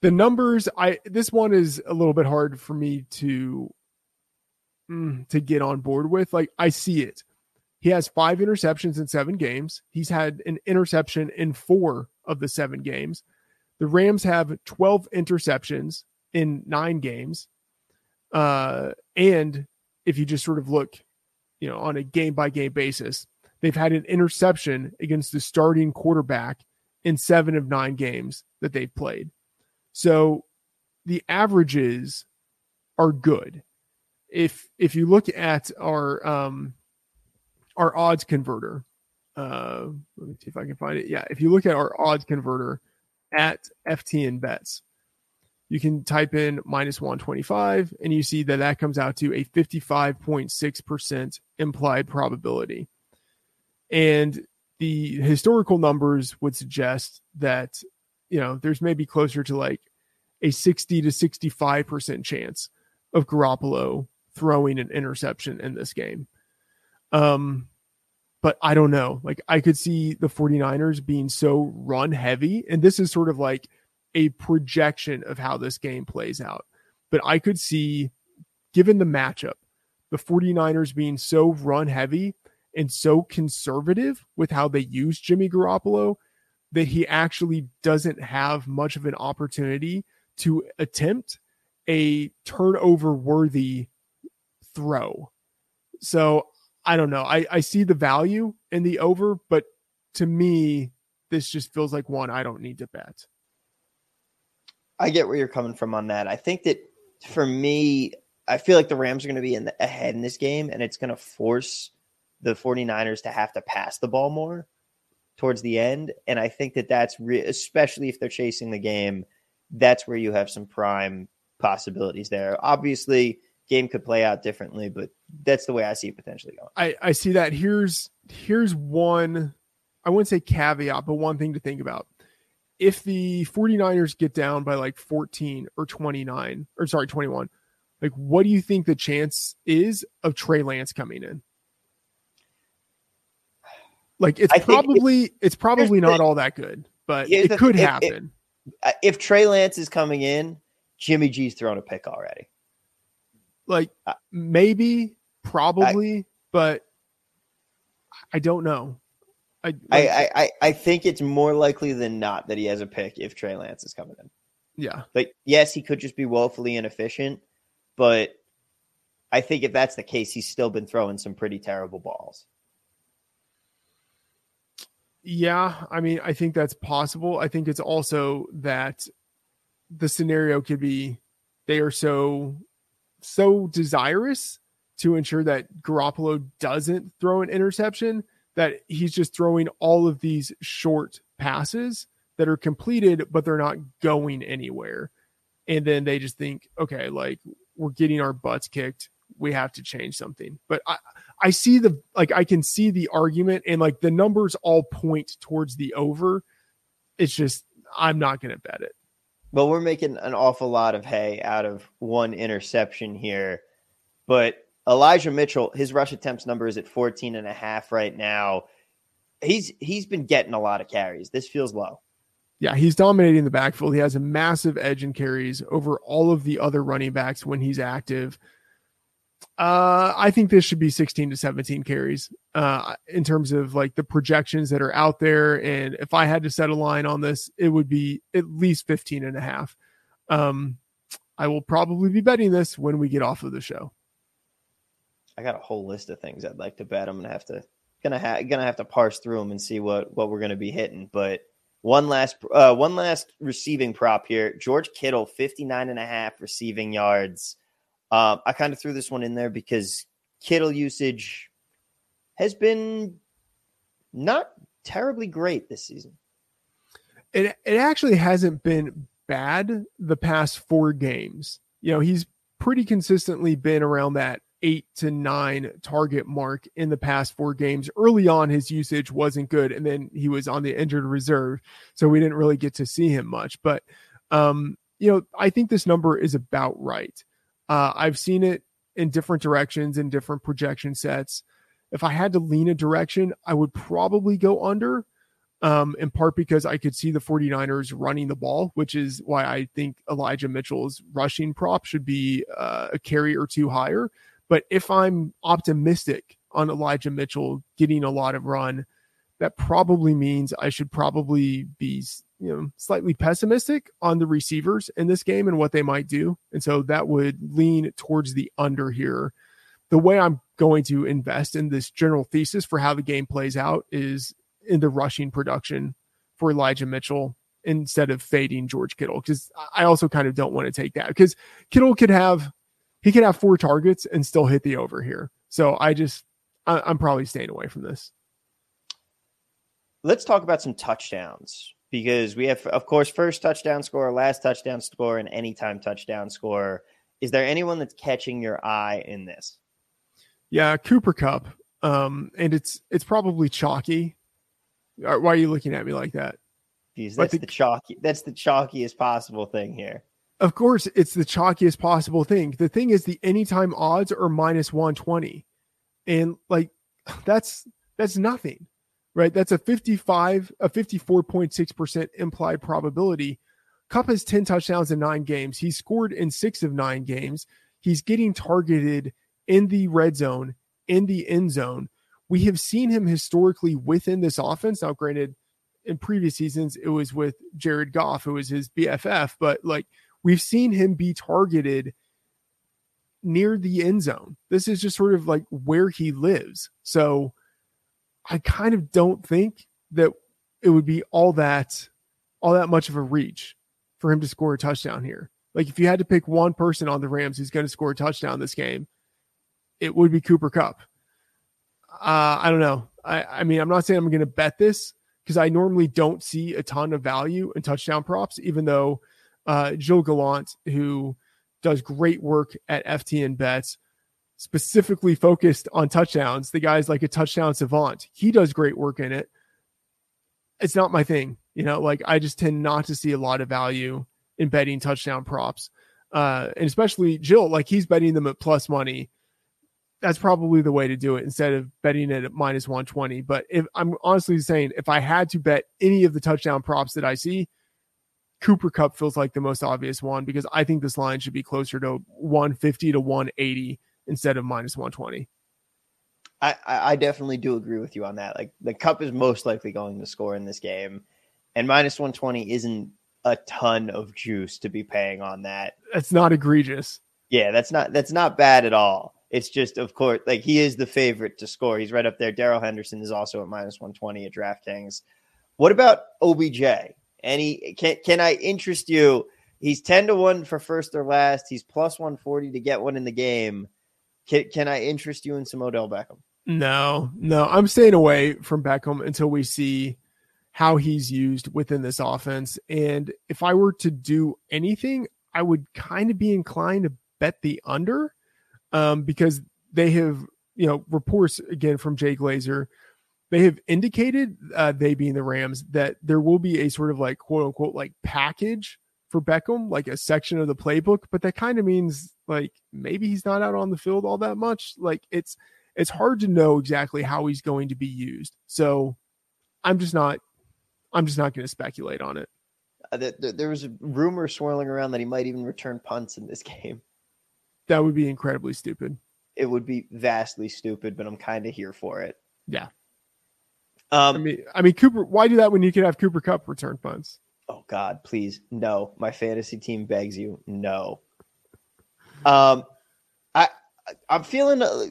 the numbers I this one is a little bit hard for me to mm, to get on board with. Like I see it. He has five interceptions in seven games. He's had an interception in four of the seven games. The Rams have 12 interceptions in nine games. Uh, and if you just sort of look, you know, on a game by game basis, they've had an interception against the starting quarterback in seven of nine games that they've played. So the averages are good. If if you look at our um our odds converter. Uh, let me see if I can find it. Yeah, if you look at our odds converter at FTN bets, you can type in minus 125 and you see that that comes out to a 55.6% implied probability. And the historical numbers would suggest that, you know, there's maybe closer to like a 60 to 65% chance of Garoppolo throwing an interception in this game. Um, but I don't know. Like I could see the 49ers being so run heavy, and this is sort of like a projection of how this game plays out. But I could see, given the matchup, the 49ers being so run heavy and so conservative with how they use Jimmy Garoppolo that he actually doesn't have much of an opportunity to attempt a turnover worthy throw. So I don't know. I, I see the value in the over, but to me, this just feels like one I don't need to bet. I get where you're coming from on that. I think that for me, I feel like the Rams are going to be in the, ahead in this game, and it's going to force the 49ers to have to pass the ball more towards the end. And I think that that's re- especially if they're chasing the game, that's where you have some prime possibilities there. Obviously, game could play out differently, but that's the way I see it potentially going. I, I see that. Here's here's one I wouldn't say caveat, but one thing to think about. If the 49ers get down by like 14 or 29, or sorry, 21, like what do you think the chance is of Trey Lance coming in? Like it's probably it, it's probably not the, all that good, but it the, could if, happen. If, if, Trey Lance is coming in, Jimmy G's thrown a pick already. Like uh, maybe, probably, I, but I don't know. I, like, I, I I think it's more likely than not that he has a pick if Trey Lance is coming in. Yeah. Like yes, he could just be woefully inefficient, but I think if that's the case, he's still been throwing some pretty terrible balls. Yeah, I mean, I think that's possible. I think it's also that the scenario could be they are so so desirous to ensure that Garoppolo doesn't throw an interception that he's just throwing all of these short passes that are completed but they're not going anywhere. And then they just think, okay, like we're getting our butts kicked. We have to change something. But I I see the like I can see the argument and like the numbers all point towards the over. It's just I'm not to bet it. Well, we're making an awful lot of hay out of one interception here, but Elijah Mitchell, his rush attempts number is at 14 and a half right now. He's he's been getting a lot of carries. This feels low. Yeah, he's dominating the backfield. He has a massive edge in carries over all of the other running backs when he's active. Uh, I think this should be 16 to 17 carries uh, in terms of like the projections that are out there. And if I had to set a line on this, it would be at least 15 and a half. Um, I will probably be betting this when we get off of the show. I got a whole list of things I'd like to bet. I'm gonna have to gonna have gonna have to parse through them and see what what we're gonna be hitting. But one last uh, one last receiving prop here. George Kittle, 59 and a half receiving yards. Uh, I kind of threw this one in there because Kittle usage has been not terribly great this season. It it actually hasn't been bad the past four games. You know, he's pretty consistently been around that eight to nine target mark in the past four games. Early on, his usage wasn't good, and then he was on the injured reserve, so we didn't really get to see him much. But um, you know, I think this number is about right. Uh, I've seen it in different directions in different projection sets. If I had to lean a direction, I would probably go under, um, in part because I could see the 49ers running the ball, which is why I think Elijah Mitchell's rushing prop should be uh, a carry or two higher. But if I'm optimistic on Elijah Mitchell getting a lot of run, that probably means I should probably be you know slightly pessimistic on the receivers in this game and what they might do. And so that would lean towards the under here. The way I'm going to invest in this general thesis for how the game plays out is in the rushing production for Elijah Mitchell instead of fading George Kittle because I also kind of don't want to take that because Kittle could have he could have four targets and still hit the over here. So I just, I, am probably staying away from this. Let's talk about some touchdowns because we have, of course, first touchdown score, last touchdown score, and anytime touchdown score. Is there anyone that's catching your eye in this? Yeah, Cooper Kupp. Um, and it's it's probably chalky. Why are you looking at me like that? Because that's the, the chalky. That's the chalkiest possible thing here. Of course, it's the chalkiest possible thing. The thing is, the anytime odds are minus 120. And like, that's that's nothing, right? That's a 55, a 54.6% implied probability. Kupp has 10 touchdowns in nine games. He's scored in six of nine games. He's getting targeted in the red zone, in the end zone. We have seen him historically within this offense. Now, granted, in previous seasons, it was with Jared Goff, who was his BFF, but like we've seen him be targeted near the end zone. This is just sort of like where he lives. So I kind of don't think that it would be all that all that much of a reach for him to score a touchdown here. Like if you had to pick one person on the Rams who's going to score a touchdown this game, it would be Cooper Kupp. Uh, I don't know. I, I mean, I'm not saying I'm going to bet this because I normally don't see a ton of value in touchdown props, even though uh, Gilles Gallant, who does great work at FTN Bets, specifically focused on touchdowns. The guy's like a touchdown savant. He does great work in it. It's not my thing. You know, like I just tend not to see a lot of value in betting touchdown props. Uh, and especially Jill, like he's betting them at plus money. That's probably the way to do it instead of betting it at minus 120. But if I'm honestly saying, if I had to bet any of the touchdown props that I see, Cooper Kupp feels like the most obvious one because I think this line should be closer to 150 to 180 instead of minus 120. I, I definitely do agree with you on that. Like the Kupp is most likely going to score in this game, and minus 120 isn't a ton of juice to be paying on that. That's not egregious. Yeah, that's not that's not bad at all. It's just, of course, like he is the favorite to score. He's right up there. Darrell Henderson is also at minus 120 at DraftKings. What about OBJ? Any can can I interest you? He's 10 to 1 for first or last. He's plus 140 to get one in the game. Can, can I interest you in some Odell Beckham? No, no. I'm staying away from Beckham until we see how he's used within this offense. And if I were to do anything, I would kind of be inclined to bet the under um, because they have, you know, reports again from Jay Glazer. They have indicated, uh, they being the Rams, that there will be a sort of like quote unquote like package for Beckham, like a section of the playbook, but that kind of means like maybe he's not out on the field all that much. Like it's it's hard to know exactly how he's going to be used. So I'm just not I'm just not going to speculate on it. Uh, the, the, there was a rumor swirling around that he might even return punts in this game. That would be incredibly stupid. It would be vastly stupid, but I'm kind of here for it. Yeah. Um, I mean, I mean, Cooper. Why do that when you could have Cooper Kupp return punts? Oh God, please no! My fantasy team begs you, no. Um, I I'm feeling a,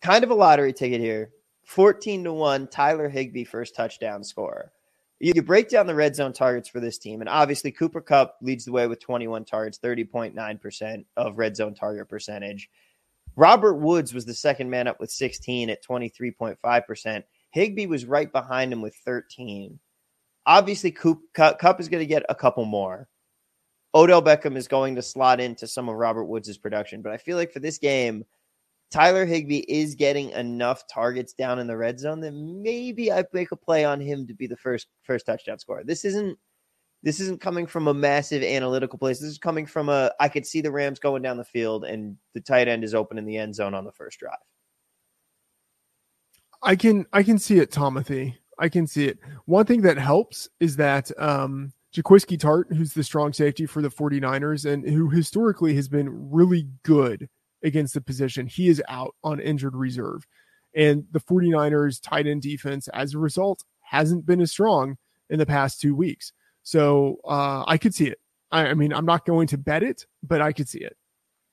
kind of a lottery ticket here. Fourteen to one, Tyler Higbee first touchdown scorer. You, you break down the red zone targets for this team, and obviously Cooper Kupp leads the way with 21 targets, 30.9 percent of red zone target percentage. Robert Woods was the second man up with 16 at 23.5 percent. Higbee was right behind him with 13. Obviously, Coop, Kupp is going to get a couple more. Odell Beckham is going to slot into some of Robert Woods' production, but I feel like for this game, Tyler Higbee is getting enough targets down in the red zone that maybe I make a play on him to be the first first touchdown scorer. This isn't this isn't coming from a massive analytical place. This is coming from a I could see the Rams going down the field and the tight end is open in the end zone on the first drive. I can I can see it, Tomothy. I can see it. One thing that helps is that um Jaquiski Tartt, who's the strong safety for the 49ers and who historically has been really good against the position, he is out on injured reserve. And the 49ers tight end defense, as a result, hasn't been as strong in the past two weeks. So uh, I could see it. I, I mean, I'm not going to bet it, but I could see it.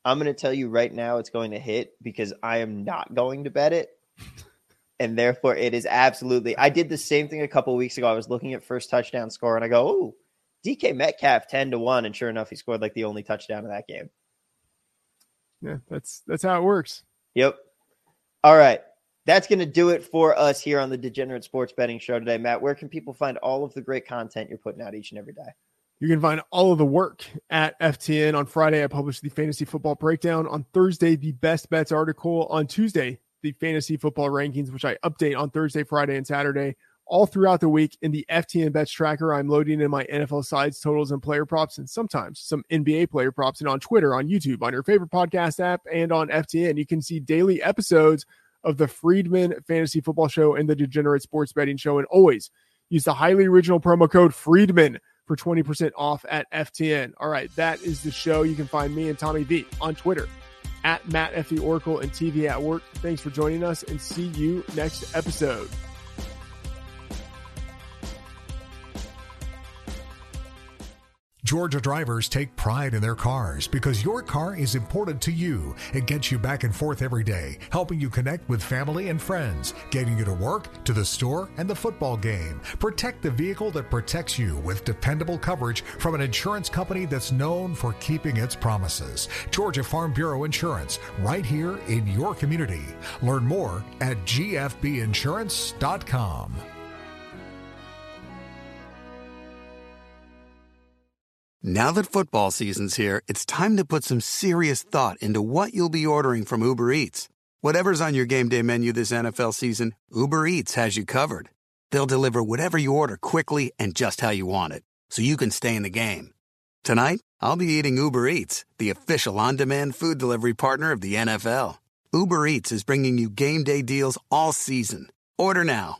I'm going to tell you right now it's going to hit because I am not going to bet it. And therefore it is absolutely. I did the same thing a couple weeks ago. I was looking at first touchdown score and I go, "Oh, DK Metcalf 10 to 1 and sure enough he scored like the only touchdown of that game." Yeah, that's that's how it works. Yep. All right. That's going to do it for us here on the Degenerate Sports Betting Show today. Matt, where can people find all of the great content you're putting out each and every day? You can find all of the work at FTN. On Friday, I publish the fantasy football breakdown. On Thursday, the best bets article. On Tuesday, the fantasy football rankings, which I update on Thursday, Friday, and Saturday. All throughout the week in the FTN bets tracker, I'm loading in my NFL sides, totals, and player props, and sometimes some NBA player props. And on Twitter, on YouTube, on your favorite podcast app, and on FTN, you can see daily episodes of the Freedman Fantasy Football Show and the Degenerate Sports Betting Show. And always use the highly original promo code Freedman for 20% off at FTN. All right, that is the show. You can find me and Tommy V on Twitter at Matt F. The Oracle and TV at Work. Thanks for joining us and see you next episode. Georgia drivers take pride in their cars because your car is important to you. It gets you back and forth every day, helping you connect with family and friends, getting you to work, to the store, and the football game. Protect the vehicle that protects you with dependable coverage from an insurance company that's known for keeping its promises. Georgia Farm Bureau Insurance, right here in your community. Learn more at gfbinsurance.com. Now that football season's here, it's time to put some serious thought into what you'll be ordering from Uber Eats. Whatever's on your game day menu this NFL season, Uber Eats has you covered. They'll deliver whatever you order quickly and just how you want it, so you can stay in the game. Tonight, I'll be eating Uber Eats, the official on demand food delivery partner of the NFL. Uber Eats is bringing you game day deals all season. Order now.